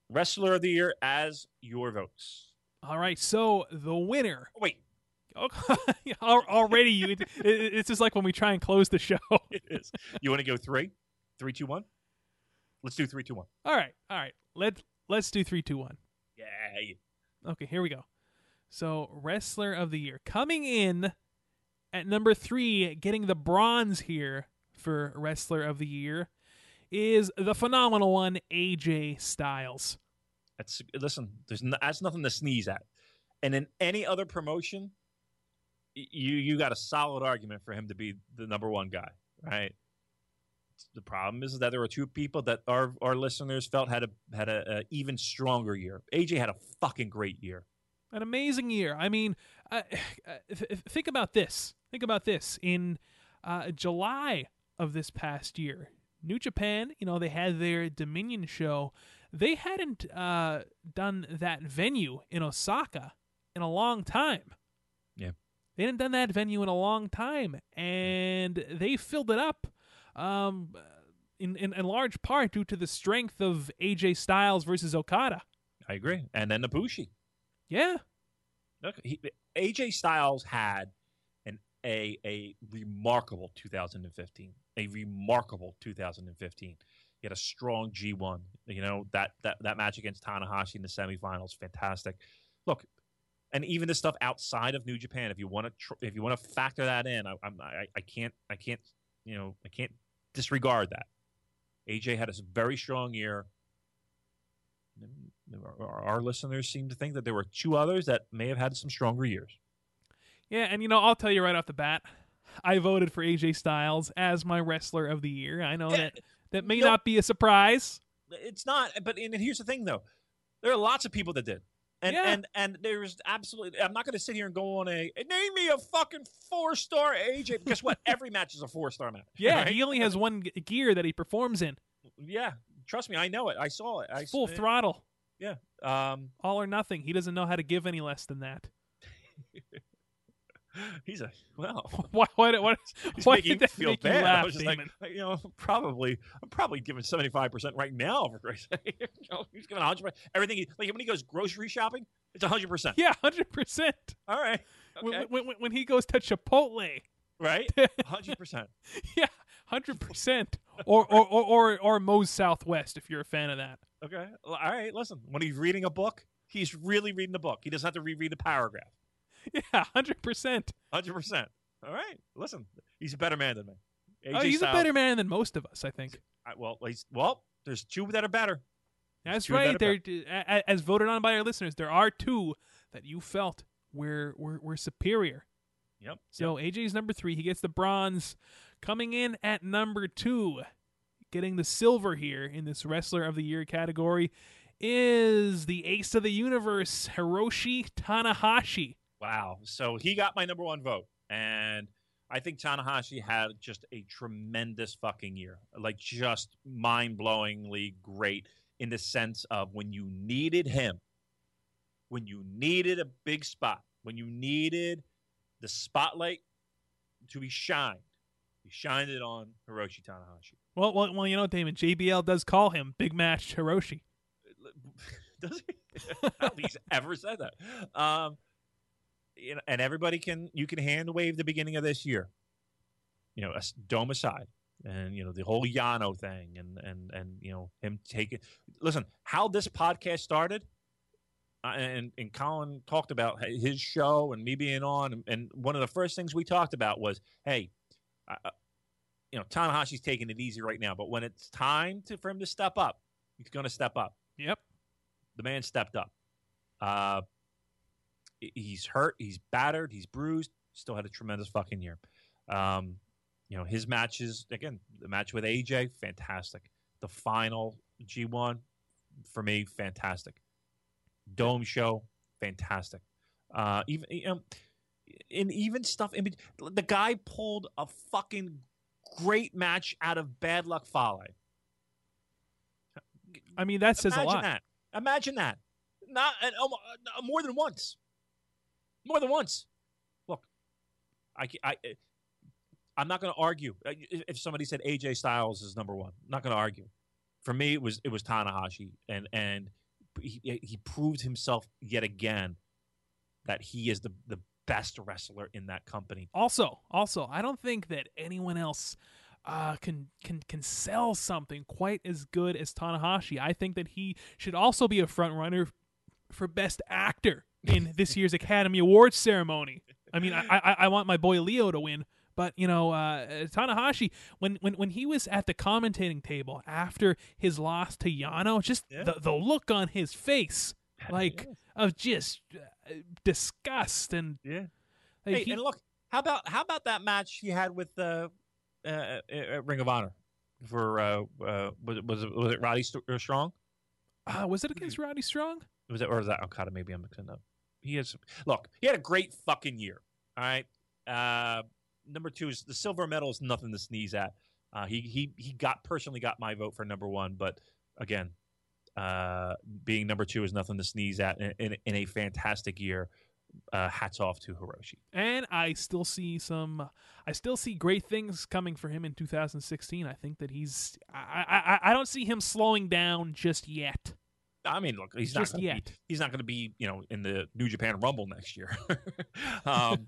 Wrestler of the Year as your votes. All right, so the winner. Wait, already you. It, it's just like when we try and close the show. it is. You want to go three, three, two, one? Let's do three, two, one. All right, all right. Let's let's do three, two, one. Yay. Okay, here we go. So, wrestler of the year coming in at number three, getting the bronze here for wrestler of the year is the phenomenal one, AJ Styles. That's listen. There's no, that's nothing to sneeze at. And in any other promotion, you you got a solid argument for him to be the number one guy, right? The problem is that there were two people that our our listeners felt had a had a, a even stronger year. AJ had a fucking great year, an amazing year. I mean, uh, think about this. Think about this. In uh, July of this past year, New Japan, you know, they had their Dominion show. They hadn't uh, done that venue in Osaka in a long time. They hadn't done that venue in a long time, and they filled it up um, in, in, in large part due to the strength of AJ Styles versus Okada. I agree. And then Ibushi. Yeah. Look, he, AJ Styles had an a a remarkable 2015. A remarkable 2015. He had a strong G1. You know that that that match against Tanahashi in the semifinals, fantastic. Look, and even the stuff outside of New Japan. If you want to, tr- if you want to factor that in, I, I'm, I, I can't, I can't, you know, I can't disregard that. AJ had a very strong year. Our, listeners seem to think that there were two others that may have had some stronger years. Yeah, and you know, I'll tell you right off the bat, I voted for AJ Styles as my wrestler of the year. I know that that may not be a surprise. It's not, but and here's the thing though. There are lots of people that did. And yeah. and and there's absolutely I'm not going to sit here and go on a name me a fucking four star AJ. Guess what? Every match is a four star match. Yeah, right? he only has one gear that he performs in. Yeah, trust me, I know it. I saw it. I full throttle. Yeah, um, all or nothing. He doesn't know how to give any less than that. He's a well. Why? Why? Why, why did that feel make bad? You laugh, I was just like, you know, probably, I'm probably giving 75 percent right now for Christ's sake. you know, he's giving hundred percent Everything. He, like when he goes grocery shopping, it's 100 percent. Yeah, 100 percent. All right. Okay. When, when, when he goes to Chipotle, right? 100 percent. Yeah, 100 percent. Or or or or Moe's Southwest, if you're a fan of that. Okay. All right. Listen, when he's reading a book, he's really reading the book. He doesn't have to reread a paragraph. Yeah, hundred percent. Hundred percent. All right. Listen, he's a better man than me. AJ oh, he's Styles, a better man than most of us, I think. I, well, he's well. There's two that are better. That's right. There, as voted on by our listeners, there are two that you felt were were, were superior. Yep. So yep. AJ's number three. He gets the bronze. Coming in at number two, getting the silver here in this Wrestler of the Year category, is the Ace of the Universe, Hiroshi Tanahashi. Wow. So he got my number one vote. And I think Tanahashi had just a tremendous fucking year. Like just mind blowingly great in the sense of when you needed him, when you needed a big spot, when you needed the spotlight to be shined, he shined it on Hiroshi Tanahashi. Well, well, well, you know, Damon, JBL does call him Big Match Hiroshi. does he? I don't think he's ever said that. Um, you know, and everybody can you can hand wave the beginning of this year. You know, a dome aside, and you know the whole Yano thing, and and and you know him taking. Listen, how this podcast started, uh, and and Colin talked about his show and me being on, and, and one of the first things we talked about was, hey, uh, you know, Tanahashi's taking it easy right now, but when it's time to, for him to step up, he's going to step up. Yep, the man stepped up. Uh, he's hurt, he's battered, he's bruised. Still had a tremendous fucking year. Um, you know his matches again. The match with AJ, fantastic. the final G1 for me, fantastic. Dome show, fantastic. Uh, even you know, and even stuff. I mean, the guy pulled a fucking great match out of Bad Luck Fale. I mean, that says Imagine a lot. that. Imagine that. Not and, um, uh, more than once. More than once. Look, I, I, I'm not going to argue. If somebody said AJ Styles is number one, I'm not going to argue. For me, it was it was Tanahashi, and and he, he proved himself yet again that he is the the best wrestler in that company. Also, also, I don't think that anyone else uh, can can can sell something quite as good as Tanahashi. I think that he should also be a front runner for best actor in this year's Academy Awards ceremony. I mean, I, I I want my boy Leo to win, but you know, uh, Tanahashi when when when he was at the commentating table after his loss to Yano, just Yeah. the the look on his face, like of just uh, disgust and Yeah. like, Hey, he- and look, how about how about that match he had with uh, uh, uh, Ring of Honor for uh, uh, was it was it, was it Roddy uh, Strong? uh, was it against Roddy Strong? Was it or is that Okada? Maybe I'm mixing up. He has look. He had a great fucking year. All right. Uh, number two is the silver medal is nothing to sneeze at. Uh, he he he got personally got my vote for number one, but again, uh, being number two is nothing to sneeze at in, in, in a fantastic year. Uh, hats off to Hiroshi. and I still see some. I still see great things coming for him in 2016. I think that he's. I I, I don't see him slowing down just yet. I mean, look, he's Just not gonna yet. Be, he's not going to be, you know, in the New Japan Rumble next year. um,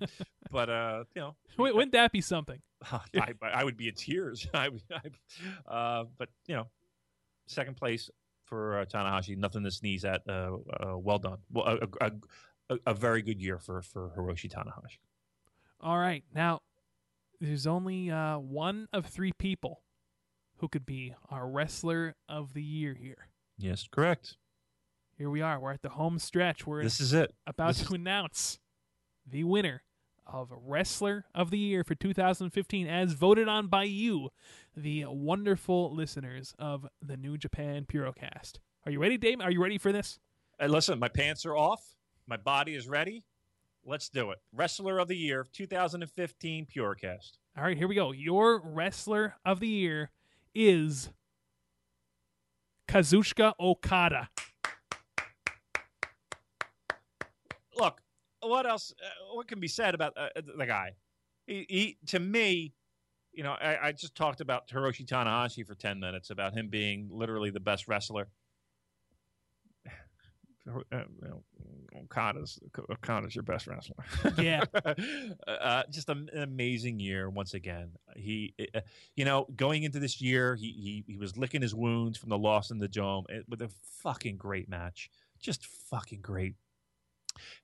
but uh, you know, Wou- Wouldn't that be something? I, I would be in tears. I, I, uh, but you know, second place for uh, Tanahashi, nothing to sneeze at. Uh, uh, well done. Well, a, a, a, a very good year for for Hiroshi Tanahashi. All right, now there's only uh, one of three people who could be our wrestler of the year here. Yes, correct. Here we are. We're at the home stretch. We're This is it. about this to announce the winner of Wrestler of the Year for 2015, as voted on by you, the wonderful listeners of the New Japan Purocast. Are you ready, Dave? Are you ready for this? Hey, listen, my pants are off. My body is ready. Let's do it. Wrestler of the Year, 2015 Purocast. All right, here we go. Your Wrestler of the Year is Kazuchika Okada. Look, what else? Uh, what can be said about uh, the guy? He, he, to me, you know, I, I just talked about Hiroshi Tanahashi for ten minutes about him being literally the best wrestler. Uh, Okada's Okada's your best wrestler. Yeah. uh, just an amazing year once again. He, uh, you know, going into this year, he he, he was licking his wounds from the loss in the dome eh, with a fucking great match. Just fucking great.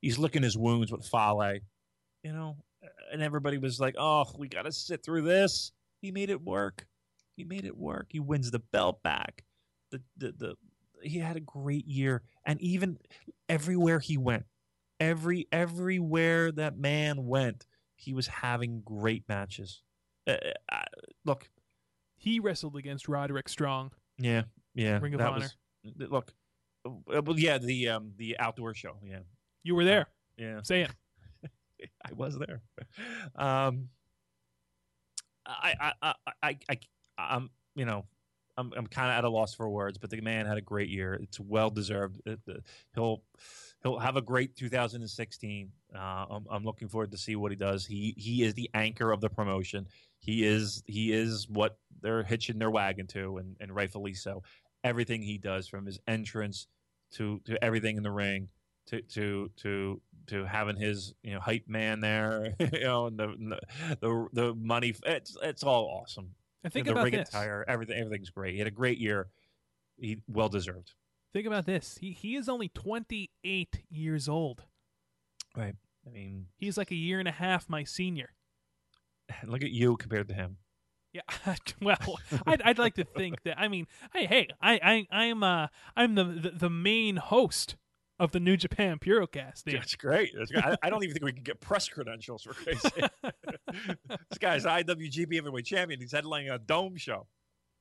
He's licking his wounds with Fale, you know, and everybody was like, "Oh, we got to sit through this." He made it work. He made it work. He wins the belt back. The the the he had a great year, and even everywhere he went, every everywhere that man went, he was having great matches. Uh, uh, look, He wrestled against Roderick Strong. yeah, yeah, Ring of Honor. Was, look, uh, well, yeah, the um the outdoor show, yeah, You were there. yeah. Say it. I was there. Um, I, I, I, I, I, I'm, you know, I'm, I'm kind of at a loss for words, but the man had a great year. It's well deserved. He'll, he'll have a great 2016. Uh, I'm, I'm looking forward to see what he does. He, he is the anchor of the promotion. He is, he is what they're hitching their wagon to, and, and rightfully so. Everything he does, from his entrance to, to everything in the ring, to to to to having his you know hype man there, you know, and the the the money. It's it's all awesome. And think the about ring this. attire, everything everything's great. He had a great year. He well deserved. Think about this. He he is only 28 years old. Right. I mean, He's like a year and a half my senior. look at you compared to him. Yeah, well, I'd, I'd like to think that. I mean, hey, hey, I, I, I'm, uh, I'm the, the the main host of the New Japan Purocast. dude. That's great. That's great. I, I don't even think we can get press credentials for crazy. this guy's IWGP Heavyweight Champion. He's headlining a dome show.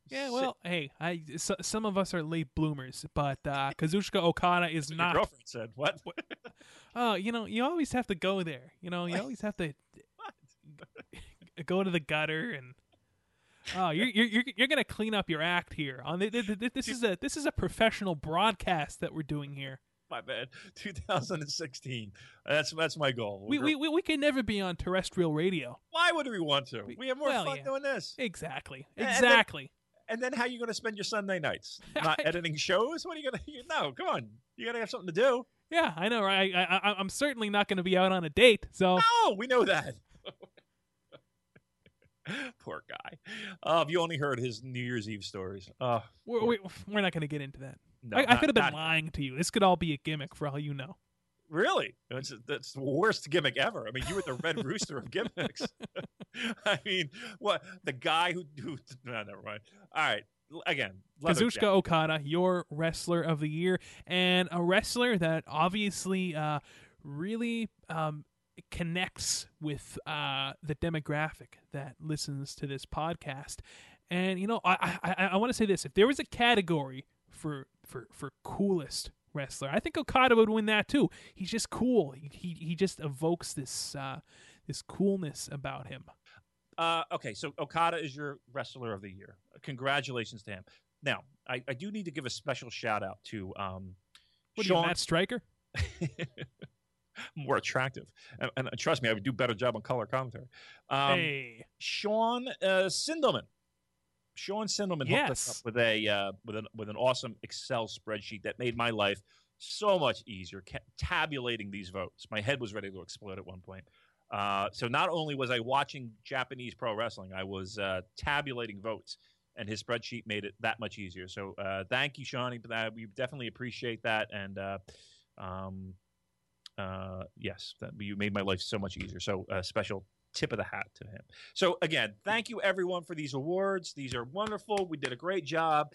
Yeah, well, hey, I so, some of us are late bloomers, but uh, Kazuchika Okada is your not. girlfriend said what? Oh, you know, you always have to go there. You know, you always have to go to the gutter and. Oh, you're you're you're, you're gonna clean up your act here. On the, the, the- this is a this is a professional broadcast that we're doing here. My bad. 2016. That's that's my goal. We we we, we can never be on terrestrial radio. Why would we want to? We- We have more well, fun yeah. doing this. Exactly. And then- Exactly. And then how are you going to spend your Sunday nights? Not editing shows? What are you going to? No, come on. You got to have something to do. Yeah, I know, right? I, I I'm certainly not going to be out on a date. So No, we know that. Poor guy. Uh, have you only heard his New Year's Eve stories? Uh, we're we're, we're not going to get into that. No, I, I could have been not- lying to you. This could all be a gimmick for all you know. Really? That's, that's the worst gimmick ever. I mean, you were the Red Rooster of gimmicks. I mean, what the guy who who? No, never mind. All right, again, Kazuchika. Okada, your wrestler of the year, and a wrestler that obviously uh, really um, connects with uh, the demographic that listens to this podcast. And you know, I I, I, I want to say this: if there was a category for for for coolest wrestler, I think Okada would win that too. He's just cool. He he, he just evokes this uh, this coolness about him. Uh, okay, so Okada is your wrestler of the year. Congratulations to him. Now, I, I do need to give a special shout out to um, What Sean. you, Matt Striker? more attractive, and, and trust me, I would do a better job on color commentary. Um, hey, Sean uh, Sindelman. Sean Sindelman hooked us up with a uh, with an with an awesome Excel spreadsheet that made my life so much easier ca- tabulating these votes. My head was ready to explode at one point. Uh, so not only was I watching Japanese pro wrestling, I was uh, tabulating votes, and his spreadsheet made it that much easier. So uh, thank you, Shawnee, for that. We definitely appreciate that, and uh, um, uh, yes, that you made my life so much easier. So uh, special tip of the hat to him. So again, hmm. thank you everyone for these awards. These are wonderful. We did a great job.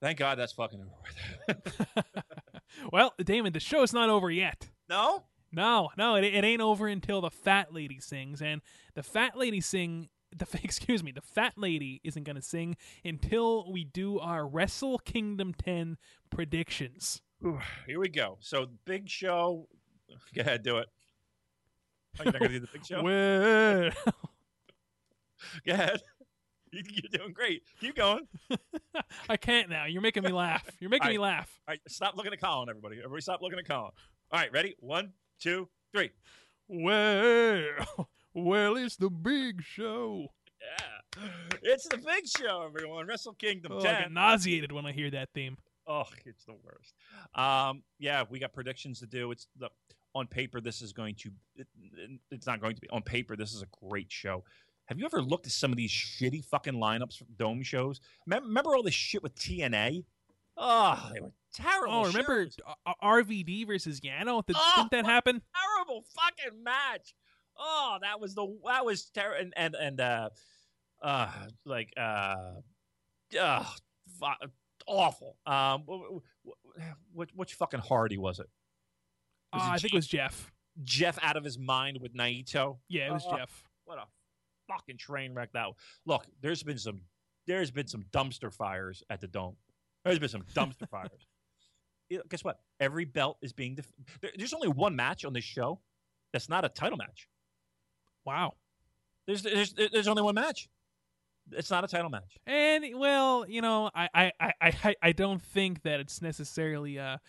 Thank God that's fucking over. with. well, Damon, the show's not over yet. no, No, no, it, it ain't over until the fat lady sings, and the fat lady sing. The excuse me, the fat lady isn't gonna sing until we do our Wrestle Kingdom 10 predictions. here we go. So big show. Go ahead, do it. Oh, you're not gonna do the big show. Well, Go ahead. You- You're doing great. Keep going. I can't now. You're making me laugh. You're making me laugh. All right, stop looking at Colin, everybody. Everybody, stop looking at Colin. All right, ready? One, two, three. Well, well, it's the big show. Yeah, it's the big show, everyone. Wrestle Kingdom Oh, I get nauseated when I hear that theme. Oh, it's the worst. Um, yeah, we got predictions to do. It's the on paper. This is going to. It, it's not going to be on paper. This is a great show. Have you ever looked at some of these shitty fucking lineups from dome shows? Remember, all this shit with TNA? Oh, they were terrible. Oh, remember shows. RVD versus Yano? Did, Oh, didn't that happen? terrible fucking match. Oh, that was the that was terrible and and and uh uh like uh uh fu- awful. Um, which which fucking Hardy was it? Was Uh, I think it was Jeff. Jeff out of his mind with Naito. Yeah, it was Uh, Jeff. What a fucking train wreck that. Was. Look, there's been some there's been some dumpster fires at the dome. There's been some dumpster fires. Guess what? Every belt is being. Def- there, there's only one match on this show that's not a title match. Wow. There's there's there's only one match. It's not a title match. And well, you know, I I, I, I, don't think that it's necessarily a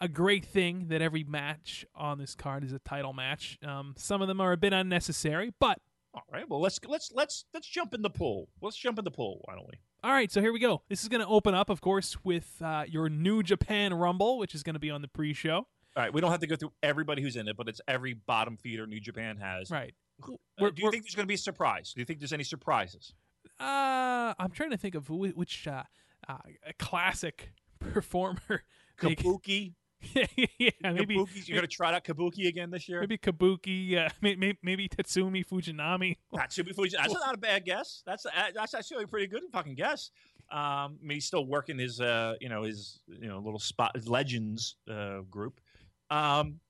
a great thing that every match on this card is a title match. Um, some of them are a bit unnecessary, but All right. Well, let's let's let's let's jump in the pool. Let's jump in the pool. Why don't we? all right. So here we go. This is going to open up, of course, with uh, your New Japan Rumble, which is going to be on the pre-show. All right. We don't have to go through everybody who's in it, but it's every bottom feeder New Japan has. Right. Uh, do you think there's going to be a surprise? Do you think there's any surprises? Uh, I'm trying to think of which uh, uh, classic performer. Kabuki. yeah, maybe Kabuki's, you're going to try out Kabuki again this year? maybe Kabuki, uh, maybe, maybe Tatsumi Fujinami. Tatsumi Fuji. That's not a bad guess. That's uh, that's actually a pretty good fucking guess. Um, I mean, he's still working his uh, you know, his you know, little spot his legends uh, group. Um,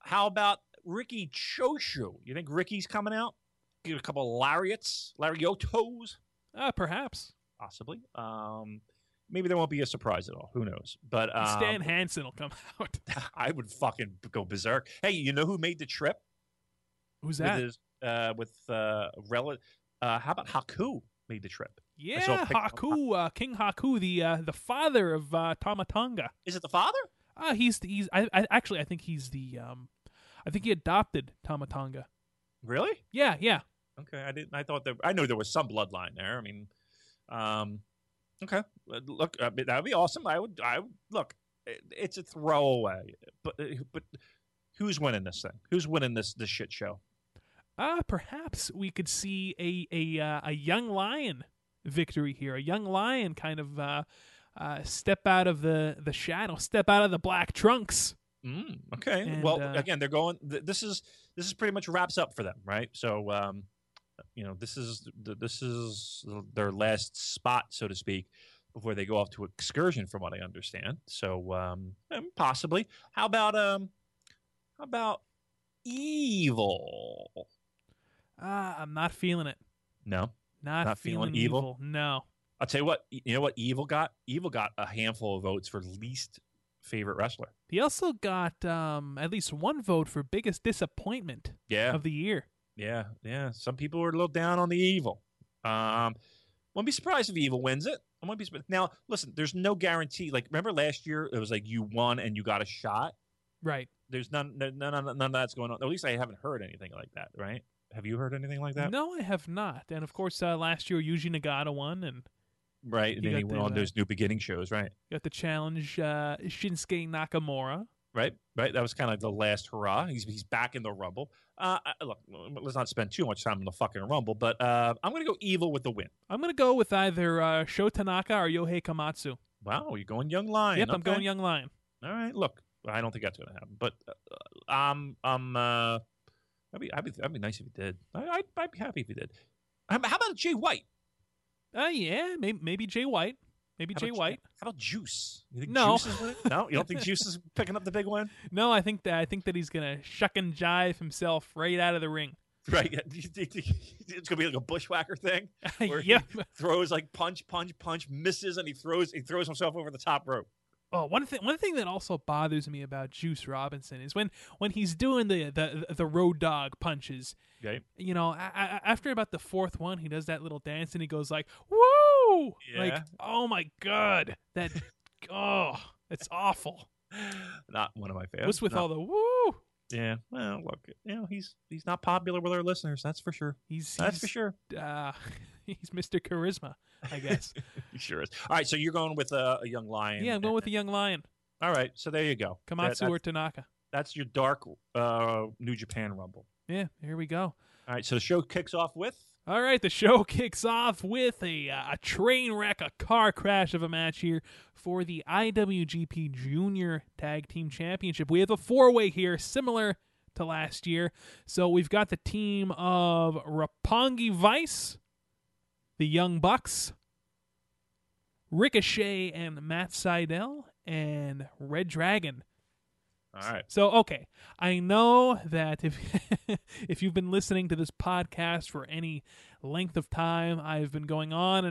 how about Riki Choshu? You think Riki's coming out? Get a couple lariats, lariotos. Uh, perhaps. possibly. Um, maybe there won't be a surprise at all. Who knows? But um, Stan Hansen will come out. I would fucking go berserk. Hey, you know who made the trip? Who's With that? his, uh, with uh, rel- uh, how about Haku made the trip? yeah, Haku, uh, King Haku, the uh, the father of uh, Tama Tonga. Is it the father? Uh, he's the, he's I, I actually I think he's the um, I think he adopted Tama Tonga. Really? Yeah, yeah. Okay, I didn't. I thought that I knew there was some bloodline there. I mean, um, okay. Uh, Look, I mean, that would be awesome. I would. I would look. it- It's a throwaway, but uh, but who's winning this thing? Who's winning this this shit show? Uh, perhaps we could see a a uh, a young lion victory here. A young lion kind of uh, uh, step out of the the shadow, step out of the black trunks. Mm, okay. And, well, uh, again, they're going. Th- this is this is pretty much wraps up for them, right? So, um, you know, this is th- this is their last spot, so to speak, before they go off to excursion, from what I understand. So, um, possibly. How about um, how about evil? Ah, I'm not feeling it. No, Not, Not feeling evil? No. I'll tell you what. You know what evil got? Evil got a handful of votes for least favorite wrestler. He also got um, at least one vote for biggest disappointment Yeah, of the year. Yeah, yeah. Some people are a little down on the evil. Um, won't be surprised if evil wins it. I won't be surprised. Now, listen, there's no guarantee. Like, remember last year it was like you won and you got a shot. Right. There's none, none, none, none of that's going on. At least I haven't heard anything like that. Right? Have you heard anything like that? No, I have not. And of course, uh, last year Yuji Nagata won and Right. And then he went the, on uh, those new beginning shows. Right. got to challenge uh, Shinsuke Nakamura. Right. Right. That was kind of the last hurrah. He's he's back in the rumble. Uh, I- look, let's not spend too much time in the fucking rumble. But uh, I'm gonna go evil with the win. I'm gonna go with either uh, Sho Tanaka or Yohei Komatsu. Wow, you're going young lion. yep, I'm going Young Lion. All right, look, I don't think that's going to happen, but uh, um, um, uh, I'd be, I'd be, I'd be nice if he did. I, I'd, I'd be happy if he did. How, how about Jay White? Uh, yeah, maybe, maybe Jay White. Maybe How Jay about, White. How about Juice? You think No. Juice is? No, you don't think Juice is picking up the big one? No, I think that I think that he's gonna shuck and jive himself right out of the ring. Right? yeah. Do you think It's going to be like a bushwhacker thing. Where he- Throws like punch, punch, punch, misses, and he throws, he throws himself over the top rope. Oh, one thing one thing that also bothers me about Juice Robinson is when when he's doing the the the road dog punches. Okay. You know, a- a- after about the fourth one, he does that little dance and he goes like, "Woo!" Like, oh my god, that oh, it's awful. Not one of my favorites. What's with No. all the woo? Yeah. Well, look, you know, he's he's not popular with our listeners. That's for sure. He's That's for sure. Uh, he's Mr. Charisma, I guess. He sure is. All right, so you're going with a, a young lion. yeah, I'm going with a young lion, All right, so there you go. Komatsu that- or Tanaka. that's your dark uh, New Japan Rumble. Yeah, here we go. All right, so the show kicks off with All right, the show kicks off with a, uh, a train wreck, a car crash of a match here for the IWGP Junior Tag Team Championship. We have a four way here, similar to last year. So we've got the team of Roppongi Vice, the Young Bucks, Ricochet and Matt Sydal, and Red Dragon. All right. So okay, I know that if if you've been listening to this podcast for any length of time, I've been going on and